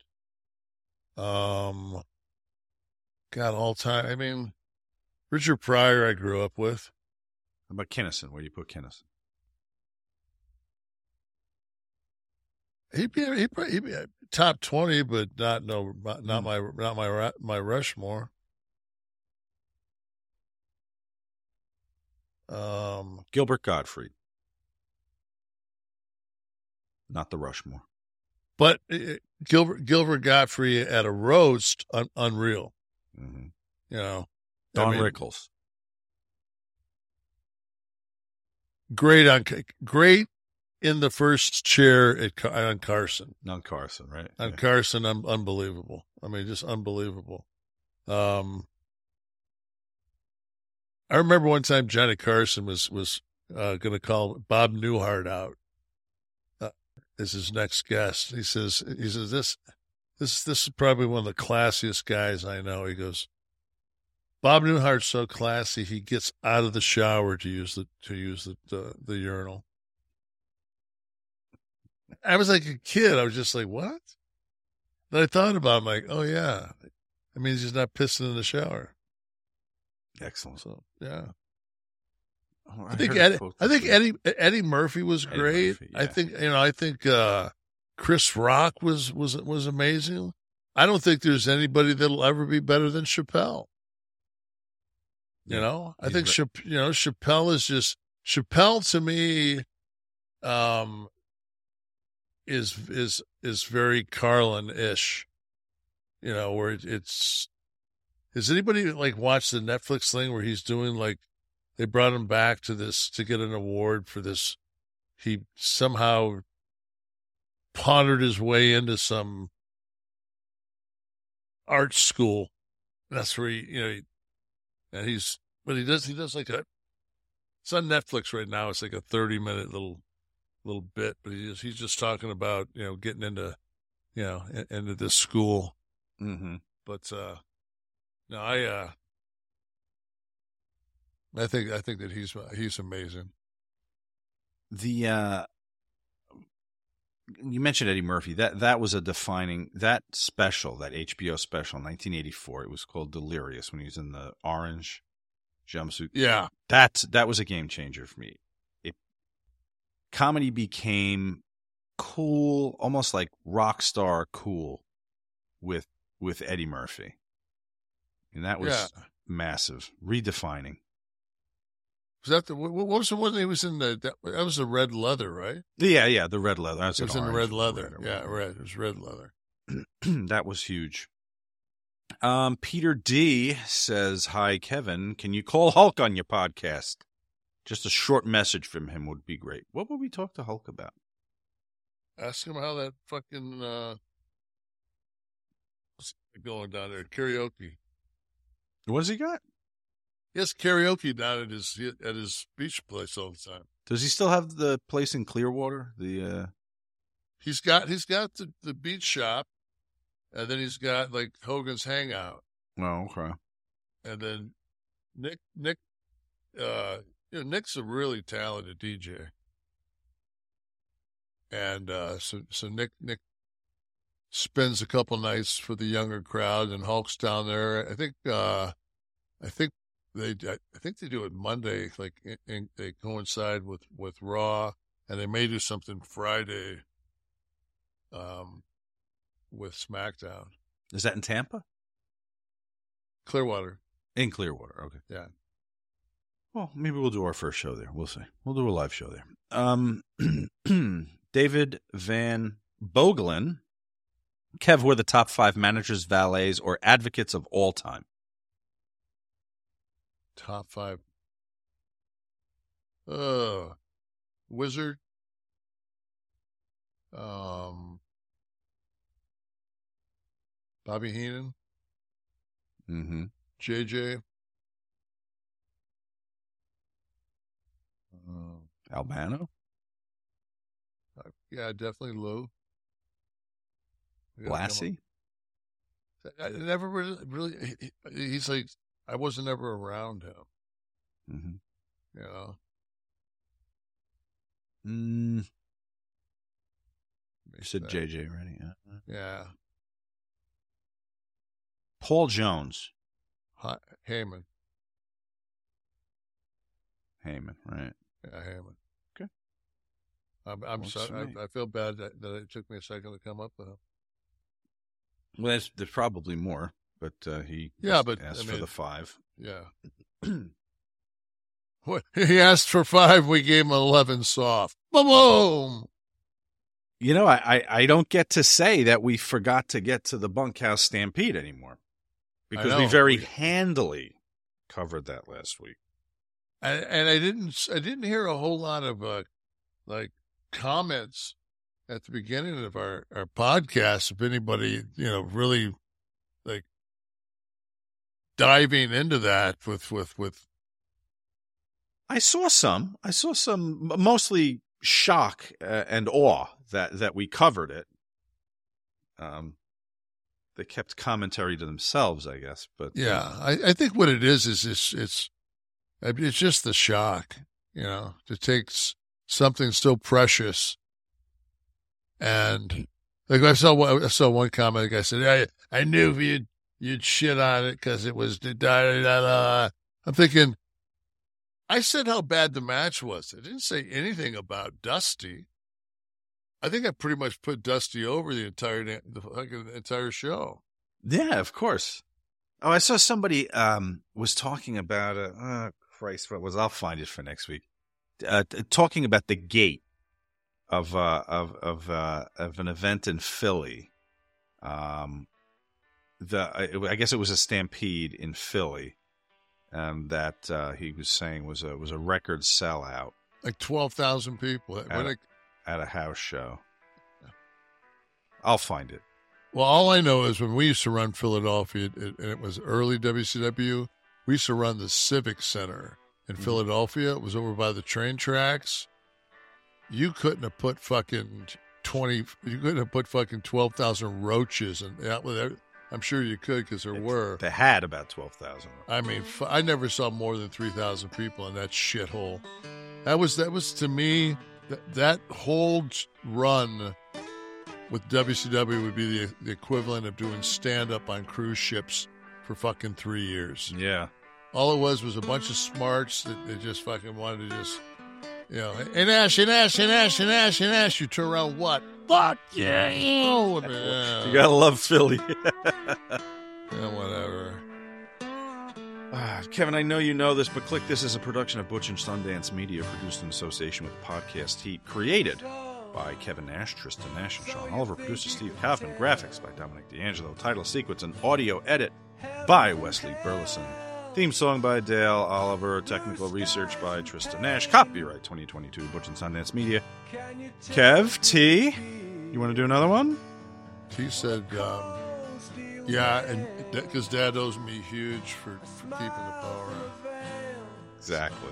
Um, God, all time. I mean, Richard Pryor, I grew up with. How about Kinnison? Where do you put Kinnison? He'd be, he'd, probably- he'd be top twenty, but not no, not Hmm. my, not my, my Rushmore. Um, Gilbert Gottfried. Not the Rushmore. but uh, Gilbert Gilbert Gottfried at a roast, un, unreal. hmm You know, I Don mean, Rickles. great on great in the first chair at on Carson. Non Carson, right? On Yeah. Carson, un- unbelievable. I mean, just unbelievable. Um, I remember one time Johnny Carson was was uh, going to call Bob Newhart out uh, as his next guest. He says he says this this this is probably one of the classiest guys I know. He goes, Bob Newhart's so classy. He gets out of the shower to use the to use the the, the urinal. I was like a kid. I was just like, what? Then I thought about. it, I'm like, oh yeah, that means he's not pissing in the shower. Excellent. So yeah, Oh, I think Eddie, I think Eddie Eddie Murphy was Eddie great. Murphy, I think you know. I think uh, Chris Rock was was was amazing. I don't think there's anybody that'll ever be better than Chappelle. You know, I he's think ve- Chap- you know Chappelle is just Chappelle to me. Um, is is is very Carlin ish. You know, where it, it's. Has anybody like watched the Netflix thing where he's doing like they brought him back to this to get an award for this. He somehow pondered his way into some art school. That's where he, you know, he, and he's, but he does, he does like a, it's on Netflix right now. It's like a 30 minute little, little bit, but he's, he's just talking about, you know, getting into, you know, in- into this school. Mm-hmm. But, uh, no, I, uh, I think, I think that he's, he's amazing. The uh you mentioned Eddie Murphy. That that was a defining that special, that HBO special in 1984. It was called Delirious when he was in the orange jumpsuit. Yeah. That that was a game changer for me. It comedy became cool, almost like rock star cool with with Eddie Murphy. And that was Yeah. massive, redefining. Was that the, what what was the one he was in the, that, that was the red leather, right? Yeah, yeah, the red leather. That's It was in the red leather. or yeah, red. It was red leather. *clears throat* that was huge. Um, Peter D says, "Hi, Kevin. Can you call Hulk on your podcast? Just a short message from him would be great. What would we talk to Hulk about? Ask him how that fucking uh what's going down there karaoke. What has he got? He has karaoke down at his at his beach place all the time. Does he still have the place in Clearwater? The uh, He's got he's got the, the beach shop, and then he's got like Hogan's Hangout, oh, okay. and then Nick Nick, uh, you know Nick's a really talented DJ, and uh, so so Nick Nick spends a couple nights for the younger crowd, and Hulk's down there. I think uh, I think they I think they do it Monday, like in, in, they coincide with with Raw, and they may do something Friday um, with SmackDown. Is that in Tampa? Clearwater. In Clearwater. Okay. Yeah. Well, maybe we'll do our first show there. We'll see. We'll do a live show there. Um, *clears throat* David Van Boglin. Kev, we're the top five managers, valets, or advocates of all time. Top five. Uh, Wizard. Um, Bobby Heenan. Mm-hmm. JJ. Um, Albano. uh, yeah, definitely Lou. We gotta come up- Blassie. I never really, really. he- he- He's like, I wasn't ever around him. Mm-hmm. You know, Mm, you said that. JJ right? Yeah. yeah. Paul Jones. Hi- Heyman, Heyman, right? yeah, Heyman. Okay. I'm, I'm sorry. I, I feel bad that, that it took me a second to come up with him. Well, there's, there's probably more, but uh, he Yeah, but, asked I for the five. Yeah. *clears throat* He asked for five, we gave him eleven soft. Boom. You know, I, I, don't get to say that we forgot to get to the bunkhouse stampede anymore because we very We- handily covered that last week. And, and I didn't, I didn't hear a whole lot of uh, like comments at the beginning of our our podcast. If anybody, you know, really diving into that with with with I saw some. I saw some, mostly shock uh, and awe that that we covered it. Um, they kept commentary to themselves, I guess. But Yeah, I, I think what it is is it's it's it's just the shock, you know, to take something so precious, and like I saw one, I saw one comment. The guy said, "I I knew you'd you'd shit on it because it was da, da, da, da, da." I'm thinking, I said how bad the match was. I didn't say anything about Dusty. I think I pretty much put Dusty over the entire the fucking entire show. Yeah, of course. Oh, I saw somebody um was talking about uh, uh Christ, what was I'll find it for next week. Uh, talking about the gate of uh of of uh of an event in Philly. Um the I, I guess it was a stampede in Philly. Um that uh he was saying was a was a record sellout Like twelve thousand people. At, it- a, at a house show. I'll find it. Well, all I know is when we used to run Philadelphia, it, and it was early WCW, we used to run the Civic Center in Mm-hmm. Philadelphia. It was over by the train tracks. You couldn't have put fucking 20, you couldn't have put fucking 12,000 roaches. And that was, I'm sure you could because there were. They had about twelve thousand. I mean, f- I never saw more than 3,000 people in that shithole. That was, that was to me, that, that whole run with WCW would be the, the equivalent of doing stand up on cruise ships for fucking three years. Yeah. All it was was a bunch of smarts that they just fucking wanted to just, you know, and Ash, and Ash, and Ash, and Ash, and Ash. You turn around, what? Fuck yeah. Oh, man. You gotta love Philly. *laughs* Yeah, whatever. Ah, Kevin, I know you know this, but Kliq This is a production of Butch and Sundance Media, produced in association with Podcast Heat, created by Kevin Nash, Tristan Nash, and Sean Oliver, producer Steve Kaufman, graphics by Dominic D'Angelo, title sequence and audio edit by Wesley Burleson, theme song by Dale Oliver, technical research by Tristan Nash, copyright 2022, Butch and Sundance Media. Kev, T, you want to do another one? He said, um, yeah, and because dad owes me huge for, for keeping the power on. Exactly.